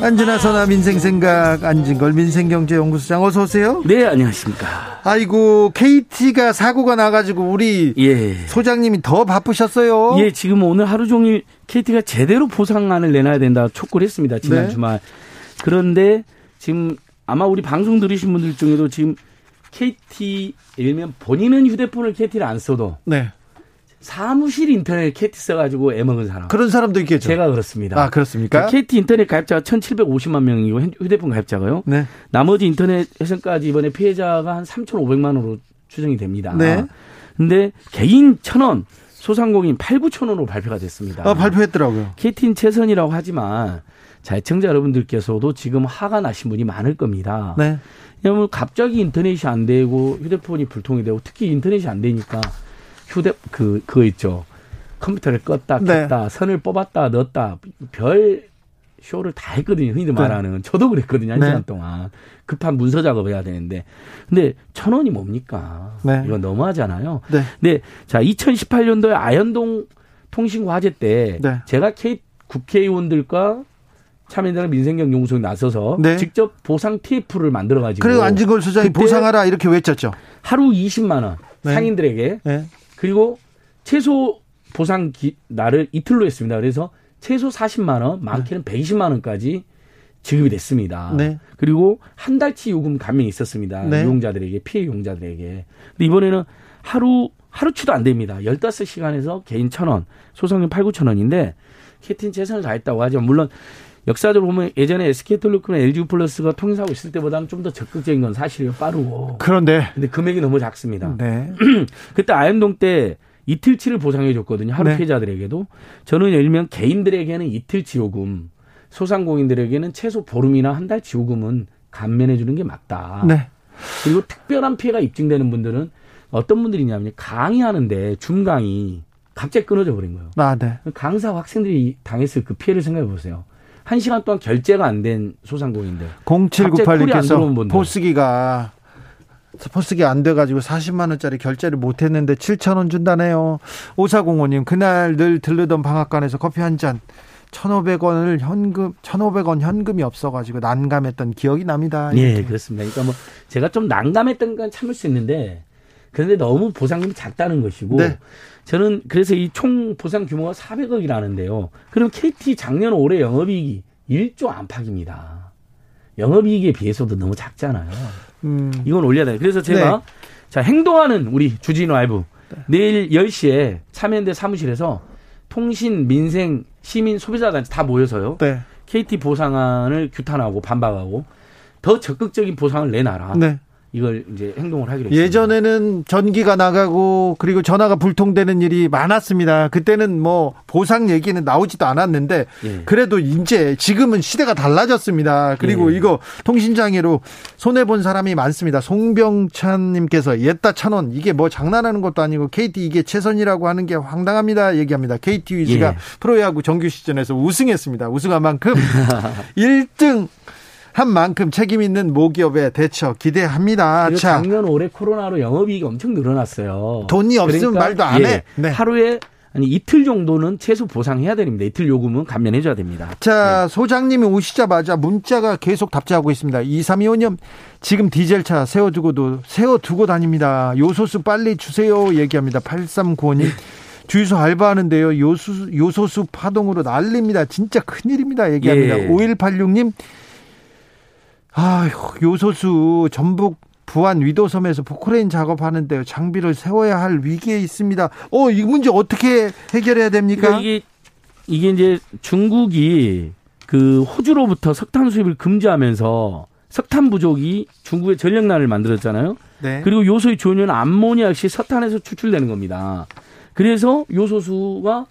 안진아 선아 민생생각 안진걸 민생경제연구소장 어서 오세요. 네 안녕하십니까. 아이고 KT가 사고가 나가지고 우리 예. 소장님이 더 바쁘셨어요. 예 지금 오늘 하루 종일 KT가 제대로 보상안을 내놔야 된다 촉구를 했습니다 지난 네. 주말. 그런데 지금 아마 우리 방송 들으신 분들 중에도 지금 KT 들면 본인은 휴대폰을 KT를 안 써도 네. 사무실 인터넷 KT 써가지고 애먹은 사람. 그런 사람도 있겠죠. 제가 그렇습니다. 아 그렇습니까? KT 인터넷 가입자가 1,750만 명이고 휴대폰 가입자가요. 네. 나머지 인터넷 회선까지 이번에 피해자가 한 3,500만 원으로 추정이 됩니다. 네. 근데 개인 1,000원, 소상공인 8, 9천 원으로 발표가 됐습니다. 아, 발표했더라고요. KT는 최선이라고 하지만 자, 시청자 여러분들께서도 지금 화가 나신 분이 많을 겁니다. 네. 왜냐하면 갑자기 인터넷이 안 되고 휴대폰이 불통이 되고 특히 인터넷이 안 되니까 휴대 그 그거 있죠. 컴퓨터를 껐다 네. 켰다 선을 뽑았다 넣었다 별 쇼를 다 했거든요. 흔히들 네. 말하는 저도 그랬거든요. 한 네. 시간 동안 급한 문서 작업해야 되는데 근데 천 원이 뭡니까? 네. 이거 너무하잖아요. 네. 근데 자 2018년도에 아현동 통신과제 때 네. 제가 K 국회의원들과 참여연대랑 민생경 연구소에 나서서 네. 직접 보상 TF를 만들어 가지고 그리고 안진걸 수장이 보상하라 이렇게 외쳤죠. 하루 20만 원 네. 상인들에게 네. 그리고 최소 보상 기, 날을 이틀로 했습니다. 그래서 최소 40만 원, 많게는 120만 원까지 지급이 됐습니다. 네. 그리고 한 달치 요금 감면이 있었습니다. 네. 유용자들에게 피해 유용자들에게. 근데 이번에는 하루 하루치도 안 됩니다. 15시간에서 개인 1,000원, 소상인 8, 9천 원인데 KT는 최선을 다했다고 하지만 물론 역사적으로 보면 예전에 SK텔레콤이나 LG 플러스가 통일하고 있을 때보다는 좀 더 적극적인 건 사실이에요. 빠르고. 그런데 근데 금액이 너무 작습니다. 네. 그때 아현동 때 이틀치를 보상해 줬거든요. 하루 네. 피해자들에게도. 저는 예를 들면 개인들에게는 이틀치 요금, 소상공인들에게는 최소 보름이나 한 달치 요금은 감면해 주는 게 맞다. 네. 그리고 특별한 피해가 입증되는 분들은 어떤 분들이냐면 강의하는데 줌 강의 갑자기 끊어져 버린 거예요. 아, 네. 강사 학생들이 당했을 그 피해를 생각해 보세요. 한 시간 동안 결제가 안 된 소상공인들. 갑자기 콜이 안 들어온 0798님께서 분들. 포스기가 포스기 안 돼가지고 40만 원짜리 결제를 못했는데 7천 원 준다네요. 5405님 그날 늘 들르던 방앗간에서 커피 한 잔 1,500원을 현금 1,500원 현금이 없어 가지고 난감했던 기억이 납니다. 예, 그렇습니다. 그러니까 뭐 제가 좀 난감했던 건 참을 수 있는데 그런데 너무 보상금이 작다는 것이고 네. 저는 그래서 이 총 보상 규모가 400억이라는데요. 그럼 KT 작년 올해 영업이익이 1조 안팎입니다. 영업이익에 비해서도 너무 작잖아요. 음, 이건 올려야 돼요. 그래서 제가 네. 자 행동하는 우리 주진우 알부 내일 10시에 참여연대 사무실에서 통신, 민생, 시민, 소비자단체 다 모여서요. 네. KT 보상안을 규탄하고 반박하고 더 적극적인 보상을 내놔라. 네. 이걸 이제 행동을 하기로 했습니다. 예전에는 전기가 나가고 그리고 전화가 불통되는 일이 많았습니다. 그때는 뭐 보상 얘기는 나오지도 않았는데 예. 그래도 이제 지금은 시대가 달라졌습니다. 그리고 예. 이거 통신 장애로 손해 본 사람이 많습니다. 송병찬 님께서 옛다 천원 이게 뭐 장난하는 것도 아니고 KT 이게 최선이라고 하는 게 황당합니다. 얘기합니다. KT 위즈가 예. 프로야구 정규 시즌에서 우승했습니다. 우승한 만큼 1등 한 만큼 책임 있는 모기업의 대처 기대합니다. 자, 작년 올해 코로나로 영업이익이 엄청 늘어났어요. 돈이 없으면 말도 안 해. 네. 하루에 아니 이틀 정도는 최소 보상해야 됩니다. 이틀 요금은 감면해줘야 됩니다. 자, 소장님이 오시자마자 문자가 계속 답장하고 있습니다. 2325년 지금 디젤차 세워두고도 세워두고 다닙니다. 요소수 빨리 주세요. 얘기합니다. 8395님 주유소 알바하는데요. 요수, 요소수 파동으로 난립니다. 진짜 큰일입니다. 얘기합니다. 예. 5186님 아휴, 요소수 전북 부안 위도섬에서 포크레인 작업하는데요. 장비를 세워야 할 위기에 있습니다. 어, 이 문제 어떻게 해결해야 됩니까? 그러니까 이게 이게 이제 중국이 그 호주로부터 석탄 수입을 금지하면서 석탄 부족이 중국의 전력난을 만들었잖아요. 네. 그리고 요소의 주요는 암모니아 역시 석탄에서 추출되는 겁니다. 그래서 요소수가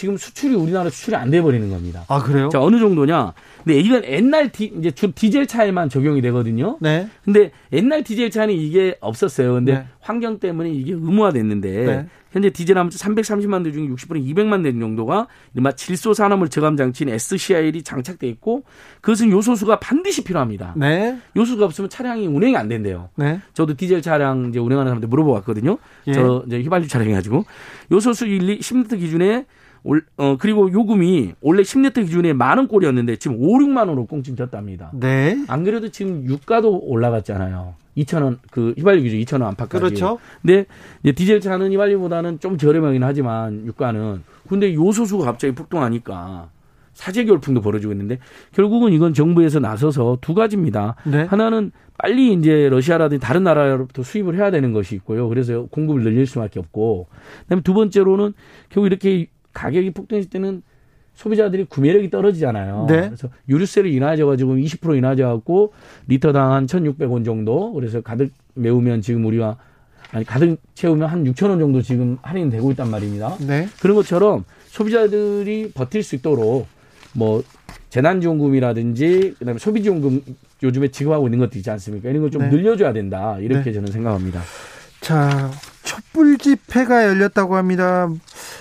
지금 수출이 우리나라 수출이 안 돼 버리는 겁니다. 아, 그래요? 자, 어느 정도냐? 근데 이건 옛날 디, 이제 주 디젤 차에만 적용이 되거든요. 네. 근데 옛날 디젤 차는 이게 없었어요. 근데 네. 환경 때문에 이게 의무화됐는데 네. 현재 디젤 하면 330만 대 중에 60%는 200만 대 정도가 이른바 질소 산화물 저감 장치인 SCIL이 장착돼 있고 그것은 요소수가 반드시 필요합니다. 네. 요소수가 없으면 차량이 운행이 안 된대요. 네. 저도 디젤 차량 이제 운행하는 사람한테 물어보았거든요. 예. 저 이제 휘발유 차량 해가지고 요소수 1, 10리터 기준에 올, 어, 그리고 요금이 원래 10리터 기준에 만 원꼴이었는데 지금 5, 6만 원으로 꽁칭쳤답니다. 네. 안 그래도 지금 유가도 올라갔잖아요. 2,000원, 그 휘발유 기준 2,000원 안팎까지. 그렇죠. 근데 디젤 차는 휘발유보다는 좀 저렴하긴 하지만 유가는 근데 요소수가 갑자기 폭등하니까 사재 결풍도 벌어지고 있는데 결국은 이건 정부에서 나서서 두 가지입니다. 네. 하나는 빨리 이제 러시아라든지 다른 나라로부터 수입을 해야 되는 것이 있고요. 그래서 공급을 늘릴 수밖에 없고. 그다음에 두 번째로는 결국 이렇게 가격이 폭등했을 때는 소비자들이 구매력이 떨어지잖아요. 네. 그래서 유류세를 인하져 가지고 20% 인하져 갖고 리터당 한 1,600원 정도. 그래서 가득 메우면 지금 우리가 아니 가득 채우면 한 6천 원 정도 지금 할인되고 있단 말입니다. 네. 그런 것처럼 소비자들이 버틸 수 있도록 뭐 재난지원금이라든지 그다음에 소비지원금 요즘에 지급하고 있는 것도 있지 않습니까? 이런 걸좀 네. 늘려줘야 된다 이렇게 네. 저는 생각합니다. 자, 초- 촛불 집회가 열렸다고 합니다.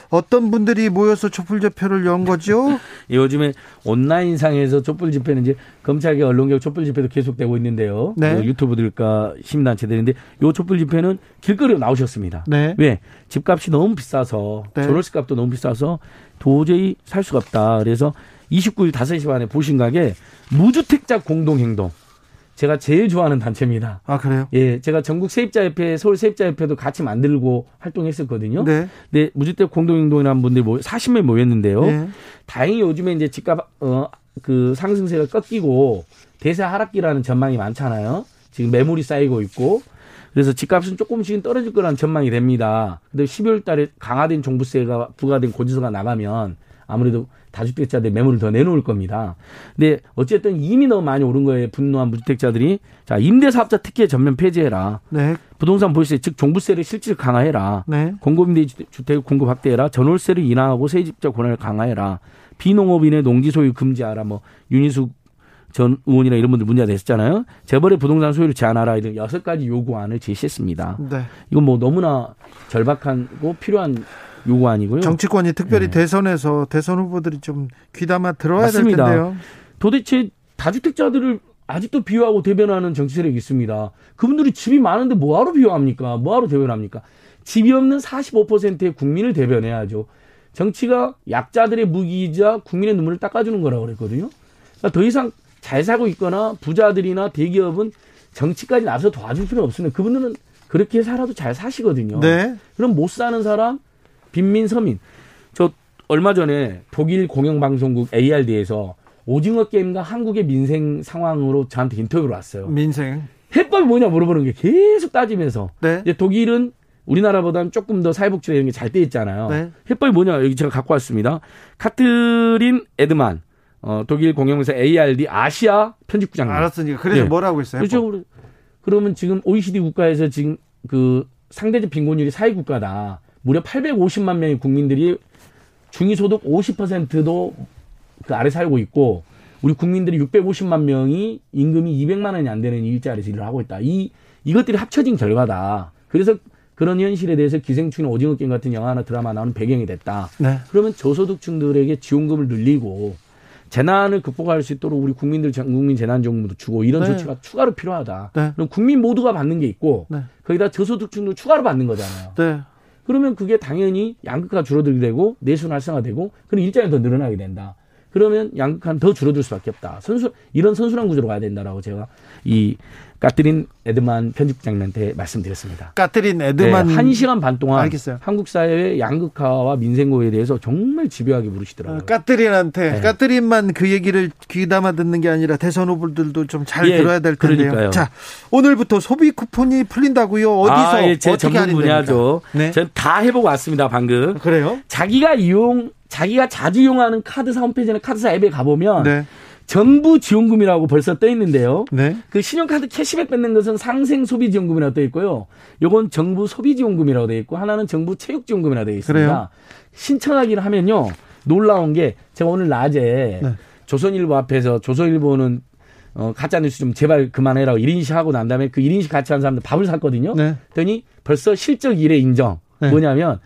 어떤 분들이 모여서 촛불 집회를 연 거죠? 요즘에 온라인상에서 촛불 집회는 이제 검찰계 언론개혁 촛불 집회도 계속되고 있는데요. 네. 그 유튜브들과 시민단체들인데 요 촛불 집회는 길거리로 나오셨습니다. 네. 왜? 집값이 너무 비싸서 네. 전월세 값도 너무 비싸서 도저히 살 수가 없다. 그래서 29일 5시 반에 보신각에 무주택자 공동행동. 제가 제일 좋아하는 단체입니다. 아 그래요? 예, 제가 전국 세입자협회, 서울 세입자협회도 같이 만들고 활동했었거든요. 네. 네, 무주택 공동행동이라는 분들이 모 40명 모였는데요. 네. 다행히 요즘에 이제 집값 어 그 상승세가 꺾이고 대세 하락기라는 전망이 많잖아요. 지금 매물이 쌓이고 있고 그래서 집값은 조금씩은 떨어질 거라는 전망이 됩니다. 근데 12월 달에 강화된 종부세가 부과된 고지서가 나가면 아무래도 다주택자들 매물을 더 내놓을 겁니다. 근데 어쨌든 이미 너무 많이 오른 거에 분노한 무주택자들이 자 임대사업자 특혜 전면 폐지해라. 네. 부동산 보유세 즉 종부세를 실질 강화해라. 네. 공급임대 주택 공급 확대해라. 전월세를 인하하고 세입자 권한을 강화해라. 비농업인의 농지 소유 금지하라. 뭐 윤희숙 전 의원이나 이런 분들 문제가 됐었잖아요. 재벌의 부동산 소유를 제한하라 이런 여섯 가지 요구안을 제시했습니다. 네. 이건 뭐 너무나 절박하고 필요한 요구안이고요. 정치권이 특별히 네. 대선에서 대선 후보들이 좀 귀담아 들어야 맞습니다. 될 텐데요. 도대체 다주택자들을 아직도 비호하고 대변하는 정치 세력이 있습니다. 그분들이 집이 많은데 뭐하러 비호합니까? 뭐하러 대변합니까? 집이 없는 45%의 국민을 대변해야죠. 정치가 약자들의 무기이자 국민의 눈물을 닦아주는 거라고 그랬거든요. 그러니까 더 이상 잘 살고 있거나 부자들이나 대기업은 정치까지 나서 도와줄 필요 없습니다. 그분들은 그렇게 살아도 잘 사시거든요. 네. 그럼 못 사는 사람, 빈민, 서민. 저 얼마 전에 독일 공영방송국 ARD에서 오징어 게임과 한국의 민생 상황으로 저한테 인터뷰를 왔어요. 민생. 해법이 뭐냐 물어보는 게 계속 따지면서 네. 이제 독일은 우리나라보다는 조금 더 사회복지나 이런 게 잘 돼 있잖아요. 네. 해법이 뭐냐 여기 제가 갖고 왔습니다. 카트린 에드만 어, 독일 공영회사 ARD 아시아 편집국장님. 알았으니까 그래서 네. 뭐라고 했어요? 그렇죠. 그러면 지금 OECD 국가에서 지금 그 상대적 빈곤율이 사회 국가다. 무려 850만 명의 국민들이 중위소득 50%도 그 아래 살고 있고 우리 국민들이 650만 명이 임금이 200만 원이 안 되는 일자리에서 일을 하고 있다. 이 이것들이 합쳐진 결과다. 그래서 그런 현실에 대해서 기생충이나 오징어 게임 같은 영화나 드라마 나오는 배경이 됐다. 네. 그러면 저소득층들에게 지원금을 늘리고 재난을 극복할 수 있도록 우리 국민들 전 국민 재난지원금도 주고 이런 네. 조치가 추가로 필요하다. 네. 그럼 국민 모두가 받는 게 있고 네. 거기다 저소득층도 추가로 받는 거잖아요. 네. 그러면 그게 당연히 양극화가 줄어들게 되고 내수는 활성화되고 그럼 일자리 더 늘어나게 된다. 그러면 양극화는 더 줄어들 수밖에 없다. 선수 이런 선순환 구조로 가야 된다라고 제가 이 까트린 에드만 편집장님한테 말씀드렸습니다. 까트린 에드만 네, 한 시간 반 동안 알겠어요. 한국 사회의 양극화와 민생고에 대해서 정말 집요하게 물으시더라고요. 어, 까트린한테 네. 까트린만 그 얘기를 귀담아 듣는 게 아니라 대선 후보들도 좀잘 예, 들어야 될 텐데요. 그러니까요. 자, 오늘부터 소비 쿠폰이 풀린다고요. 어디서 아, 예, 제 어떻게 전문? 분야죠. 네. 전다 해보고 왔습니다, 방금. 그래요? 자기가 이용, 자기가 자주 이용하는 카드사 홈페이지나 카드사 앱에 가보면 네. 정부 지원금이라고 벌써 떠 있는데요. 네. 그 신용카드 캐시백 받는 것은 상생 소비 지원금이라고 떠 있고요. 요건 정부 소비 지원금이라고 되어 있고 하나는 정부 체육 지원금이라고 되어 있습니다. 그래요? 신청하기를 하면요. 놀라운 게 제가 오늘 낮에 네. 조선일보 앞에서 조선일보는 어, 가짜뉴스 좀 제발 그만해라고 1인시 하고 난 다음에 그 1인시 같이 한 사람들 밥을 샀거든요. 네. 그랬더니 벌써 실적 1회 인정. 네. 뭐냐면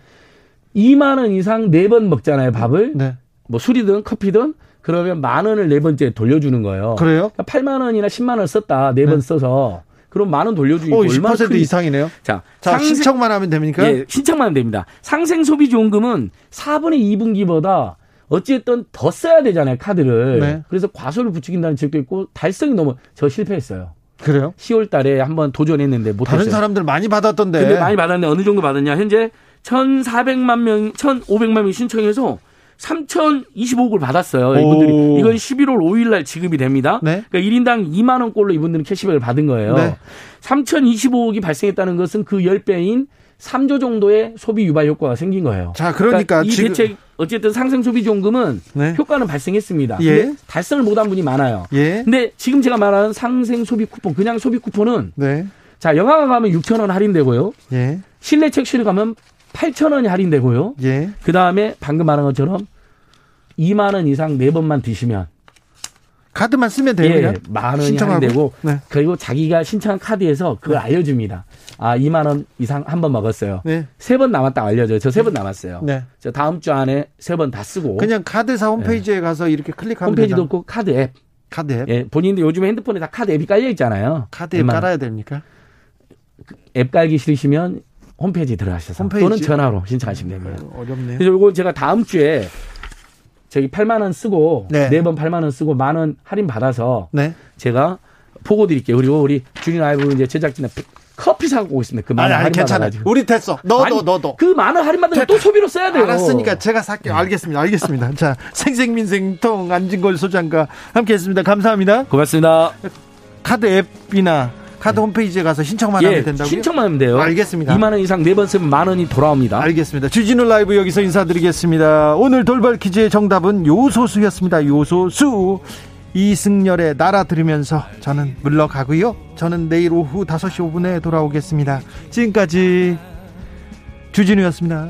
2만 원 이상 네 번 먹잖아요, 밥을. 네. 뭐 술이든 커피든 그러면 만 원을 네 번째 돌려주는 거예요. 그래요? 그러니까 8만 원이나 10만 원을 썼다. 네번 써서 그럼 만 원 돌려주니까 오, 얼마나 20% 큰- 이상이네요. 자, 자, 상생- 신청만 하면 됩니까? 예, 신청만 하면 됩니다. 상생 소비 지원금은 4분의 2분기보다 어찌됐든 더 써야 되잖아요, 카드를. 네. 그래서 과소를 부추긴다는 지적도 있고 달성이 너무 저 실패했어요. 그래요? 10월 달에 한번 도전했는데 못했어요. 다른 사람들 많이 받았던데. 근데 많이 받았는데 어느 정도 받았냐? 현재 1,400만 명, 1,500만 명이 신청해서 3,025억을 받았어요. 오. 이분들이 이건 11월 5일 날 지급이 됩니다. 네. 그러니까 1인당 2만 원꼴로 이분들은 캐시백을 받은 거예요. 네. 3,025억이 발생했다는 것은 그 10배인 3조 정도의 소비 유발 효과가 생긴 거예요. 자, 그러니까 이 지금- 대책 어쨌든 상생 소비 지원금은 네. 효과는 발생했습니다. 예. 달성을 못한 분이 많아요. 예. 근데 지금 제가 말하는 상생 소비 쿠폰, 그냥 소비 쿠폰은 네. 자 영화관 가면 6천 원 할인되고요. 예. 실내 책실을 가면 8천 원이 할인되고요. 예. 그 다음에 방금 말한 것처럼 2만 원 이상 네 번만 드시면 카드만 쓰면 돼요. 예? 만 원이 신청하고? 할인되고 네. 그리고 자기가 신청한 카드에서 그걸 알려줍니다. 아 2만 원 이상 한 번 먹었어요. 네. 세번 남았다 알려줘요. 저 세 번 남았어요. 네. 저 다음 주 안에 세 번 다 쓰고 그냥 카드사 홈페이지에 가서 이렇게 클릭하면 홈페이지도 되나? 없고 카드 앱. 카드 앱. 예, 본인도 요즘에 핸드폰에 다 카드 앱이 깔려 있잖아요. 카드 앱 깔아야 됩니까? 앱 깔기 싫으시면 홈페이지 들어가셔서 홈페이지? 또는 전화로 신청하시면 됩니다. 어렵네요. 그래서 이거 제가 다음 주에 저기 8만 원 쓰고 네. 네번 8만 원 쓰고 만 원 할인 받아서 네. 제가 보고 드릴게요. 그리고 우리 주린 라이브 이제 제작진에 커피 사고 오겠습니다. 그 아니, 만원 할인 괜찮아요. 받아가지고. 우리 됐어. 너도, 아니, 너도. 그 만원 할인 받으면 또 소비로 써야 돼요. 알았으니까 제가 살게요. 알겠습니다. 알겠습니다. 자, 생생민생통 안진걸 소장과 함께 했습니다. 감사합니다. 고맙습니다. 카드 앱이나 카드 홈페이지에 가서 신청만 예, 하면 된다고요? 신청만 하면 돼요. 알겠습니다. 2만 원 이상 네 번 쓰면 만 원이 돌아옵니다. 알겠습니다. 주진우 라이브 여기서 인사드리겠습니다. 오늘 돌발 퀴즈의 정답은 요소수였습니다. 요소수. 이승열의 나라 들으면서 저는 물러가고요. 저는 내일 오후 5시 5분에 돌아오겠습니다. 지금까지 주진우였습니다.